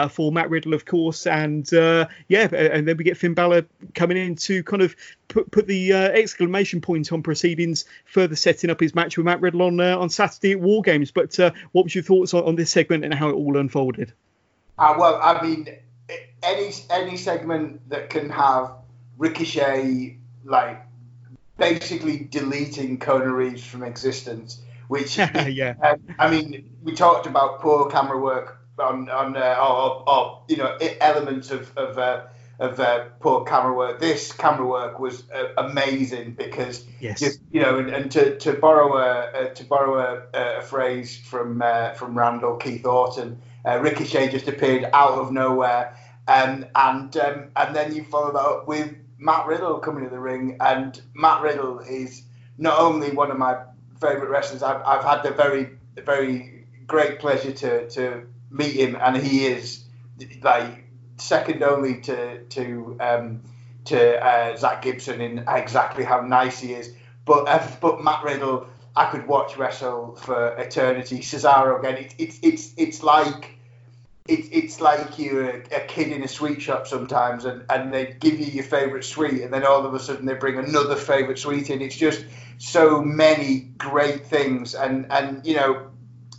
for Matt Riddle, of course, and uh, yeah, and then we get Finn Balor coming in to kind of put put the uh, exclamation point on proceedings, further setting up his match with Matt Riddle on uh, on Saturday at War Games. But uh, what was your thoughts on, on, this segment and how it all unfolded? Uh, well, I mean, any any segment that can have Ricochet like basically deleting Kona Reeves from existence, which yeah, um, I mean, we talked about poor camera work on on uh, or, or, you know elements of of, uh, of uh, poor camera work. This camera work was uh, amazing because yes. just you know, and, and to, to borrow a, to borrow a, a phrase from uh, from Randall Keith Orton, uh, Ricochet just appeared out of nowhere, um, and um, and then you follow that up with Matt Riddle coming to the ring, and Matt Riddle is not only one of my favorite wrestlers. I've, I've had the very very great pleasure to to meet him, and he is like second only to to um, to uh, Zack Gibson in exactly how nice he is. But uh, but Matt Riddle, I could watch wrestle for eternity. Cesaro again, it's it's it's like it's it's like you're a, a, kid in a sweet shop sometimes, and, and they give you your favorite sweet, and then all of a sudden they bring another favorite sweet in. It's just so many great things, and and you know,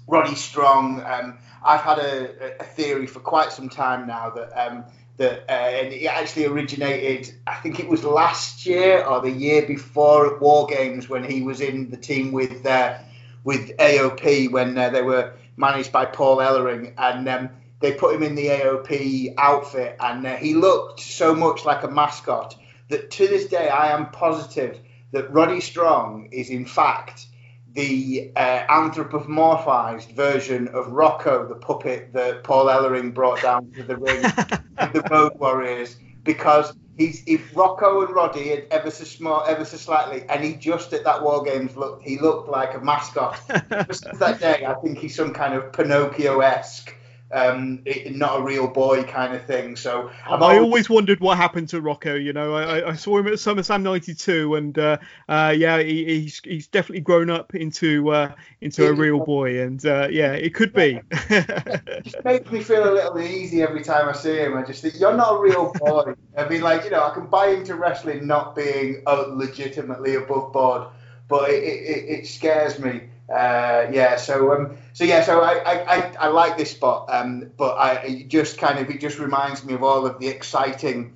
Roddy Strong. Um, I've had a, a, theory for quite some time now that um, that uh, and it actually originated. I think it was last year or the year before at War Games when he was in the team with uh, with AOP when uh, they were managed by Paul Ellering, and um, they put him in the AOP outfit, and uh, he looked so much like a mascot that to this day I am positive that Roddy Strong is in fact the uh, anthropomorphized version of Rocco, the puppet that Paul Ellering brought down to the ring with the Road Warriors, because he's if Rocco and Roddy had ever so small, ever so slightly, and he just at that War Games looked, he looked like a mascot. just that day, I think he's some kind of Pinocchio esque um, it, not a real boy kind of thing. So i always, always, wondered what happened to Rocco. You know, I, I saw him at SummerSlam '92, and uh, uh, yeah, he, he's he's definitely grown up into uh, into a real boy, and uh, yeah, it could be. it just makes me feel a little uneasy every time I see him. I just think you're not a real boy. I mean, like you know, I can buy into wrestling not being legitimately above board, but it, it, it scares me uh, yeah, so um, so yeah, so I, I, I, like this spot, um, but I it just kind of it just reminds me of all of the exciting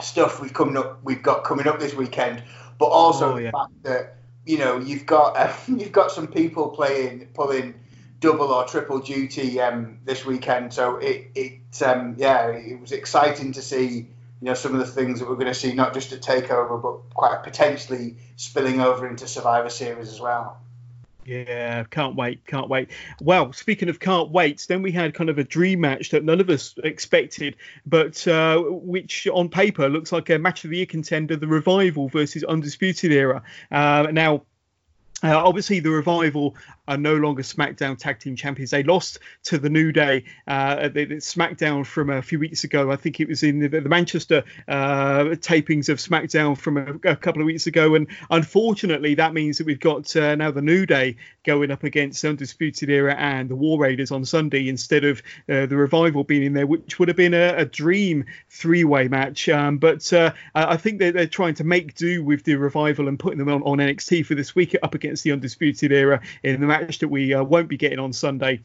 stuff we've coming up we've got coming up this weekend, but also oh, yeah. the fact that you know you've got uh, you've got some people playing pulling double or triple duty um, this weekend, so it it um, yeah it was exciting to see you know some of the things that we're going to see not just at Takeover but quite potentially spilling over into Survivor Series as well. Yeah, can't wait, can't wait. Well, speaking of can't wait, then we had kind of a dream match that none of us expected, but uh, which on paper looks like a match of the year contender: the Revival versus Undisputed Era. Uh, now, uh, obviously, the revival are no longer SmackDown Tag Team Champions. They lost to the New Day uh, the, SmackDown from a few weeks ago. I think it was in the, the Manchester uh, tapings of SmackDown from a, a, couple of weeks ago. And unfortunately, that means that we've got uh, now the New Day going up against Undisputed Era and the War Raiders on Sunday instead of uh, the revival being in there, which would have been a, a dream three way match. Um, but uh, I think they're, they're, trying to make do with the revival and putting them on, on NXT for this week up against the Undisputed Era in the match that we uh, won't be getting on Sunday.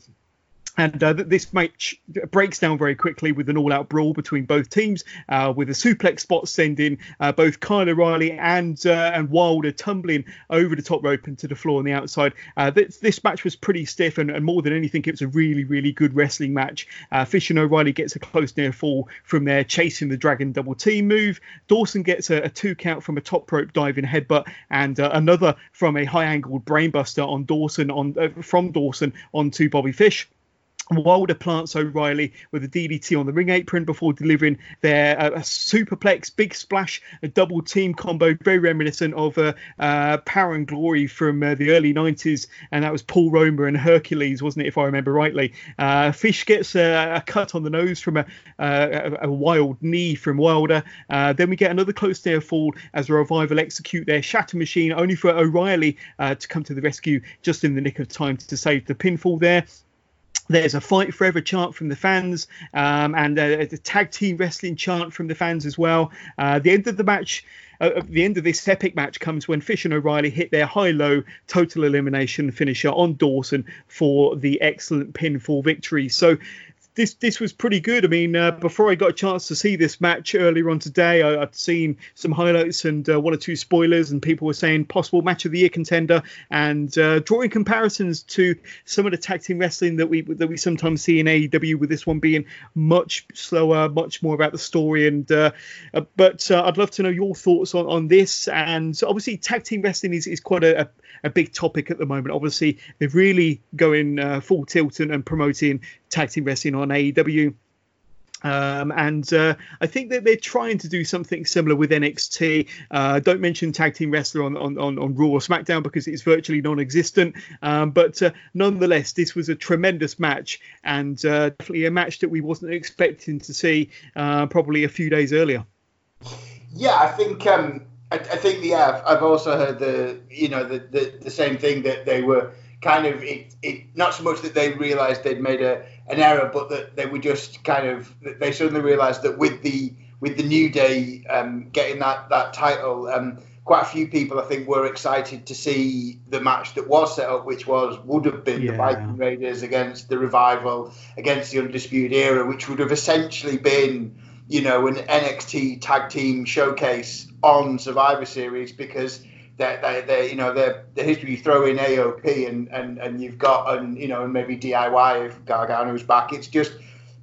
And uh, this match breaks down very quickly with an all-out brawl between both teams, uh, with a suplex spot sending uh, both Kyle O'Reilly and uh, and Wilder tumbling over the top rope into the floor on the outside. Uh, this, this, match was pretty stiff, and, and, more than anything, it was a really, really good wrestling match. Uh, Fish and O'Reilly gets a close near fall from there, chasing the Dragon Double Team move. Dawson gets a, a two count from a top rope diving headbutt, and another from a high-angled brainbuster on Dawson on from Dawson onto Bobby Fish. Wilder plants O'Reilly with a DDT on the ring apron before delivering their uh, superplex, big splash, a double team combo, very reminiscent of uh, uh, Power and Glory from uh, the early 90s. And that was Paul Roma and Hercules, wasn't it, if I remember rightly? Uh, Fish gets a, cut on the nose from a, a, a wild knee from Wilder. Uh, then we get another close near fall as Revival execute their Shatter Machine, only for O'Reilly to come to the rescue just in the nick of time to save the pinfall there. There's a fight forever chant from the fans, um, and a, a, tag team wrestling chant from the fans as well. Uh, the end of the match, uh, the end of this epic match comes when Fish and O'Reilly hit their high-low total elimination finisher on Dawson for the excellent pinfall victory. So this this was pretty good. I mean, uh, before I got a chance to see this match earlier on today, I, would seen some highlights and uh, one or two spoilers, and people were saying possible match of the year contender, and uh, drawing comparisons to some of the tag team wrestling that we that we sometimes see in AEW, with this one being much slower, much more about the story. And uh, uh, but uh, I'd love to know your thoughts on, on this. And obviously, tag team wrestling is, is quite a, a, a big topic at the moment. Obviously, they're really going full tilt and, and promoting tag team wrestling on AEW. Um, and uh, I think that they're trying to do something similar with NXT. Uh, don't mention tag team wrestler on, on, on, on, Raw or SmackDown because it's virtually non existent. Um, but uh, nonetheless, this was a tremendous match and uh, definitely a match that we wasn't expecting to see uh, probably a few days earlier. Yeah, I think. Um, I, I, think yeah. I've also heard the you know the, the, the same thing that they were kind of it, it not so much that they realised they'd made a an error, but that they were just kind of they suddenly realised that with the with the New Day um, getting that that title, um, quite a few people I think were excited to see the match that was set up, which was would have been yeah. the Viking Raiders against the Revival against the Undisputed Era, which would have essentially been you know an NXT tag team showcase on Survivor Series because that they, they, you know the the history you throw in AOP and and and you've got and you know and maybe DIY if Gargano's back. It's just,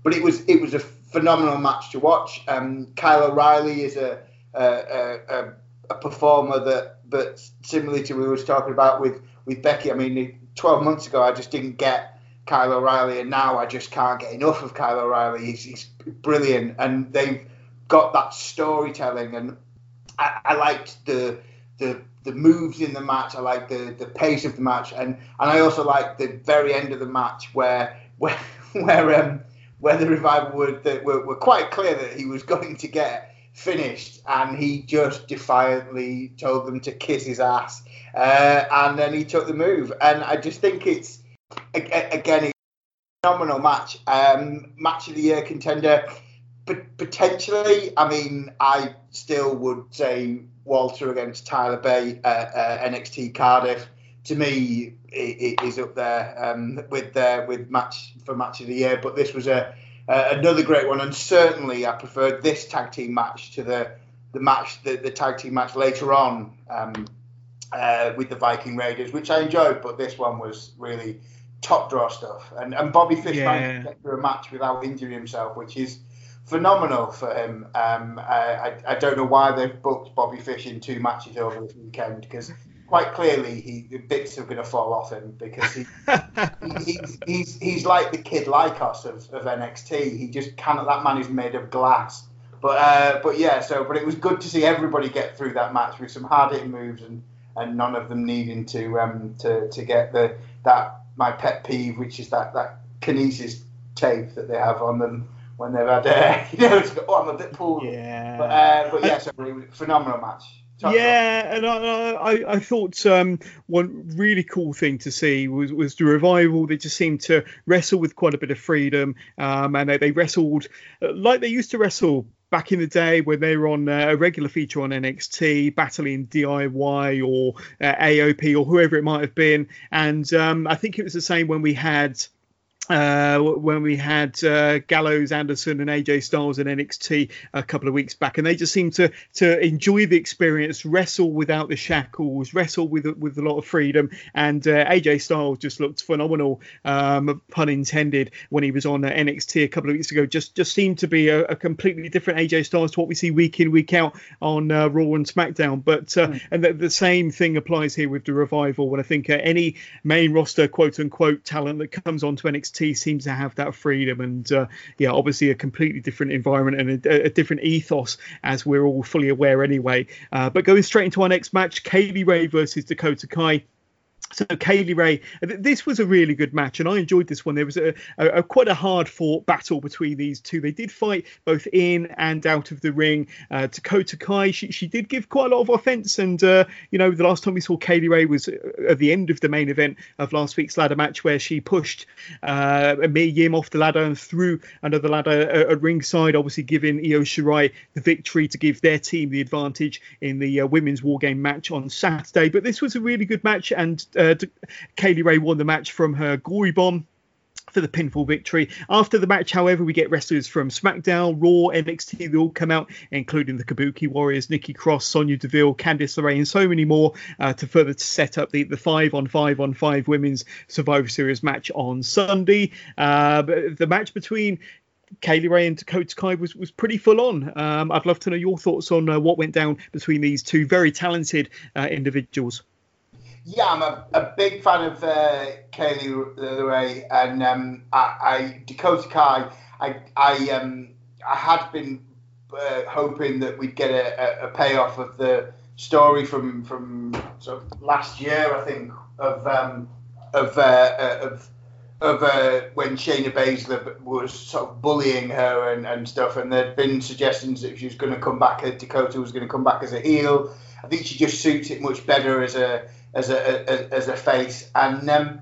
but it was it was a phenomenal match to watch. Um, Kyle O'Reilly is a a, a, a performer that that similarly to what we were talking about with with Becky. I mean, 12 months ago I just didn't get Kyle O'Reilly, and now I just can't get enough of Kyle O'Reilly. He's, he's brilliant, and they've got that storytelling, and I, I liked the the the moves in the match. I like the the pace of the match, and and I also like the very end of the match where where where um where the revival were, were were quite clear that he was going to get finished, and he just defiantly told them to kiss his ass, uh, and then he took the move, and I just think it's again it's a phenomenal match, um, match of the year contender. But potentially, I mean, I still would say Walter against Tyler Bate at uh, NXT Cardiff. To me, it, it is up there um, with uh, with match for match of the year. But this was a uh, another great one, and certainly I preferred this tag team match to the the match the, the tag team match later on um, uh, with the Viking Raiders, which I enjoyed. But this one was really top draw stuff, and and Bobby Fish yeah. managed to get through a match without injuring himself, which is phenomenal for him. Um, I, I, don't know why they've booked Bobby Fish in two matches over this weekend because quite clearly he the bits are going to fall off him because he, he, he's, he's he's like the kid Lykos of, of NXT. He just cannot. That man is made of glass. But uh, but yeah, so but it was good to see everybody get through that match with some hard hitting moves and, and none of them needing to um to, to get the that my pet peeve, which is that that kinesio tape that they have on them when they've had, uh, you know, oh, I'm a bit pulled. Yeah. But, uh, but yeah, so phenomenal match. yeah, and I, I, I thought um, one really cool thing to see was, was the revival. They just seemed to wrestle with quite a bit of freedom, um, and they, they wrestled uh, like they used to wrestle back in the day when they were on uh, a regular feature on NXT, battling DIY or uh, AOP or whoever it might have been. And um, I think it was the same when we had uh, when we had uh, Gallows, Anderson, and AJ Styles in NXT a couple of weeks back, and they just seemed to to enjoy the experience, wrestle without the shackles, wrestle with with a lot of freedom, and uh, AJ Styles just looked phenomenal, um, pun intended, when he was on uh, NXT a couple of weeks ago. Just just seemed to be a, a, completely different AJ Styles to what we see week in week out on uh, Raw and SmackDown. But mm. and the, the, same thing applies here with the revival. When I think any main roster quote unquote talent that comes onto NXT NXT seems to have that freedom and uh, yeah, obviously a completely different environment and a, a, different ethos as we're all fully aware anyway. Uh, but going straight into our next match, Kay Lee Ray versus Dakota Kai. So Kay Lee Ray, this was a really good match, and I enjoyed this one. There was a, a, a, quite a hard fought battle between these two. They did fight both in and out of the ring. Uh, Dakota Kai, she, she did give quite a lot of offense, and uh, you know the last time we saw Kay Lee Ray was at the end of the main event of last week's ladder match, where she pushed uh, Yim off the ladder and threw another ladder at, at ringside, obviously giving Io Shirai the victory to give their team the advantage in the uh, women's war game match on Saturday. But this was a really good match, and uh, Kay Lee Ray won the match from her gory bomb for the pinfall victory. After the match, however, we get wrestlers from SmackDown, Raw, NXT. They all come out, including the Kabuki Warriors, Nikki Cross, Sonya Deville, Candice LeRae, and so many more uh, to further set up the, the five on five on five women's Survivor Series match on Sunday. Uh, the match between Kay Lee Ray and Dakota Kai was, was pretty full on. Um, I'd love to know your thoughts on uh, what went down between these two very talented uh, individuals. Yeah, I'm a, a big fan of uh, Kay Lee Ray and um, I, I, Dakota Kai. I I um I had been uh, hoping that we'd get a, a, payoff of the story from from sort of last year, I think, of um, of uh, uh of of uh, when Shayna Baszler was sort of bullying her and, and stuff, and there'd been suggestions that she was going to come back, Dakota was going to come back as a heel. I think she just suits it much better as a as a, a as a face, and um,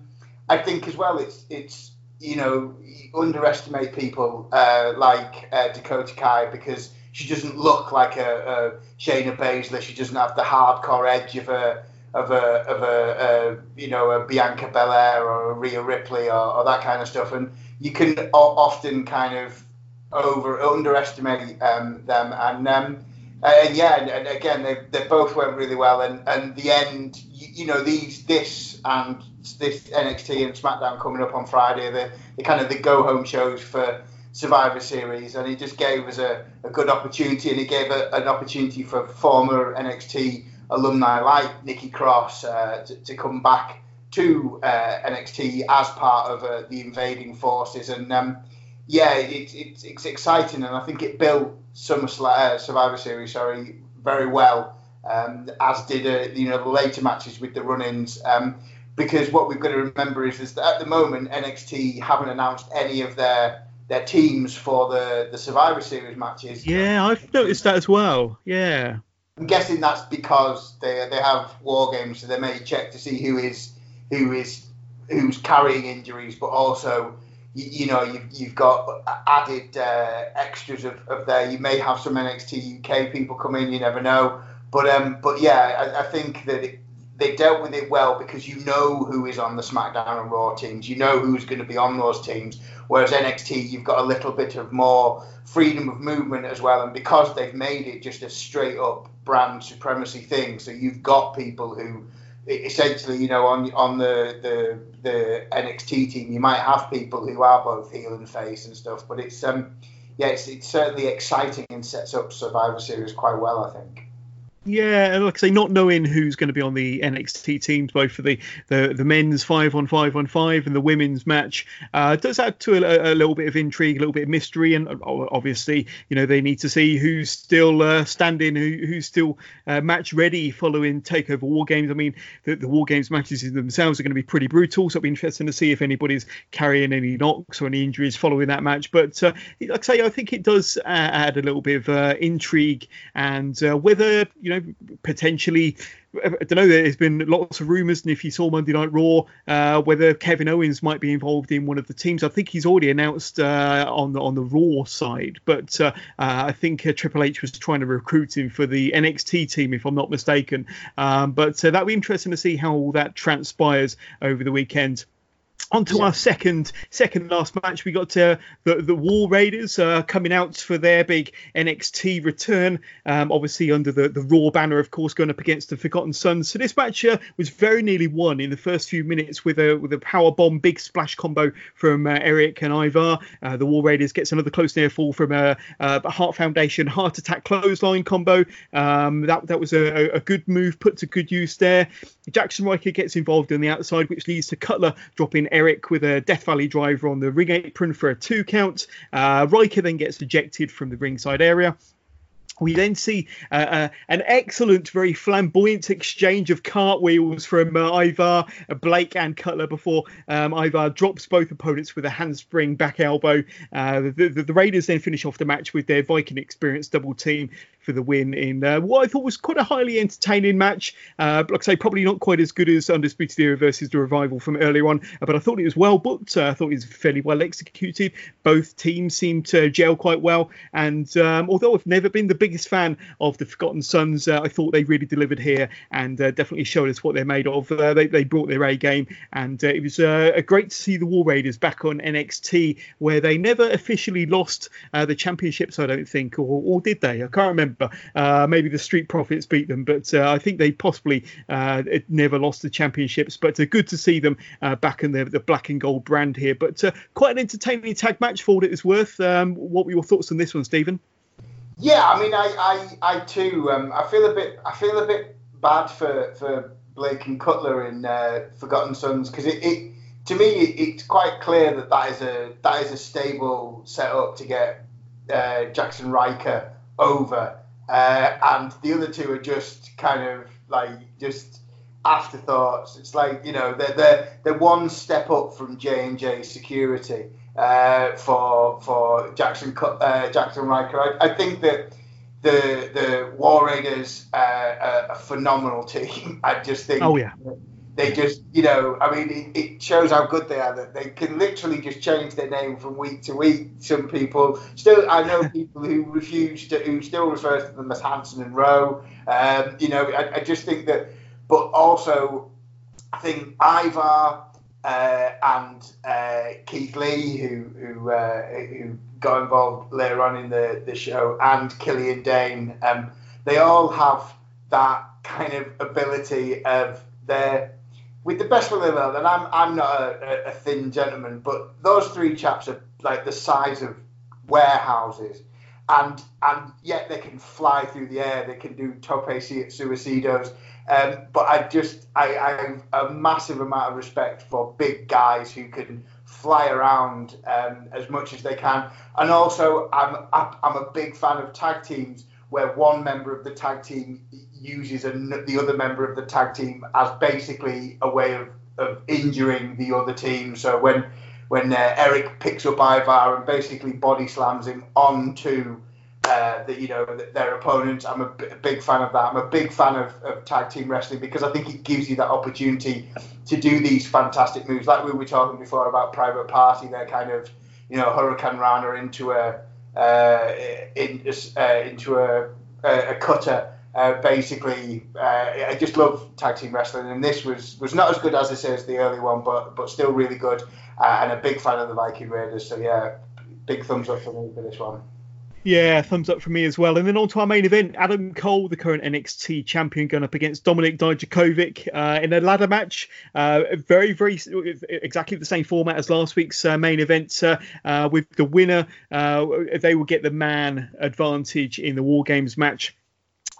I think as well it's it's you know underestimate people uh, like uh, Dakota Kai because she doesn't look like a, a Shayna Baszler. She doesn't have the hardcore edge of a of a of a, a you know a Bianca Belair or a Rhea Ripley or, or, that kind of stuff, and you can often kind of over underestimate um, them and. Um, and yeah, and, and, again, they, they both went really well, and and the end, you, you, know, these this and this NXT and SmackDown coming up on Friday, the, the kind of the go home shows for Survivor Series, and he just gave us a, a good opportunity, and he gave a, an opportunity for former NXT alumni like Nikki Cross uh, to, to, come back to uh, NXT as part of uh, the invading forces. And um, yeah, it, it, it's exciting, and I think it built SummerSlam uh, Survivor Series, sorry, very well. Um, as did uh, you know the later matches with the run-ins. Um, because what we've got to remember is, is that at the moment NXT haven't announced any of their their teams for the the Survivor Series matches. Yeah, I've noticed that as well. Yeah. I'm guessing that's because they they have war games, so they may check to see who is who is who's carrying injuries, but also you, you know you've, you've got added uh, extras of, of there. You may have some NXT UK people come in, you never know. But um, but yeah, I, I think that it, they dealt with it well because you know who is on the SmackDown and Raw teams. You know who's going to be on those teams. Whereas NXT, you've got a little bit of more freedom of movement as well. And because they've made it just a straight up brand supremacy thing, so you've got people who essentially, you know, on on the the the NXT team, you might have people who are both heel and face and stuff. But it's um, yeah, it's, it's certainly exciting and sets up Survivor Series quite well, I think. Yeah, and like I say, not knowing who's going to be on the NXT teams, both for the, the, the men's five on five on five and the women's match, uh, does add to a, a, little bit of intrigue, a little bit of mystery, and uh, obviously, you know, they need to see who's still uh, standing, who, who's still uh, match ready following Takeover War Games. I mean, the, the War Games matches themselves are going to be pretty brutal, so it'll be interesting to see if anybody's carrying any knocks or any injuries following that match. But uh, like I say, I think it does uh, add a little bit of intrigue and whether you you know, potentially. I don't know. There's been lots of rumours, and if you saw Monday Night Raw, uh, whether Kevin Owens might be involved in one of the teams. I think he's already announced uh, on the on the Raw side, but uh, uh I think uh, Triple H was trying to recruit him for the NXT team, if I'm not mistaken. Um, but uh, that'll be interesting to see how all that transpires over the weekend. On to yeah. our second second last match, we got uh, the the War Raiders uh, coming out for their big NXT return. Um, obviously under the, the Raw banner, of course, going up against the Forgotten Sons. So this match uh, was very nearly won in the first few minutes with a with a power bomb big splash combo from uh, Erik and Ivar. Uh, the War Raiders gets another close near fall from a, a Heart Foundation heart attack clothesline combo. Um, that that was a, a good move put to good use there. Jaxson Ryker gets involved on the outside, which leads to Cutler dropping Erik with a Death Valley driver on the ring apron for a two count. Uh, Ryker then gets ejected from the ringside area. We then see uh, uh, an excellent, very flamboyant exchange of cartwheels from uh, Ivar, uh, Blake, and Cutler before um, Ivar drops both opponents with a handspring back elbow. Uh, the, the, the, Raiders then finish off the match with their Viking experience double team for the win in uh, what I thought was quite a highly entertaining match. Uh, like I say, probably not quite as good as Undisputed Era versus the Revival from earlier on, but I thought it was well booked. Uh, I thought it was fairly well executed. Both teams seemed to gel quite well, and um, although I've never been the biggest fan of the Forgotten Sons, uh, I thought they really delivered here and uh, definitely showed us what they're made of. they, they brought their A game, and it was great to see the War Raiders back on NXT, where they never officially lost the championships, I don't think, or, or did they? I can't remember. Uh, maybe the Street Profits beat them, but uh, I think they possibly uh, never lost the championships. But uh, good to see them uh, back in the, the black and gold brand here. But uh, quite an entertaining tag match for what it was worth. Um, what were your thoughts on this one, Stephen? Yeah, I mean, I, I, I too, um, I feel a bit, I feel a bit bad for for Blake and Cutler in Forgotten Sons because it, it to me, it's quite clear that that is a that is a stable setup to get uh, Jaxson Ryker over, uh, and the other two are just kind of like just afterthoughts. It's like you know they're they're, they're one step up from J and J Security uh, for for Jaxson uh, Jaxson Ryker. I, I think that the the War Raiders are a phenomenal team. I just think. Oh yeah they just, you know, I mean, it, it, shows how good they are that they can literally just change their name from week to week. Some people still, I know people who refuse to, who still refer to them as Hanson and Rowe. Um, you know, I, I, just think that, but also, I think Ivar uh, and uh, Keith Lee, who who uh, who got involved later on in the, the show, and Killian Dain, um, they all have that kind of ability of their with the best will in the world, and I'm I'm not a, a, thin gentleman, but those three chaps are like the size of warehouses, and and yet they can fly through the air. They can do tope suicidas. Um, but I just I, I have a massive amount of respect for big guys who can fly around um, as much as they can, and also I'm I'm a big fan of tag teams where one member of the tag team uses the other member of the tag team as basically a way of, of injuring the other team. So when when uh, Erik picks up Ivar and basically body slams him onto uh, the, you know their opponent, I'm a, b- a big fan of that. I'm a big fan of, of tag team wrestling because I think it gives you that opportunity to do these fantastic moves, like we were talking before about Private Party. They're kind of you know hurricanrana into a uh, in, uh, into a, a, a cutter uh, basically, uh, I just love tag team wrestling, and this was was not as good as I say as the early one, but but still really good, uh, and a big fan of the Viking Raiders. So yeah, big thumbs up for me for this one. Yeah, thumbs up for me as well. And then on to our main event, Adam Cole, the current NXT champion, going up against Dominic Dijakovic uh, in a ladder match. Uh, very, very exactly the same format as last week's uh, main event. Uh, uh, with the winner, uh, they will get the man advantage in the War Games match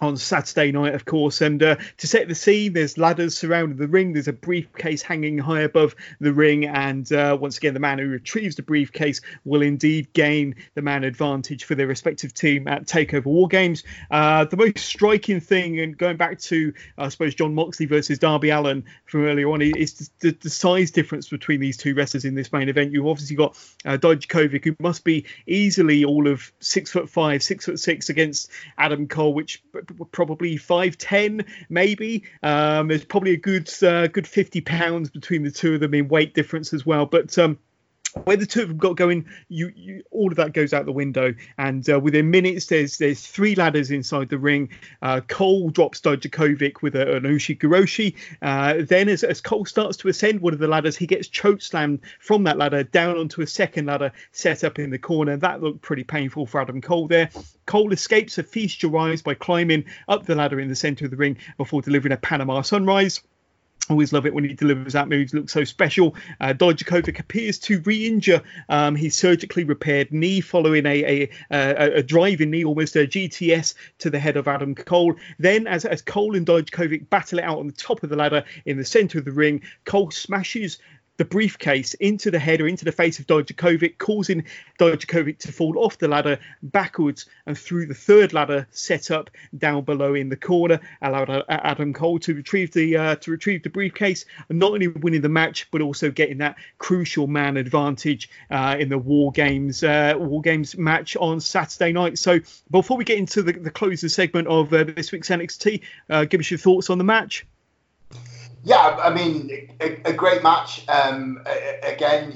on Saturday night, of course. And uh, to set the scene, there's ladders surrounding the ring. There's a briefcase hanging high above the ring. And uh, once again, the man who retrieves the briefcase will indeed gain the man advantage for their respective team at Takeover War Games. Uh, the most striking thing, and going back to, I suppose, Jon Moxley versus Darby Allin from earlier on, is the, the, size difference between these two wrestlers in this main event. You've obviously got uh, Dijakovic, who must be easily all of six foot five, six foot six against Adam Cole, which probably five ten, maybe. Um, there's probably a good uh, good fifty pounds between the two of them in weight difference as well. But um, where the two of them got going, you, you all of that goes out the window. And uh, within minutes, there's there's three ladders inside the ring. Uh, Cole drops Dijakovic with a, an Ushigoroshi. Uh, then, as, as Cole starts to ascend one of the ladders, he gets choke slammed from that ladder down onto a second ladder set up in the corner. That looked pretty painful for Adam Cole there. Cole escapes a feast your eyes by climbing up the ladder in the center of the ring before delivering a Panama Sunrise. Always love it when he delivers that move. Looks so special. Uh, appears to re-injure um, his surgically repaired knee following a, a, a, a driving knee, almost a GTS to the head of Adam Cole. Then, as, as Cole and Dijakovic battle it out on the top of the ladder in the center of the ring, Cole smashes the briefcase into the head or into the face of Dijakovic, causing Dijakovic to fall off the ladder backwards and through the third ladder set up down below in the corner, allowed Adam Cole to retrieve the uh, to retrieve the briefcase, and not only winning the match but also getting that crucial man advantage uh, in the War Games uh, War Games match on Saturday night. So before we get into the, the closing segment of uh, this week's NXT, uh, give us your thoughts on the match. Yeah, I mean, a, a great match. Um, again,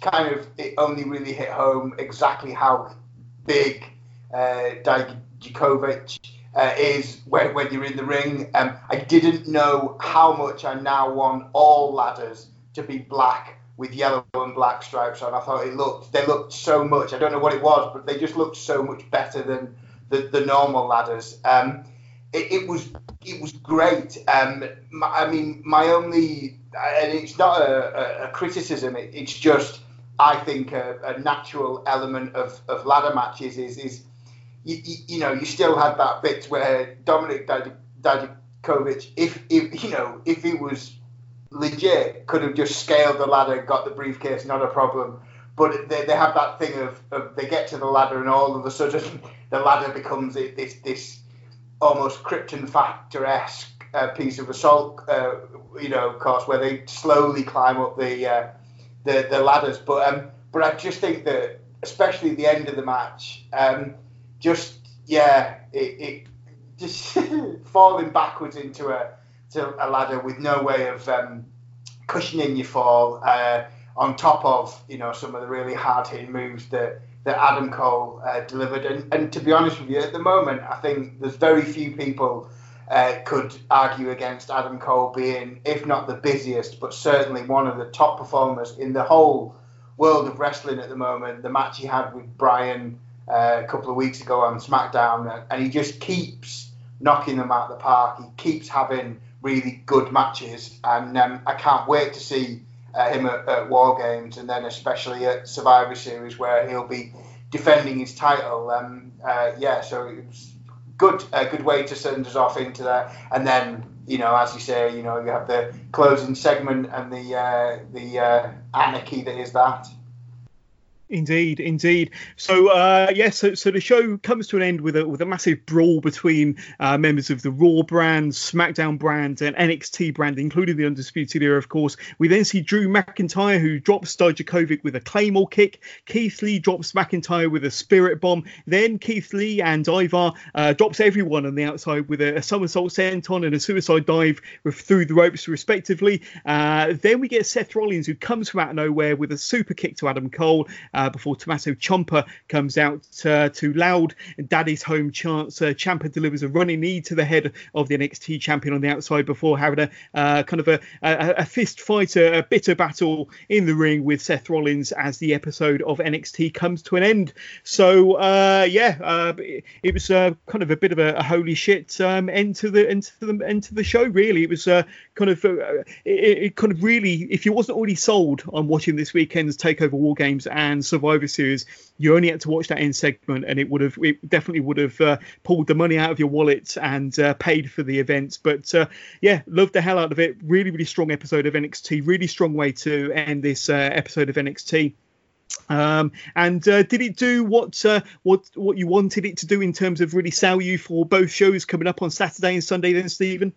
kind of it only really hit home exactly how big uh, Dijakovic uh, is when, when you're in the ring. Um, I didn't know how much I now want all ladders to be black with yellow and black stripes on. I thought it looked they looked so much. I don't know what it was, but they just looked so much better than the, the normal ladders. Um, it, it, was it was great. Um, my, I mean, my only and it's not a, a, a criticism. It, it's just I think a, a, natural element of, of ladder matches is is you, you, you know you still had that bit where Dominic Dijakovic, if if you know if he was legit, could have just scaled the ladder, got the briefcase, not a problem. But they, they have that thing of, of they get to the ladder and all of a sudden the ladder becomes this this almost Krypton Factor esque uh, piece of assault, uh, you know, course where they slowly climb up the uh, the, the ladders. But um, but I just think that especially the end of the match, um, just yeah, it, it just falling backwards into a to a ladder with no way of um, cushioning your fall. Uh, on top of you know some of the really hard hitting moves that that Adam Cole uh, delivered. And, and to be honest with you, at the moment, I think there's very few people uh, could argue against Adam Cole being, if not the busiest, but certainly one of the top performers in the whole world of wrestling at the moment. The match he had with Bryan uh, a couple of weeks ago on SmackDown, and he just keeps knocking them out of the park. He keeps having really good matches, and um, I can't wait to see him at, at, War Games, and then especially at Survivor Series where he'll be defending his title. Um, uh, yeah, so it was good, a good way to send us off into that, and then you know, as you say, you know, you have the closing segment and the uh, the uh, anarchy that is that. Indeed, indeed. So uh, yes, yeah, so, so the show comes to an end with a with a massive brawl between uh, members of the Raw brand, SmackDown brand, and NXT brand, including the Undisputed Era, of course. We then see Drew McIntyre who drops Dijakovic with a Claymore kick. Keith Lee drops McIntyre with a Spirit Bomb. Then Keith Lee and Ivar uh, drops everyone on the outside with a, a somersault senton and a suicide dive through the ropes, respectively. Uh, then we get Seth Rollins who comes from out of nowhere with a super kick to Adam Cole uh, before Tommaso Ciampa comes out uh, to loud Daddy's Home chants. Uh, Ciampa delivers a running knee to the head of the NXT champion on the outside before having a uh, kind of a, a, a, fist fight, a, a bitter battle in the ring with Seth Rollins as the episode of NXT comes to an end. So uh, yeah, uh, it, it, was uh, kind of a bit of a, holy shit um, end to the end to the end to the show. Really, it was kind of it, it, kind of really, if you wasn't already sold on watching this weekend's Takeover War Games and Survivor Series, you only had to watch that end segment, and it would have, it definitely would have uh, pulled the money out of your wallet and uh, paid for the events. But uh, yeah, loved the hell out of it. Really, really strong episode of NXT. Really strong way to end this uh, episode of NXT. Um, and uh, did it do what uh, what what you wanted it to do in terms of really sell you for both shows coming up on Saturday and Sunday? Then, Stephen.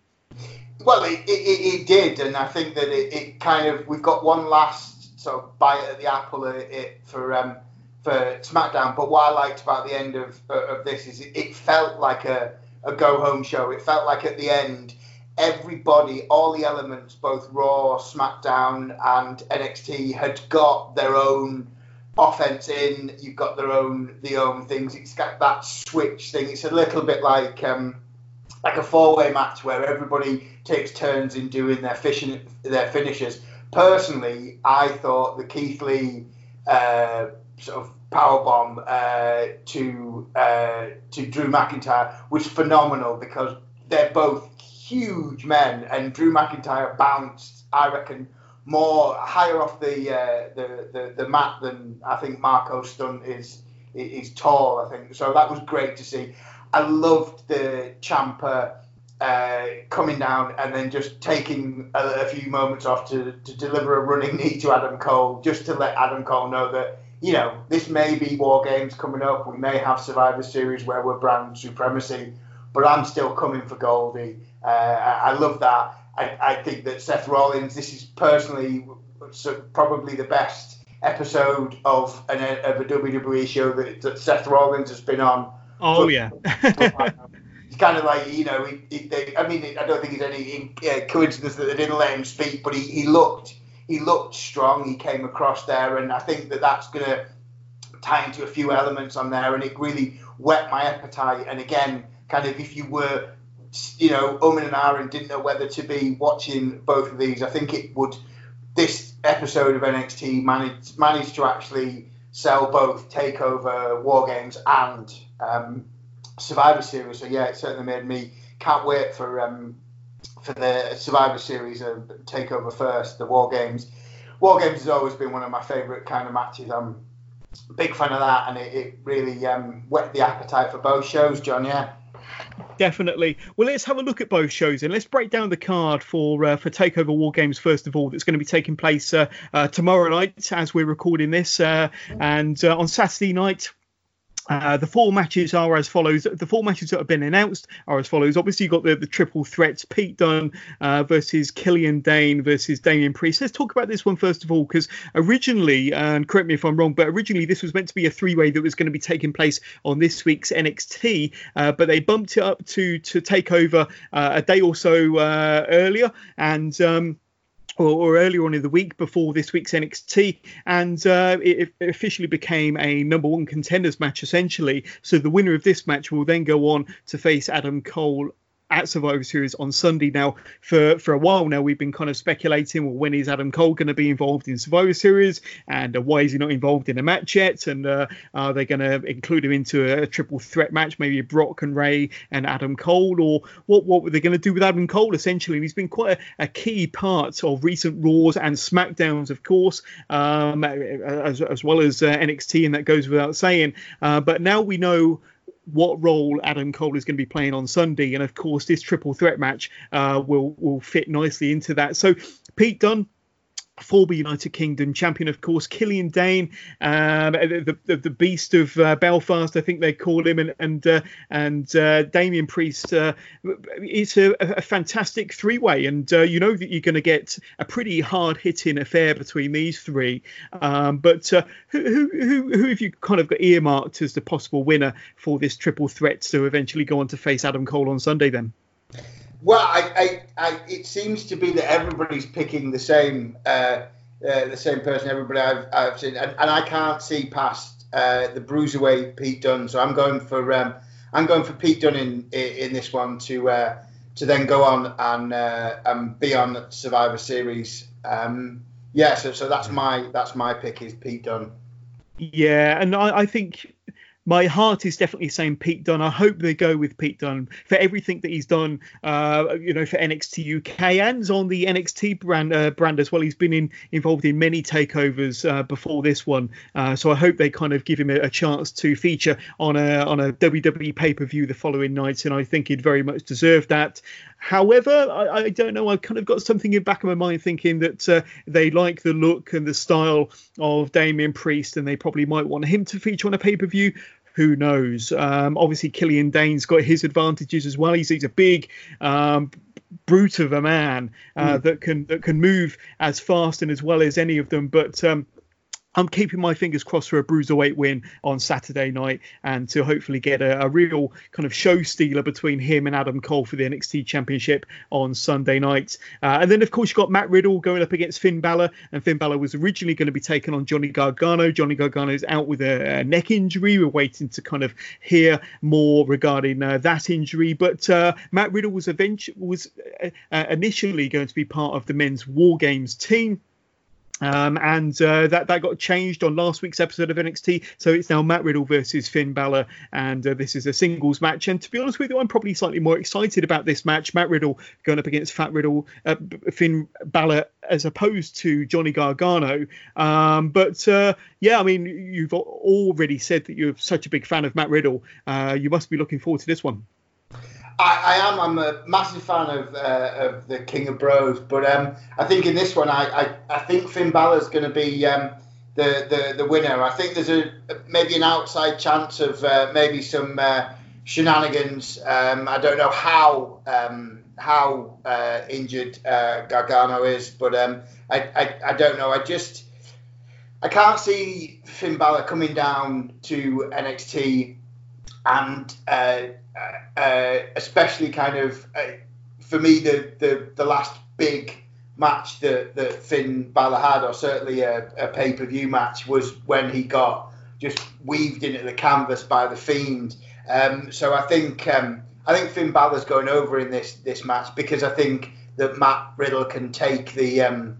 Well, it, it, it did, and I think that it, it, kind of we've got one last sort of bite at the apple it, for um, for SmackDown. But what I liked about the end of of this is it, felt like a, a go home show. It felt like at the end everybody, all the elements, both Raw, SmackDown, and NXT, had got their own offense in. You've got their own the own things. It's got that switch thing. It's a little bit like. Um, like a four-way match where everybody takes turns in doing their fishing, their finishes. Personally, I thought the Keith Lee uh, sort of power bomb uh, to uh, to Drew McIntyre was phenomenal because they're both huge men, and Drew McIntyre bounced, I reckon, more higher off the uh, the, the, the mat than I think Marko Stunt is is tall. I think so. That was great to see. I loved the Ciampa uh, coming down and then just taking a, a, few moments off to, to deliver a running knee to Adam Cole, just to let Adam Cole know that, you know, this may be War Games coming up. We may have Survivor Series where we're brand supremacy, but I'm still coming for Goldie. Uh, I, I, love that. I, I, think that Seth Rollins, this is personally so probably the best episode of, an, of a WWE show that, that Seth Rollins has been on. Oh, yeah. kind of like you know, he, he, they, I mean, I don't think it's any coincidence that they didn't let him speak, but he, he looked he looked strong. He came across there, and I think that that's going to tie into a few elements on there, and it really whet my appetite. And again, kind of if you were you know, umming and ahhing, didn't know whether to be watching both of these. I think it would. This episode of NXT managed managed to actually sell both Takeover, War Games, and um, Survivor Series. So yeah, it certainly made me can't wait for um, for the Survivor Series uh, takeover first, the War Games. War Games has always been one of my favourite kind of matches. I'm a big fan of that, and it, it really um, whet the appetite for both shows, John. Yeah. Definitely. Well, let's have a look at both shows and let's break down the card for uh, for Takeover War Games first of all. That's going to be taking place uh, uh, tomorrow night as we're recording this, uh, and uh, on Saturday night uh, the four matches are as follows. The four matches that have been announced are as follows. Obviously, you've got the, the triple threats Pete Dunne uh, versus Killian Dain versus Damian Priest. Let's talk about this one first of all, because originally, and correct me if I'm wrong, but originally this was meant to be a three way that was going to be taking place on this week's NXT, uh, but they bumped it up to, to take over uh, a day or so uh, earlier. And. Um, or, earlier on in the week before this week's NXT, and uh, it, it, officially became a number one contenders match essentially. So the winner of this match will then go on to face Adam Cole at Survivor Series on Sunday. Now, for for a while now, we've been kind of speculating, well, when is Adam Cole going to be involved in Survivor Series, and uh, why is he not involved in a match yet? And uh, are they going to include him into a, triple threat match, maybe Brock and Rey and Adam Cole, or what what were they going to do with Adam Cole? Essentially, and he's been quite a, a, key part of recent Raws and Smackdowns, of course, um, as as well as uh, NXT, and that goes without saying. Uh, but now we know what role Adam Cole is going to be playing on Sunday, and of course this triple threat match uh, will will fit nicely into that. So Pete Dunne former United Kingdom champion, of course, Killian Dain, um, the, the, the beast of uh, Belfast, I think they call him, and and uh, and uh, Damian Priest. Uh, it's a, a, fantastic three way, and uh, you know that you're going to get a pretty hard hitting affair between these three. Um, but uh, who, who who have you kind of got earmarked as the possible winner for this triple threat to eventually go on to face Adam Cole on Sunday then? Well, I, I, I, it seems to be that everybody's picking the same, uh, uh, the same person. Everybody I've, I've seen, and, and I can't see past uh, the bruiserweight Pete Dunne. So I'm going for, um, I'm going for Pete Dunne in in this one to uh, to then go on and uh, and be on Survivor Series. Um, yeah, so so that's my that's my pick is Pete Dunne. Yeah, and I, I think my heart is definitely saying Pete Dunne. I hope they go with Pete Dunne for everything that he's done, uh, you know, for NXT UK and on the NXT brand uh, brand as well. He's been in, involved in many takeovers uh, before this one, uh, so I hope they kind of give him a, a, chance to feature on a on a WWE pay per view the following night, and I think he'd very much deserve that. However, I, I, don't know. I've kind of got something in the back of my mind thinking that uh, they like the look and the style of Damian Priest, and they probably might want him to feature on a pay per view who knows? Um, obviously, Killian Dain's got his advantages as well. He's, he's a big, um, brute of a man uh, mm. that can that can move as fast and as well as any of them. But um, I'm keeping my fingers crossed for a bruiserweight win on Saturday night and to hopefully get a, a, real kind of show stealer between him and Adam Cole for the NXT Championship on Sunday night. Uh, and then, of course, you've got Matt Riddle going up against Finn Balor, and Finn Balor was originally going to be taken on Johnny Gargano. Johnny Gargano is out with a, a neck injury. We're waiting to kind of hear more regarding uh, that injury. But uh, Matt Riddle was eventually was uh, uh, initially going to be part of the men's War Games team. Um, and uh, that that got changed on last week's episode of NXT, so it's now Matt Riddle versus Finn Balor, and uh, this is a singles match. And to be honest with you, I'm probably slightly more excited about this match. Matt Riddle going up against Fat Riddle, uh, Finn Balor, as opposed to Johnny Gargano. Um, but uh, yeah, I mean, you've already said that you're such a big fan of Matt Riddle. Uh, you must be looking forward to this one. I, I, am. I'm a massive fan of uh, of the King of Bros, but um, I think in this one, I, I, I think Finn Balor's going to be um, the, the the winner. I think there's a maybe an outside chance of uh, maybe some uh, shenanigans. Um, I don't know how um, how uh, injured uh, Gargano is, but um, I, I I don't know. I just I can't see Finn Balor coming down to NXT and uh, uh, uh, especially kind of uh, for me the, the the last big match that, that Finn Balor had, or certainly a, a pay per view match, was when he got just weaved into the canvas by the Fiend. Um, so I think um, I think Finn Balor's going over in this this match because I think that Matt Riddle can take the um,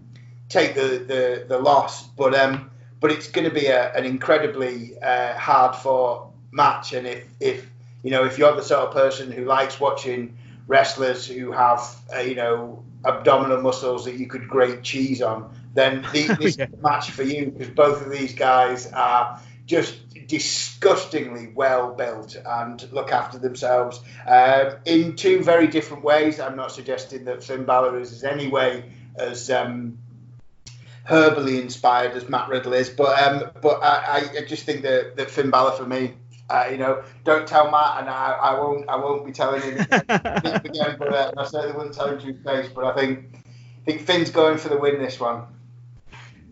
take the, the, the loss, but um, but it's going to be a, an incredibly uh, hard fought match. And if if you know if you're the sort of person who likes watching wrestlers who have uh, you know abdominal muscles that you could grate cheese on, then the, this yeah. match for you because both of these guys are just disgustingly well built and look after themselves uh, in two very different ways. I'm not suggesting that Finn Balor is in any way as um, herbally inspired as Matt Riddle is, but um, but I, I just think that, that Finn Balor for me uh, you know, don't tell Matt, and I, I won't. I won't be telling him again. but uh, I certainly wouldn't tell him to his face. But I think, I think Finn's going for the win this one.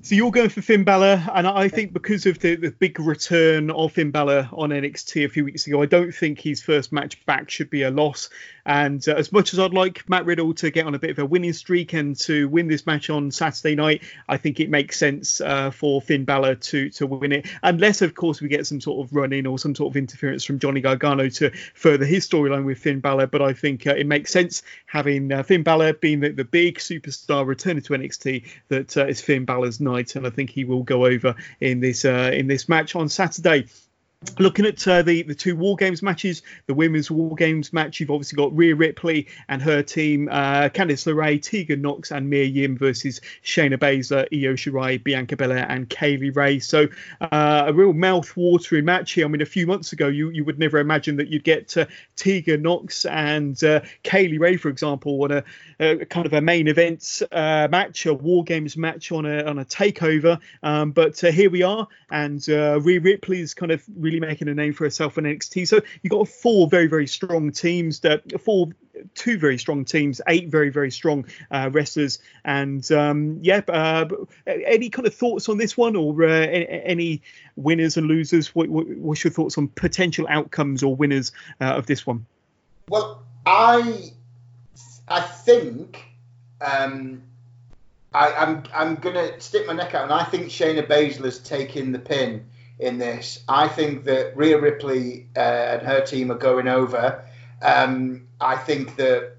So you're going for Finn Balor, and I think because of the, the big return of Finn Balor on NXT a few weeks ago, I don't think his first match back should be a loss. And uh, as much as I'd like Matt Riddle to get on a bit of a winning streak and to win this match on Saturday night, I think it makes sense uh, for Finn Balor to to win it, unless of course we get some sort of run in or some sort of interference from Johnny Gargano to further his storyline with Finn Balor. But I think uh, it makes sense having uh, Finn Balor being the, the, big superstar returning to NXT that uh, is Finn Balor's night, and I think he will go over in this uh, in this match on Saturday. Looking at uh, the the two War Games matches, the women's War Games match, you've obviously got Rhea Ripley and her team, uh, Candice LeRae, Tegan Nox, and Mia Yim versus Shayna Baszler, Io Shirai, Bianca Belair, and Kay Lee Ray. So uh, a real mouth-watering match here. I mean, a few months ago, you you would never imagine that you'd get uh, Tegan Nox and uh, Kay Ray, for example, on a, a, kind of a main event uh, match, a War Games match on a on a takeover. Um, but uh, here we are, and Rhea is kind of really making a name for herself in NXT. So you've got four very, very strong teams, that four two very strong teams, eight very, very strong uh, wrestlers. And um, yeah, uh, any kind of thoughts on this one or uh, any winners and losers? What, what, what's your thoughts on potential outcomes or winners uh, of this one? Well, I I think um, I, I'm, I'm gonna stick my neck out, and I think Shayna Baszler's taking the pin in this. I think that Rhea Ripley uh, and her team are going over. Um, I think that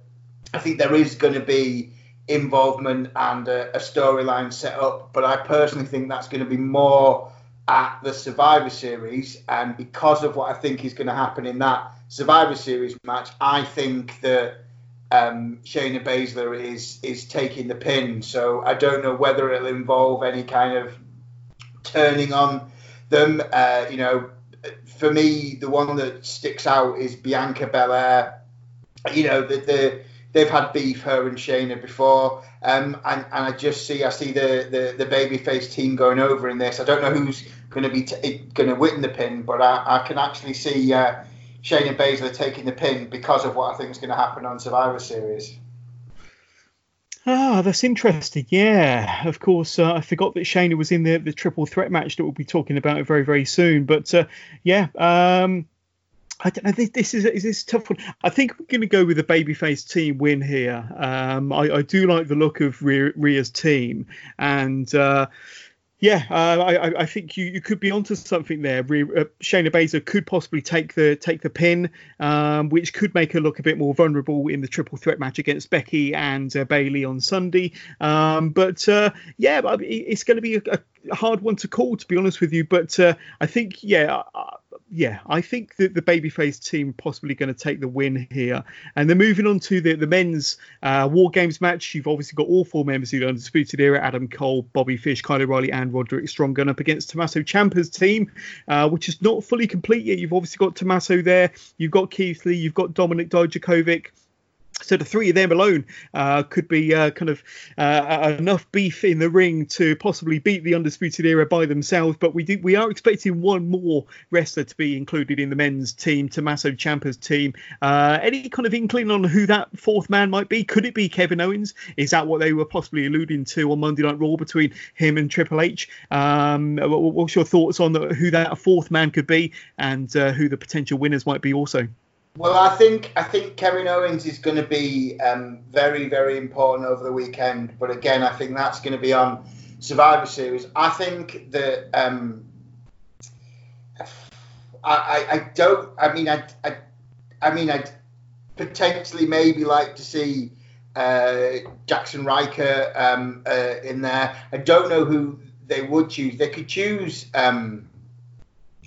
I think there is going to be involvement and a, a storyline set up, but I personally think that's going to be more at the Survivor Series, and because of what I think is going to happen in that Survivor Series match, I think that um, Shayna Baszler is is taking the pin. So I don't know whether it'll involve any kind of turning on them. Uh, you know, for me, the one that sticks out is Bianca Belair. You know, the, the they've had beef her and Shayna before, um, and and I just see I see the the, the babyface team going over in this. I don't know who's going to be t- going to win the pin, but I, I can actually see uh, Shayna Baszler taking the pin because of what I think is going to happen on Survivor Series. Ah, that's interesting. Yeah, of course. Uh, I forgot that Shayna was in the, the triple threat match that we'll be talking about very, very soon. But uh, yeah, um, I don't know. This, this, is is this tough one. I think we're going to go with the babyface team win here. Um, I, I, do like the look of Rhea's team, and uh, yeah, uh, I, I, think you, you could be onto something there. Uh, Shayna Baszler could possibly take the take the pin, um, which could make her look a bit more vulnerable in the triple threat match against Becky and uh, Bayley on Sunday. Um, but uh, yeah, it's going to be a, a, hard one to call, to be honest with you. But uh, I think yeah, yeah, I think that the babyface team possibly going to take the win here. And then moving on to the, the men's uh, War Games match, you've obviously got all four members of the Undisputed Era Adam Cole, Bobby Fish, Kyle O'Reilly, and Roderick Strong going up against Tommaso Ciampa's team, uh, which is not fully complete yet. You've obviously got Tommaso there, you've got Keith Lee, you've got Dominik Dijakovic. So the three of them alone uh, could be uh, kind of uh, enough beef in the ring to possibly beat the undisputed era by themselves. But we do we are expecting one more wrestler to be included in the men's team, Tommaso Ciampa's team. Uh, any kind of inkling on who that fourth man might be? Could it be Kevin Owens? Is that what they were possibly alluding to on Monday Night Raw between him and Triple H? Um, what's your thoughts on the, who that fourth man could be and uh, who the potential winners might be also? Well, I think I think Kevin Owens is going to be um, very very important over the weekend. But again, I think that's going to be on Survivor Series. I think that um, I, I, I don't. I mean, I, I I mean, I'd potentially maybe like to see uh, Jaxson Ryker um, uh, in there. I don't know who they would choose. They could choose um,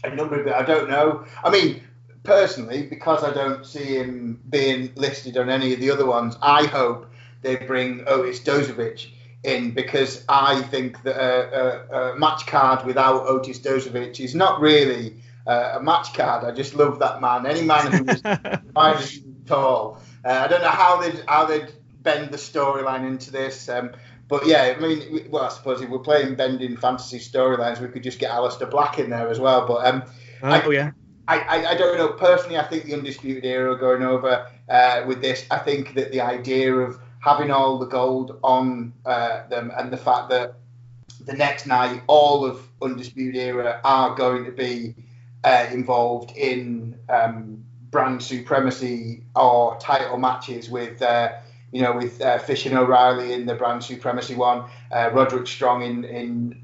a number of. I don't know. I mean personally, because I don't see him being listed on any of the other ones, I hope they bring Otis Dozovic in because I think that a, a, a match card without Otis Dozovic is not really uh, a match card. I just love that man. Any man who is five tall. Uh, I don't know how they'd how they'd bend the storyline into this. Um, but yeah, I mean, well, I suppose if we're playing bending fantasy storylines, we could just get Aleister Black in there as well. But um, oh I, yeah. I, I, I, don't know. Personally, I think the Undisputed Era going over uh, with this. I think that the idea of having all the gold on uh, them and the fact that the next night all of Undisputed Era are going to be uh, involved in um, brand supremacy or title matches with, uh, you know, with uh, Fish and O'Reilly in the brand supremacy one, uh, Roderick Strong in, in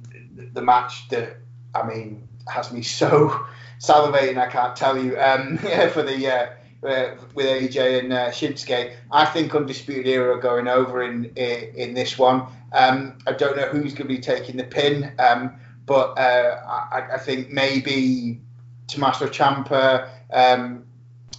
the match that, I mean, has me so salivating. I can't tell you um, for the uh, uh, with AJ and uh, Shinsuke. I think Undisputed Era are going over in in, this one. Um, I don't know who's going to be taking the pin, um, but uh, I, I, think maybe Tommaso Ciampa um,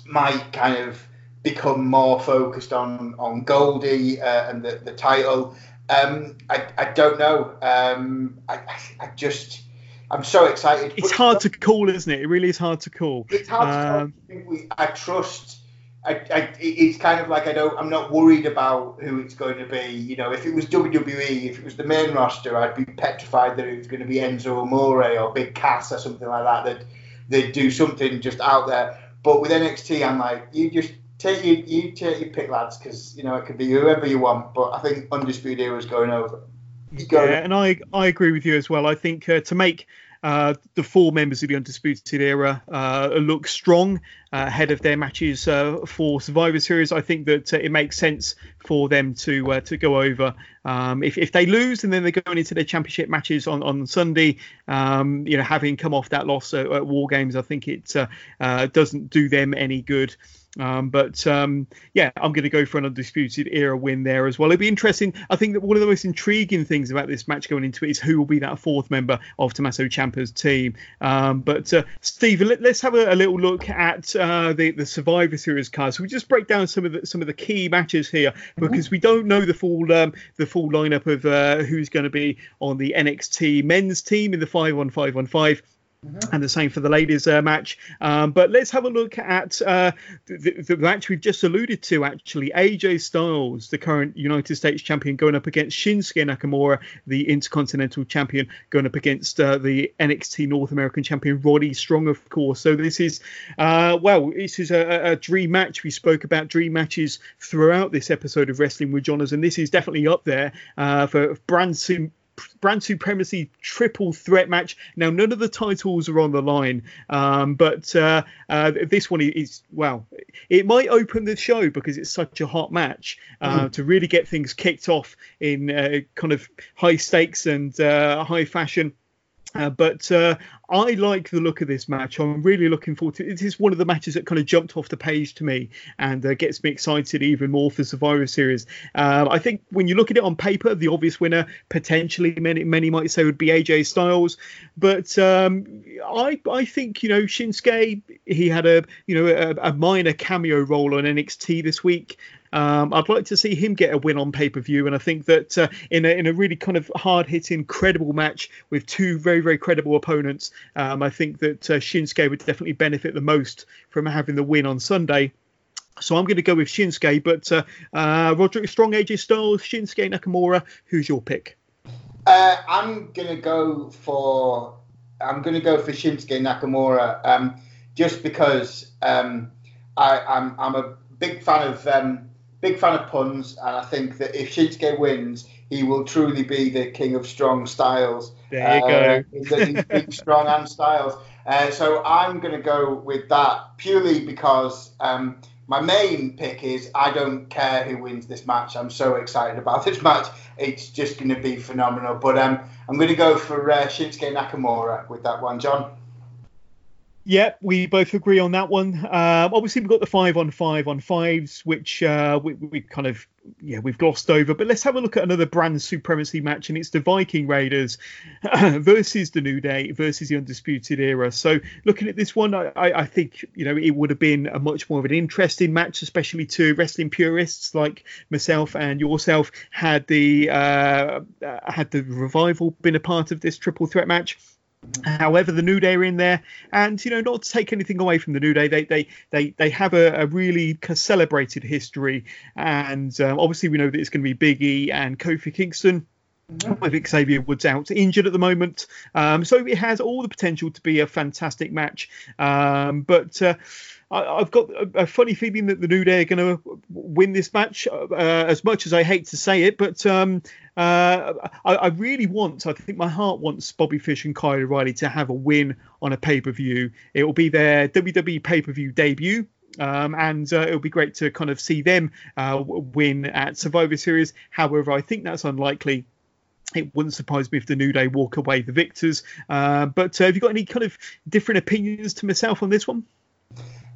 might kind of become more focused on on Goldie uh, and the, the title. Um, I, I don't know. Um, I, I just I'm so excited. It's hard to call, isn't it? It really is hard to call. It's hard um, to call. We, I trust. I, I, it's kind of like I don't. I'm not worried about who it's going to be. You know, if it was WWE, if it was the main roster, I'd be petrified that it was going to be Enzo Amore or Big Cass or something like that. That they'd do something just out there. But with NXT, I'm like, you just take your you take your pick, lads, because you know it could be whoever you want. But I think Undisputed Era is going over. Yeah, and I I agree with you as well. I think uh, to make uh, the four members of the Undisputed Era uh, look strong ahead of their matches uh, for Survivor Series. I think that uh, it makes sense for them to uh, to go over. Um, if, if they lose and then they're going into their championship matches on, on Sunday, um, you know, having come off that loss at, at War Games, I think it doesn't do them any good. Um, but um, yeah, I'm going to go for an undisputed era win there as well. It'd be interesting. I think that one of the most intriguing things about this match going into it is who will be that fourth member of Tommaso Ciampa's team. Um, but uh, Steve, let, us have a, a, little look at uh, the the Survivor Series cards. So we just break down some of the some of the key matches here because we don't know the full um, the full lineup of uh, who's going to be on the NXT men's team in the five on five on five. And the same for the ladies' uh, match. Um, but let's have a look at uh, the, the, match we've just alluded to, actually. AJ Styles, the current United States champion, going up against Shinsuke Nakamura, the Intercontinental champion, going up against uh, the NXT North American champion, Roddy Strong, of course. So this is, uh, well, this is a, a, dream match. We spoke about dream matches throughout this episode of Wrestling with Johners, and this is definitely up there uh, for brand sim- brand supremacy triple threat match. Now, none of the titles are on the line, um, but uh, uh, this one is well. It might open the show because it's such a hot match uh, mm. to really get things kicked off in uh, kind of high stakes and uh, high fashion. Uh, but uh, I like the look of this match. I'm really looking forward to it. It is one of the matches that kind of jumped off the page to me and uh, gets me excited even more for Survivor Series. Um, I think when you look at it on paper, the obvious winner potentially many many might say would be AJ Styles, but um, I I think you know Shinsuke he had a you know a, a minor cameo role on NXT this week. Um, I'd like to see him get a win on pay per view, and I think that uh, in a in a really kind of hard hitting, credible match with two very very credible opponents, um, I think that uh, Shinsuke would definitely benefit the most from having the win on Sunday. So I'm going to go with Shinsuke, but uh, uh, Roderick Strong, AJ Styles, Shinsuke Nakamura. Who's your pick? Uh, I'm going to go for I'm going to go for Shinsuke Nakamura, um, just because um, I, am I'm, I'm a big fan of um, big fan of puns, and I think that if Shinsuke wins, he will truly be the king of strong styles. There you uh, go. he's big, strong, and styles. Uh, so I'm going to go with that purely because um, my main pick is I don't care who wins this match. I'm so excited about this match. It's just going to be phenomenal. But um, I'm going to go for uh, Shinsuke Nakamura with that one, John. Yeah, we both agree on that one. Um, obviously, we've got the five on five on fives, which uh, we, we, kind of yeah we've glossed over. But let's have a look at another brand supremacy match, and it's the Viking Raiders versus the New Day versus the Undisputed Era. So looking at this one, I, I think you know it would have been a much more of an interesting match, especially to wrestling purists like myself and yourself. Had the uh, had the revival been a part of this triple threat match However, the New Day are in there, and you know, not to take anything away from the New Day, they they they they have a, a really celebrated history, and um, obviously we know that it's going to be Big E and Kofi Kingston. Mm-hmm. With Xavier Woods out injured at the moment, um, so it has all the potential to be a fantastic match. Um, but uh, I, have got a, a, funny feeling that the New Day are going to win this match. Uh, as much as I hate to say it, but um, uh, I, I, really want. I think my heart wants Bobby Fish and Kyle O'Reilly to have a win on a pay per view. It will be their WWE pay per view debut. Um, and uh, it'll be great to kind of see them uh, win at Survivor Series. However, I think that's unlikely it wouldn't surprise me if the New Day walk away the victors. Uh, but uh, have you got any kind of different opinions to myself on this one?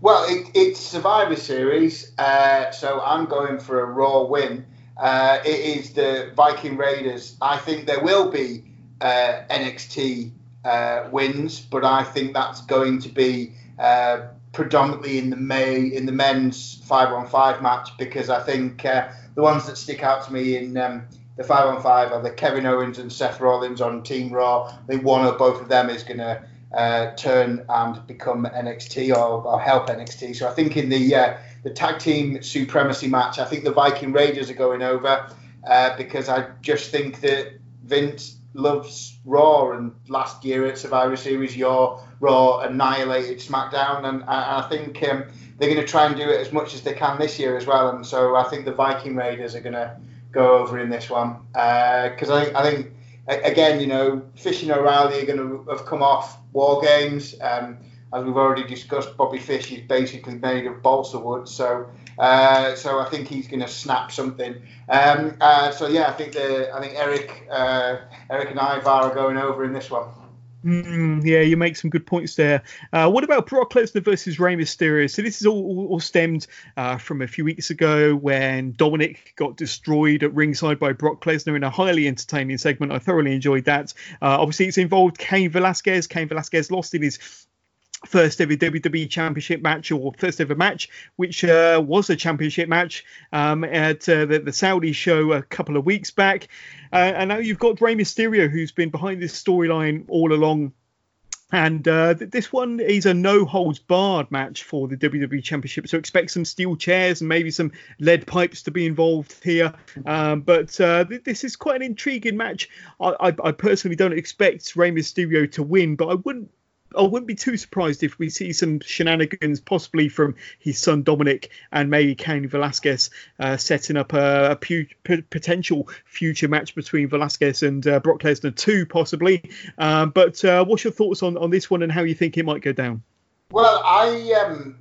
Well, it, it's Survivor Series, uh, so I'm going for a Raw win. Uh, it is the Viking Raiders. I think there will be uh, NXT uh, wins, but I think that's going to be uh, predominantly in the May in the men's five on five match because I think uh, the ones that stick out to me in um, the five on five are the Kevin Owens and Seth Rollins on Team Raw. I think one or both of them is going to uh, turn and become NXT or, or, help NXT. So I think in the uh, the tag team supremacy match, I think the Viking Raiders are going over uh, because I just think that Vince loves Raw, and last year at Survivor Series, your Raw annihilated SmackDown, and I, think um, they're going to try and do it as much as they can this year as well. And so I think the Viking Raiders are going to go over in this one because uh, I I think again, you know, Fish and O'Reilly are going to have come off War Games. Um, as we've already discussed, Bobby Fish is basically made of balsa wood, so uh, so I think he's going to snap something. Um, uh, so yeah, I think the I think Erik uh, Erik and Ivar are going over in this one. Mm, yeah, you make some good points there. Uh, what about Brock Lesnar versus Rey Mysterio? So this is all, all, stemmed uh, from a few weeks ago when Dominic got destroyed at ringside by Brock Lesnar in a highly entertaining segment. I thoroughly enjoyed that. Uh, obviously, it's involved Cain Velasquez. Cain Velasquez lost in his first ever WWE Championship match or first ever match, which uh, was a championship match um, at uh, the, the, Saudi show a couple of weeks back. Uh, and now you've got Rey Mysterio, who's been behind this storyline all along. And uh, this one is a no holds barred match for the WWE Championship. So expect some steel chairs and maybe some lead pipes to be involved here. Um, but uh, this is quite an intriguing match. I, I, I personally don't expect Rey Mysterio to win, but I wouldn't I wouldn't be too surprised if we see some shenanigans, possibly from his son Dominic and maybe Cain Velasquez, uh, setting up a, a pu- p- potential future match between Velasquez and uh, Brock Lesnar too, possibly. Um, but uh, what's your thoughts on, on this one and how you think it might go down? Well, I um,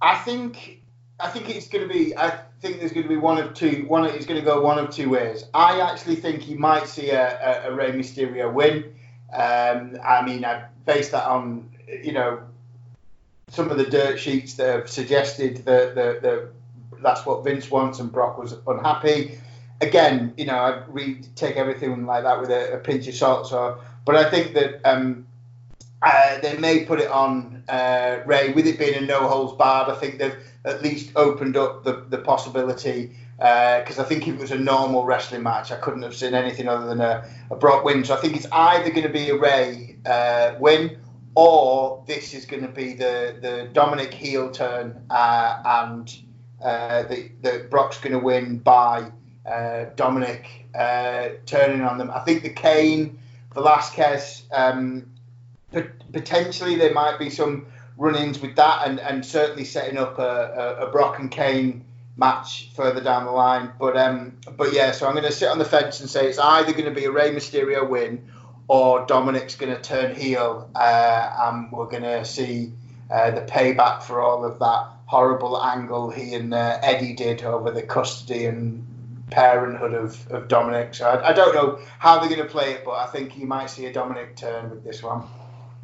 I think I think it's going to be. I think there's going to be one of two. One is going to go one of two ways. I actually think you might see a, a, a Rey Mysterio win. Um, I mean, I based that on you know some of the dirt sheets that have suggested that, that, that that's what Vince wants and Brock was unhappy. Again, you know, I read take everything like that with a, a pinch of salt. So, but I think that um, uh, they may put it on uh, Rey with it being a no holds barred. I think they've at least opened up the, the possibility because uh, I think it was a normal wrestling match, I couldn't have seen anything other than a, a Brock win. So I think it's either going to be a Rey uh, win or this is going to be the, the Dominic heel turn uh, and uh, the, the Brock's going to win by uh, Dominic uh, turning on them. I think the Cain, Velasquez, um, potentially there might be some run-ins with that, and, and certainly setting up a, a, a Brock and Cain match further down the line. But um, but yeah, so I'm going to sit on the fence and say it's either going to be a Rey Mysterio win or Dominic's going to turn heel, uh, and we're going to see uh, the payback for all of that horrible angle he and uh, Eddie did over the custody and parenthood of, of Dominic. So I, I don't know how they're going to play it, but I think you might see a Dominic turn with this one.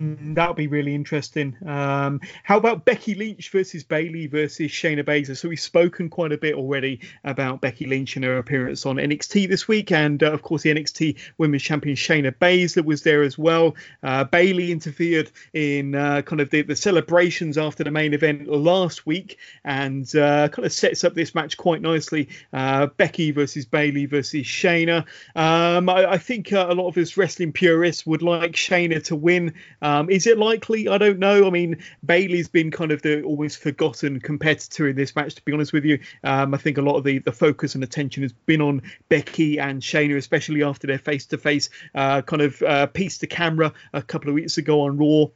Mm, that would be really interesting. Um, how about Becky Lynch versus Bayley versus Shayna Baszler? So we've spoken quite a bit already about Becky Lynch and her appearance on NXT this week, and uh, of course the NXT Women's Champion Shayna Baszler was there as well. Uh, Bayley interfered in uh, kind of the, the, celebrations after the main event last week, and uh, kind of sets up this match quite nicely. Uh, Becky versus Bayley versus Shayna. Um, I, I, think uh, a lot of us wrestling purists would like Shayna to win. Is it likely? I don't know. I mean, Bayley's been kind of the almost forgotten competitor in this match. To be honest with you, um, I think a lot of the the focus and attention has been on Becky and Shayna, especially after their face to face kind of uh, piece to camera a couple of weeks ago on Raw.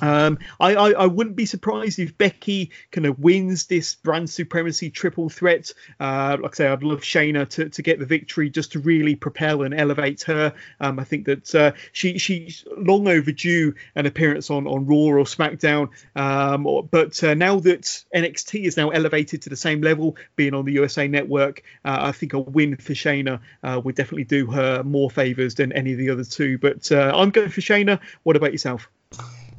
Um, I, I, I, wouldn't be surprised if Becky kind of wins this brand supremacy triple threat. Uh, like I say, I'd love Shayna to, to get the victory just to really propel and elevate her. Um, I think that uh, she she's long overdue an appearance on, on Raw or SmackDown. Um, or, but uh, now that NXT is now elevated to the same level, being on the USA Network, uh, I think a win for Shayna uh, would definitely do her more favors than any of the other two. But uh, I'm going for Shayna. What about yourself?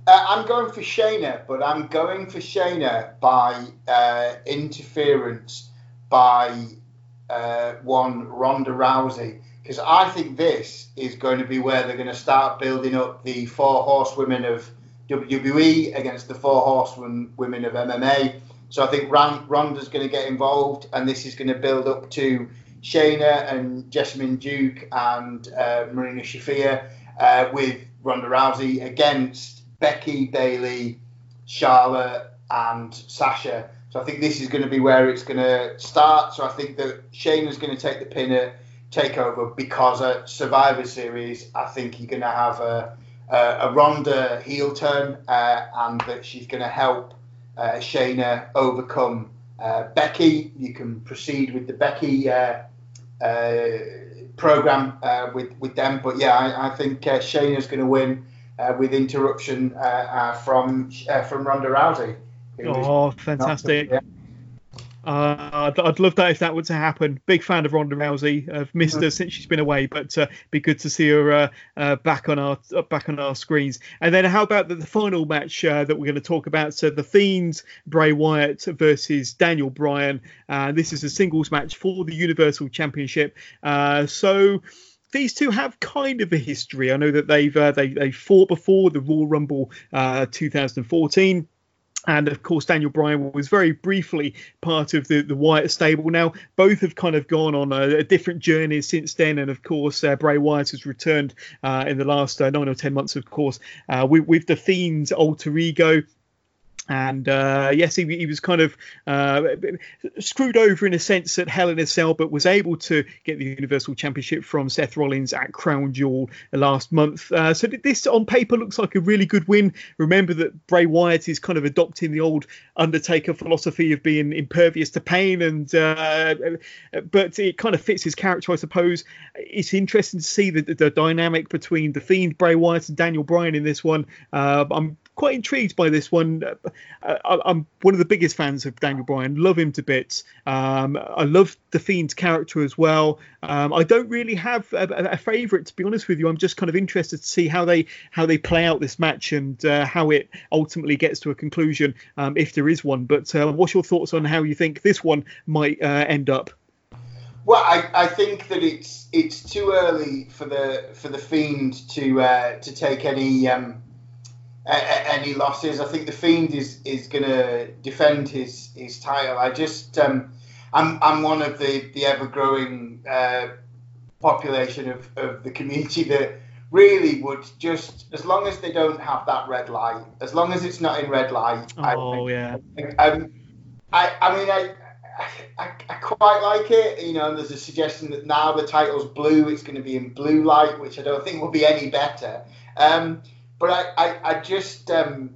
Uh, I'm going for Shayna, but I'm going for Shayna by uh, interference by uh, one Ronda Rousey because I think this is going to be where they're going to start building up the four horsewomen of WWE against the four horsewomen of MMA. So I think Ronda's going to get involved, and this is going to build up to Shayna and Jessamyn Duke and uh, Marina Shafir uh, with Ronda Rousey against Becky, Bayley, Charlotte, and Sasha. So I think this is going to be where it's going to start. So I think that Shayna's going to take the pin at Takeover because at Survivor Series, I think you're going to have a, a, a Ronda heel turn, uh, and that she's going to help uh, Shayna overcome uh, Becky. You can proceed with the Becky uh, uh, program uh, with with them, but yeah, I, I think uh, Shayna's going to win with interruption uh, uh, from uh, from Ronda Rousey. Oh, fantastic! Not, yeah. Uh, I'd, I'd, love that if that were to happen. Big fan of Ronda Rousey. I've missed her since she's been away, but uh, be good to see her uh, uh, back on our back on our screens. And then how about the, the final match uh, that we're going to talk about? So the Fiends, Bray Wyatt versus Daniel Bryan. this is a singles match for the Universal Championship. so these two have kind of a history. I know that they've uh, they they fought before the Royal Rumble uh, 2014. And of course, Daniel Bryan was very briefly part of the, the Wyatt stable. Now, both have kind of gone on a, a different journey since then. And of course, uh, Bray Wyatt has returned uh, in the last uh, nine or 10 months, of course, uh, with, with the Fiend's alter ego and uh, yes, he, he, was kind of uh, screwed over in a sense at Hell in a Cell, but was able to get the Universal Championship from Seth Rollins at Crown Jewel last month. Uh, so this on paper looks like a really good win. Remember that Bray Wyatt is kind of adopting the old Undertaker philosophy of being impervious to pain, and uh, but it kind of fits his character, I suppose. It's interesting to see the, the dynamic between the Fiend Bray Wyatt and Daniel Bryan in this one. Uh, I'm quite intrigued by this one. Uh, I, am one of the biggest fans of Daniel Bryan. Love him to bits. Um, I love the Fiend's character as well. Um, I don't really have a, a favourite to be honest with you. I'm just kind of interested to see how they how they play out this match and uh, how it ultimately gets to a conclusion, um, if there is one. But uh, what's your thoughts on how you think this one might uh, end up? Well, I, I think that it's it's too early for the for the fiend to uh, to take any um, any losses. I think the fiend is is going to defend his his title. I just um, I'm I'm one of the the ever growing uh, population of, of the community that really would just as long as they don't have that red light, as long as it's not in red light. Oh I, yeah. Um, I I mean I I, I, quite like it. You know, there's a suggestion that now the title's blue, it's going to be in blue light, which I don't think will be any better. Um, but I, I, I just, um,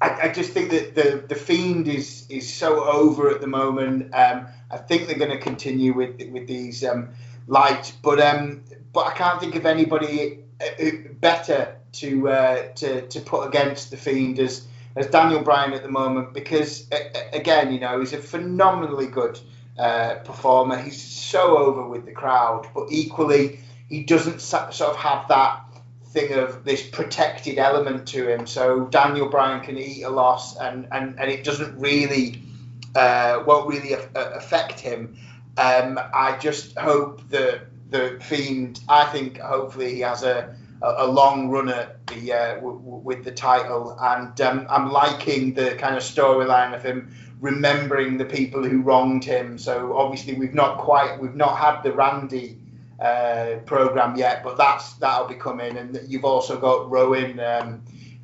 I, I, just think that the the fiend is is so over at the moment. Um, I think they're going to continue with with these um, lights, but um, but I can't think of anybody uh, better to uh, to to put against the fiend as as Daniel Bryan at the moment because again, you know, he's a phenomenally good uh, performer. He's so over with the crowd, but equally he doesn't sort of have that thing of this protected element to him. So Daniel Bryan can eat a loss, and and, and it doesn't really uh, won't really affect him. Um, I just hope that the Fiend. I think hopefully he has a a, long run at the uh, w- w- with the title, and um, I'm liking the kind of storyline of him remembering the people who wronged him. So obviously we've not quite we've not had the Randy uh, program yet, but that's that'll be coming, and you've also got Rowan. Um,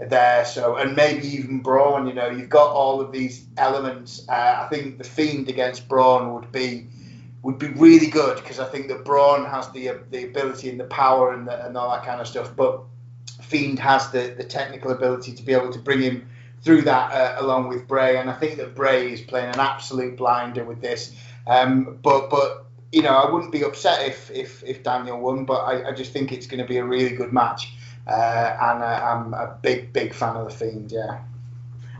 there. So, and maybe even Braun. You know, you've got all of these elements. Uh, I think the Fiend against Braun would be would be really good because I think that Braun has the the ability and the power and, the, and all that kind of stuff, but Fiend has the, the technical ability to be able to bring him through that uh, along with Bray, and I think that Bray is playing an absolute blinder with this. Um, but but you know I wouldn't be upset if if, if Daniel won, but I, I just think it's going to be a really good match, uh, and uh, I'm a big big fan of the Fiend. Yeah.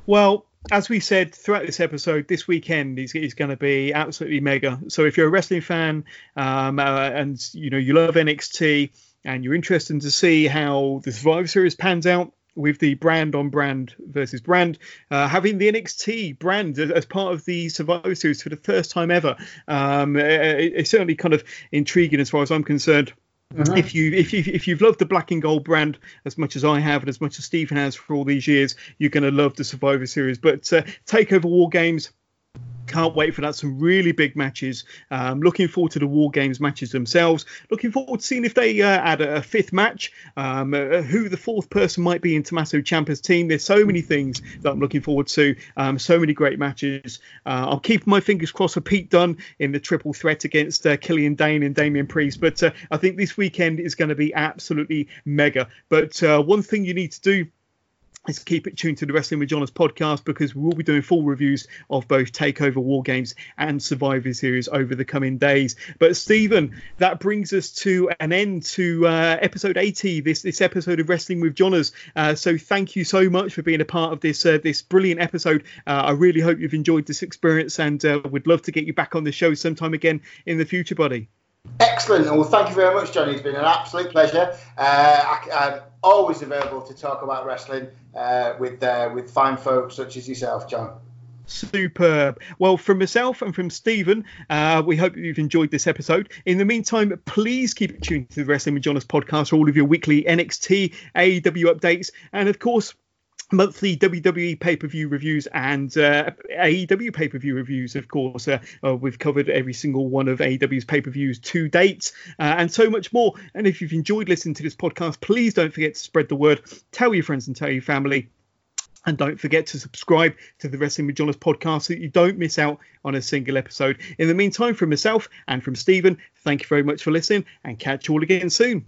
Well, as we said throughout this episode, this weekend is, is going to be absolutely mega. So if you're a wrestling fan um, uh, and you know you love NXT and you're interested to see how the Survivor Series pans out with the brand on brand versus brand, uh, having the NXT brand as, part of the Survivor Series for the first time ever, um, it, it's certainly kind of intriguing as far as I'm concerned. Uh-huh. If you if you if you've loved the black and gold brand as much as I have and as much as Stephen has for all these years, you're going to love the Survivor Series. But uh, Takeover War Games can't wait for that. Some really big matches. Um, looking forward to the War Games matches themselves. Looking forward to seeing if they uh, add a, a, fifth match. Um, uh, who the fourth person might be in Tommaso Ciampa's team. There's so many things that I'm looking forward to. Um, so many great matches. Uh, I'll keep my fingers crossed for Pete Dunne in the triple threat against uh, Killian Dain and Damian Priest. But uh, I think this weekend is going to be absolutely mega. But uh, one thing you need to do is keep it tuned to the Wrestling with Johners podcast because we will be doing full reviews of both Takeover War Games and Survivor Series over the coming days. But Stephen, that brings us to an end to uh, episode 80, this this episode of Wrestling with Johners. Uh, so thank you so much for being a part of this uh, this brilliant episode. Uh, I really hope you've enjoyed this experience and uh, would love to get you back on the show sometime again in the future, buddy. Excellent. Well, thank you very much, Johnny. It's been an absolute pleasure. Uh, I, am always available to talk about wrestling uh, with uh, with fine folks such as yourself, John. Superb. Well, from myself and from Stephen, uh, we hope you've enjoyed this episode. In the meantime, please keep tuned to the Wrestling with Johners podcast for all of your weekly NXT AEW updates. And of course, monthly WWE pay per view reviews and uh, AEW pay per view reviews. Of course, uh, uh, we've covered every single one of AEW's pay per views to date, uh, and so much more. And if you've enjoyed listening to this podcast, please don't forget to spread the word, tell your friends, and tell your family. And don't forget to subscribe to the Wrestling with Johners podcast so that you don't miss out on a single episode. In the meantime, from myself and from Stephen, thank you very much for listening and catch you all again soon.